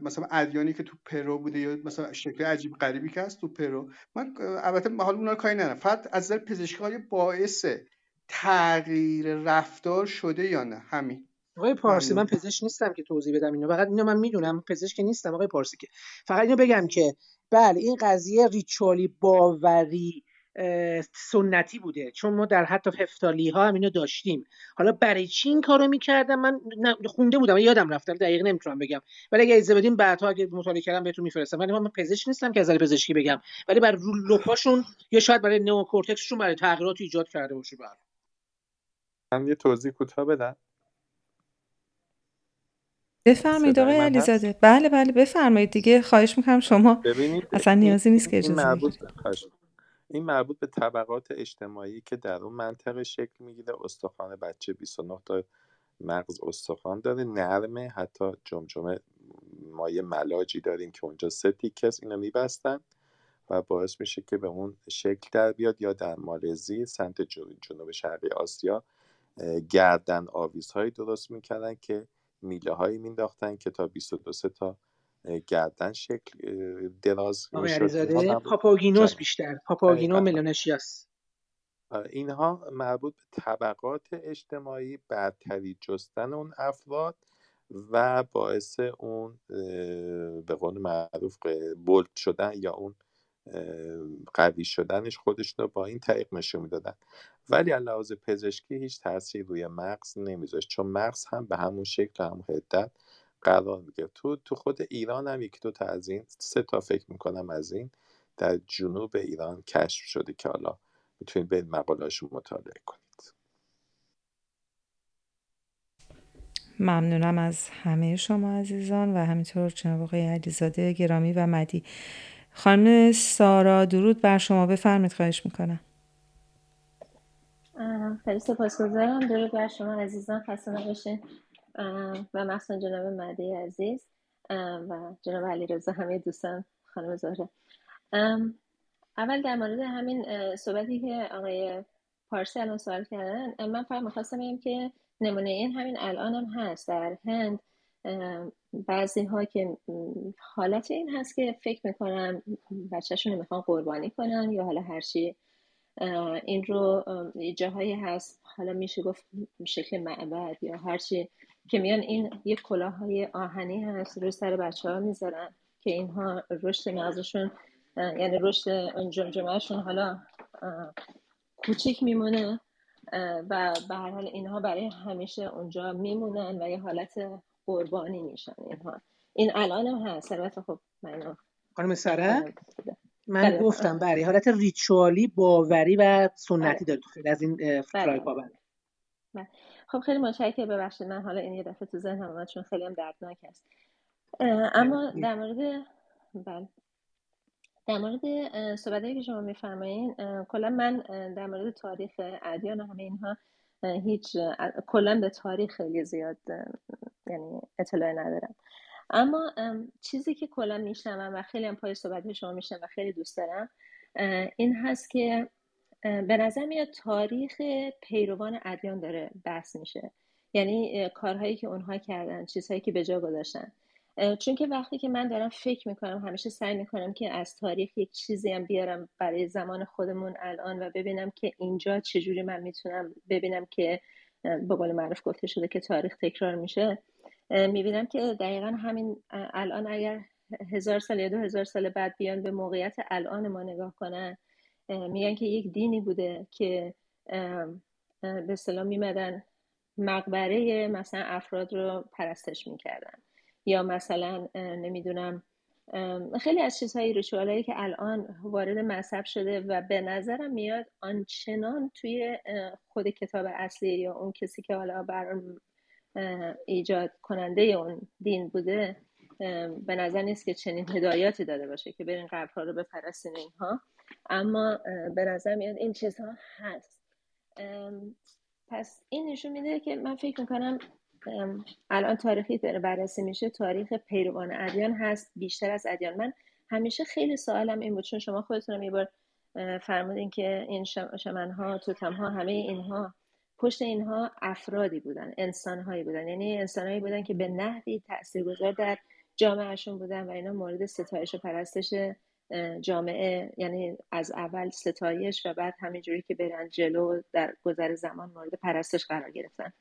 مثلا ادیانی که تو پرو بوده یا مثلا شکل عجیب غریبی که هست تو پرو. من البته حالا اونا رو کاری ندارم. فقط از نظر پزشکی باعث تغییر رفتار شده یا نه؟ همین. آقای پارسی من پزشک نیستم که توضیح بدم اینو. فقط اینو من می‌دونم پزشک نیستم آقای پارسی که. فقط اینو بگم که بله این قضیه ritual ی باوری سنتی بوده. چون ما در حتی هفتالی ها هم اینو داشتیم. حالا برای چی این کارو می‌کردم؟ من خونده بودم یادم رفته دقیق نمی‌تونم بگم. ولی اگه اجازه بدین بعدها اگه مطالعه کردم بهتون میفرستم. ولی من پزشک نیستم که از نظر پزشکی بگم. ولی برای رو لپاشون یا شاید برای نئوکورتکسشون برای تغییرات ایجاد کرده باشه بله. من یه توضیح کوتاه بدم. بفرمایید آقای علیزاده. بله بله بفرمایید دیگه. خواهش می‌کنم شما ببینید اصلا نیازی نیست که اجازه این مربوط به طبقات اجتماعی که در اون منطقه شکل می‌گیره. استخوان بچه 29 تا مغز استخوان داره. نرمه حتی جمجمه ما یه ملاجی داریم که اونجا سه تیکه است اینو میبستن و باعث میشه که به اون شکل در بیاد یا در مالزی سمت جنوب شرقی آسیا گردن آویزهایی درست می‌کردن که میله هایی مینداختن که تا 22 سه تا گردن شکل دراز آقای علیزاده پاپاگینوس بیشتر. پاپاگینو آره، اینها مربوط به طبقات اجتماعی برتری جستن اون افراد و باعث اون به قول معروف بولد شدن یا اون قوی شدنش خودشون رو با این طریق نشون می‌دادن. ولی از لحاظ پزشکی هیچ تاثیر روی مغز نمیذاشت چون مغز هم به همون شکل و همون حدت قرار می‌گرفت تو تو خود ایران هم یکی دو تا از این سه تا فکر می‌کنم از این در جنوب ایران کشف شده که حالا می‌تونید برید مقالهاشون مطالعه کنید. ممنونم از همه شما عزیزان و همینطور جناب آقای علیزاده گرامی و مدی خانم سارا درود بر شما. بفرمید خواهش می‌کنم. خیلی سپاسگزارم. درود بر شما عزیزان. خسته نباشین. و مخصوصا جناب مهدی عزیز و جناب علیرضا همه دوستان خانم زهره. اول در مورد همین صحبتی که آقای پارسی الان سوال کردن من فقط می‌خواستم بگم که نمونه این همین الان هم هست در هند. بعضی ها که حالت این هست که فکر می‌کنن بچهشون رو می‌خوان قربانی کنن یا حالا هرچی این رو جاهایی هست حالا میشه گفت شکل معبد یا هرچی که میان این یه کلاهای آهنی هست روی سر بچه ها می‌ذارن که اینها رشد مغزشون یعنی رشد جمجمهشون حالا کوچیک میمونه و به هر حال اینها برای همیشه اونجا میمونن و یه حالت قربانی میشن اینها. این الان هم هست. البته خب من خانم حالا من بله. گفتم بله حالت ریچوالی باوری و سنتی بله. داره تو خیلی از این اه، بله. خب خیلی متشکرم. ببخشید من حالا این یه دفعه تو ذهنم اومد چون خیلی هم دردناک است. اما در مورد بله. در مورد اه، صحبتایی که شما میفرمایین کلا من در مورد تاریخ ادیان و همه اینها هیچ کلا به تاریخ خیلی زیاد یعنی اطلاع ندارم. اما چیزی که کلا میشنوم و خیلی هم پای صحبت شما میشنم و خیلی دوست دارم این هست که به نظر میاد تاریخ پیروان ادیان داره بحث میشه. یعنی کارهایی که اونها کردن چیزهایی که به جا گذاشتن. چون که وقتی که من دارم فکر می‌کنم همیشه سعی می‌کنم که از تاریخ یک چیزی هم بیارم برای زمان خودمون الان و ببینم که اینجا چجوری من می‌تونم ببینم که به قول معروف گفته شده که تاریخ تکرار میشه. می‌بینم که دقیقا همین الان اگر هزار سال یا دو هزار سال بعد بیان به موقعیت الان ما نگاه کنن میگن که یک دینی بوده که به اصطلاح میمدن مقبره مثلا افراد رو پرستش می‌کردن. یا مثلا نمی‌دونم خیلی از چیزهای ریچوالایی که الان وارد مذهب شده و به نظرم میاد آنچنان توی خود کتاب اصلی یا اون کسی که حالا بر ایجاد کننده اون دین بوده به نظر نیست که چنین هدایاتی داده باشه که برین قبرها رو بپرستین اینها. اما به نظر میاد این چیزها هست. پس این نشون میده که من فکر می‌کنم الان تاریخی داره بررسی میشه تاریخ پیروان ادیان هست بیشتر از ادیان. من همیشه خیلی سوالم این بود چون شما خودتونم یه بار فرمودین که این شمن ها توتم ها همه اینها پشت اینها افرادی بودن انسان هایی بودن. یعنی انسان هایی بودن که به نحوی تاثیرگذار در جامعهشون بودن و اینا مورد ستایش و پرستش جامعه یعنی از اول ستایش و بعد همینجوری که برن جلو در گذر زمان مورد پرستش قرار گرفتن.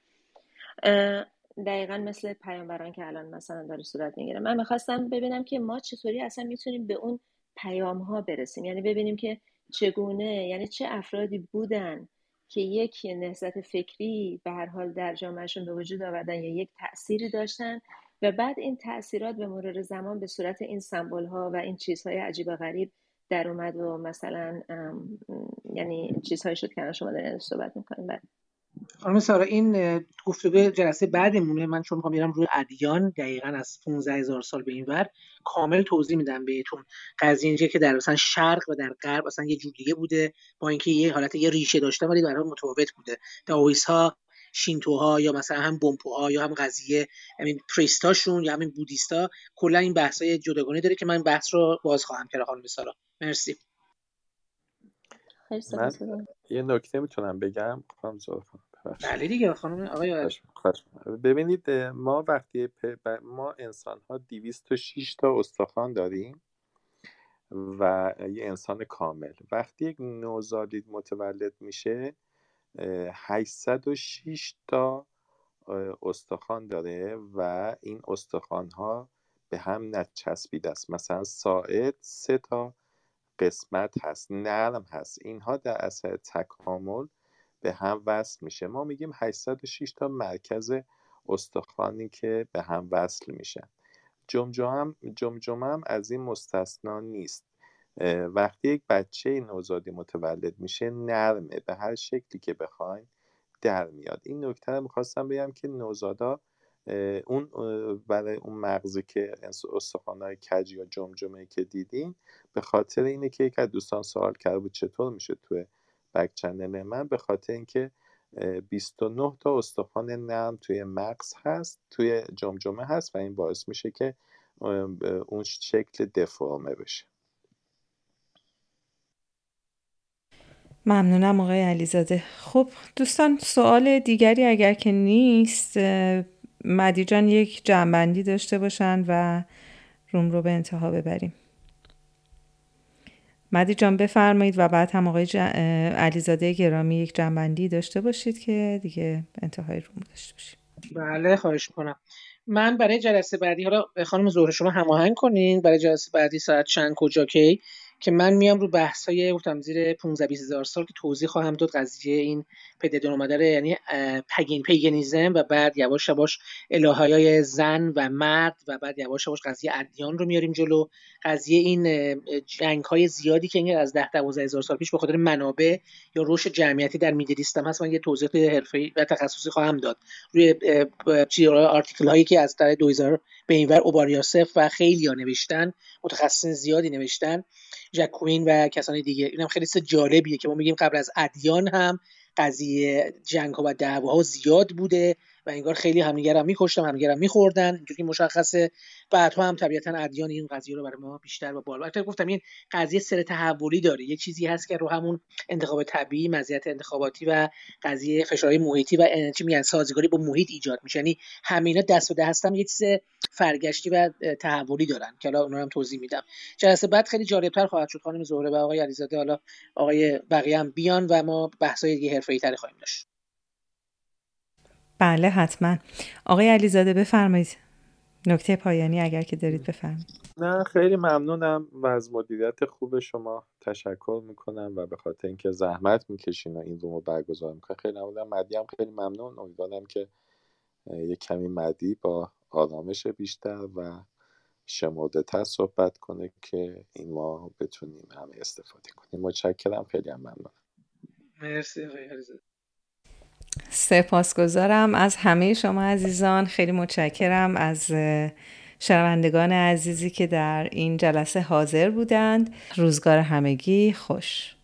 دقیقا مثل پیامبران که الان مثلا داره صورت می‌گیره. من می‌خواستم ببینم که ما چطوری اصلا می‌تونیم به اون پیام ها برسیم. یعنی ببینیم که چگونه یعنی چه افرادی بودن که یک نهضت فکری به هر حال در جامعهشون به وجود آوردن یا یک تأثیری داشتن و بعد این تاثیرات به مرور زمان به صورت این سمبل ها و این چیزهای عجیب و غریب در اومد و مثلا یعنی چیزهایی شد که شما دارین صحبت می‌کنیم بعد خانم سارا این گفتگو جلسه بعدمونه. من چون می‌خوام بیارم روی ادیان دقیقا از 15 هزار سال به این ور کامل توضیح میدم بهتون. قضیه اینجا که در مثلا شرق و در غرب اصلا یه جور دیگه بوده با اینکه یه حالت یه ریشه داشته ولی در متفاوت بوده. داویس ها شینتوها یا مثلا هم بومپوها یا هم قضیه همین پریستاشون یا همین بودیستا کلا این بحث های جداگانه داره که من بحث رو باز خواهم کرد خانم سارا. مرسی. من یه نکته می‌تونم بگم؟ خانم بله دیگه خانم آقای ببینید ما وقتی ما انسان ها 206 تا استخوان داریم و یه انسان کامل. وقتی یک نوزادی متولد میشه 806 تا استخوان داره و این استخوان ها به هم نچسبیده است. مثلا ساعد سه تا قسمت هست نرم هست. اینها در اثر تکامل به هم وصل میشه. ما میگیم 806 تا مرکز استخوانی که به هم وصل میشن جمجمه هم, جمجمه هم از این مستثنا نیست. وقتی یک بچه نوزادی متولد میشه نرمه. به هر شکلی که بخواین در میاد. این نکته رو می‌خواستم بگم که نوزادا اون برای اون مغزی که استخوانهای کج یا جمجمه که دیدین به خاطر اینه که یک از دوستان سوال کرده بود چطور میشه توی بک چنل من؟ به خاطر اینکه 29 تا استخوان نرم توی مغز هست توی جمجمه هست و این باعث میشه که اون شکل دفرمه بشه. ممنونم آقای علیزاده. خب دوستان سوال دیگری اگر که نیست مدی جان یک جنبندی داشته باشن و روم رو به انتها ببریم. مدی جان بفرمایید و بعد هم آقای جن... علیزاده گرامی یک جنبندی داشته باشید که دیگه انتهای روم داشته باشیم. بله خواهش کنم من برای جلسه بعدی حالا خانم زهره شما هماهنگ کنین. برای جلسه بعدی ساعت چند کجا کی؟ که من میام رو بحث های گفتم زیر 15 20 هزار سال که توضیح خواهم داد قضیه این پدیده اومده یعنی پگین پیگنیزم و بعد یواش یواش الههای زن و مرد و بعد یواش یواش قضیه ادیان رو میاریم جلو. قضیه این جنگ های زیادی که این از 10 12 هزار سال پیش به خاطر منابع یا رشد جمعیتی در میدل هست من یه توضیح حرفه‌ای و تخصصی خواهم داد. روی آرتیکل هایی که از در 2000 به اینور اوباریاسف و خیلی ها نوشتن متخصصین زیادی نوشتن. جکوین و کسانی دیگه. اینم خیلی جالبیه که ما میگیم قبل از ادیان هم قضیه جنگ ها و دعواها زیاد بوده. و انگار خیلی همدیگرم میکشتن همدیگرم میخوردن. اینجوری مشخصه. بعدها هم طبیعتا ادیان این قضیه رو برای ما بیشتر و بالا. گفتم این قضیه سر تحولی داره. یه چیزی هست که رو همون انتخاب طبیعی مزیت انتخاباتی و قضیه فشارهای محیطی و چی میگن سازگاری با محیط ایجاد میشه. یعنی همینا دست به دست هم یه چیز فرگشتی و تحولی دارن که حالا اونها هم توضیح میدم. جلسه بعد خیلی جالبتر خواهد شد خانم زهره و آقای علیزاده. حالا آقای بقیه هم بیان و ما بحث‌های دیگه حرفه‌ای تری خواهیم داشت. بله حتما. آقای علیزاده بفرمایید. نکته پایانی اگر که دارید بفرمایید. نه خیلی ممنونم. و از مدیریت خوب شما تشکر می‌کنم و به خاطر اینکه زحمت می‌کشین و این رو برگزار می‌کنه خیلی ممنونم. مدی هم خیلی ممنون. امیدوارم که یه کمی مدی با آرامش بیشتر و شمرده تر صحبت کنه که این ما بتونیم همه استفاده کنیم. متشکرم. خیلی هم ممنونم. مرسی آقای علیزاده. سپاسگزارم از همه شما عزیزان. خیلی متشکرم از شنوندگان عزیزی که در این جلسه حاضر بودند. روزگار همگی خوش.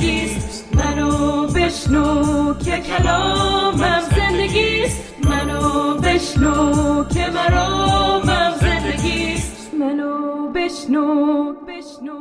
زندگیست. منو بشنو که کلامم زندگیست. منو بشنو که مرامم زندگیست. منو بشنو بشنو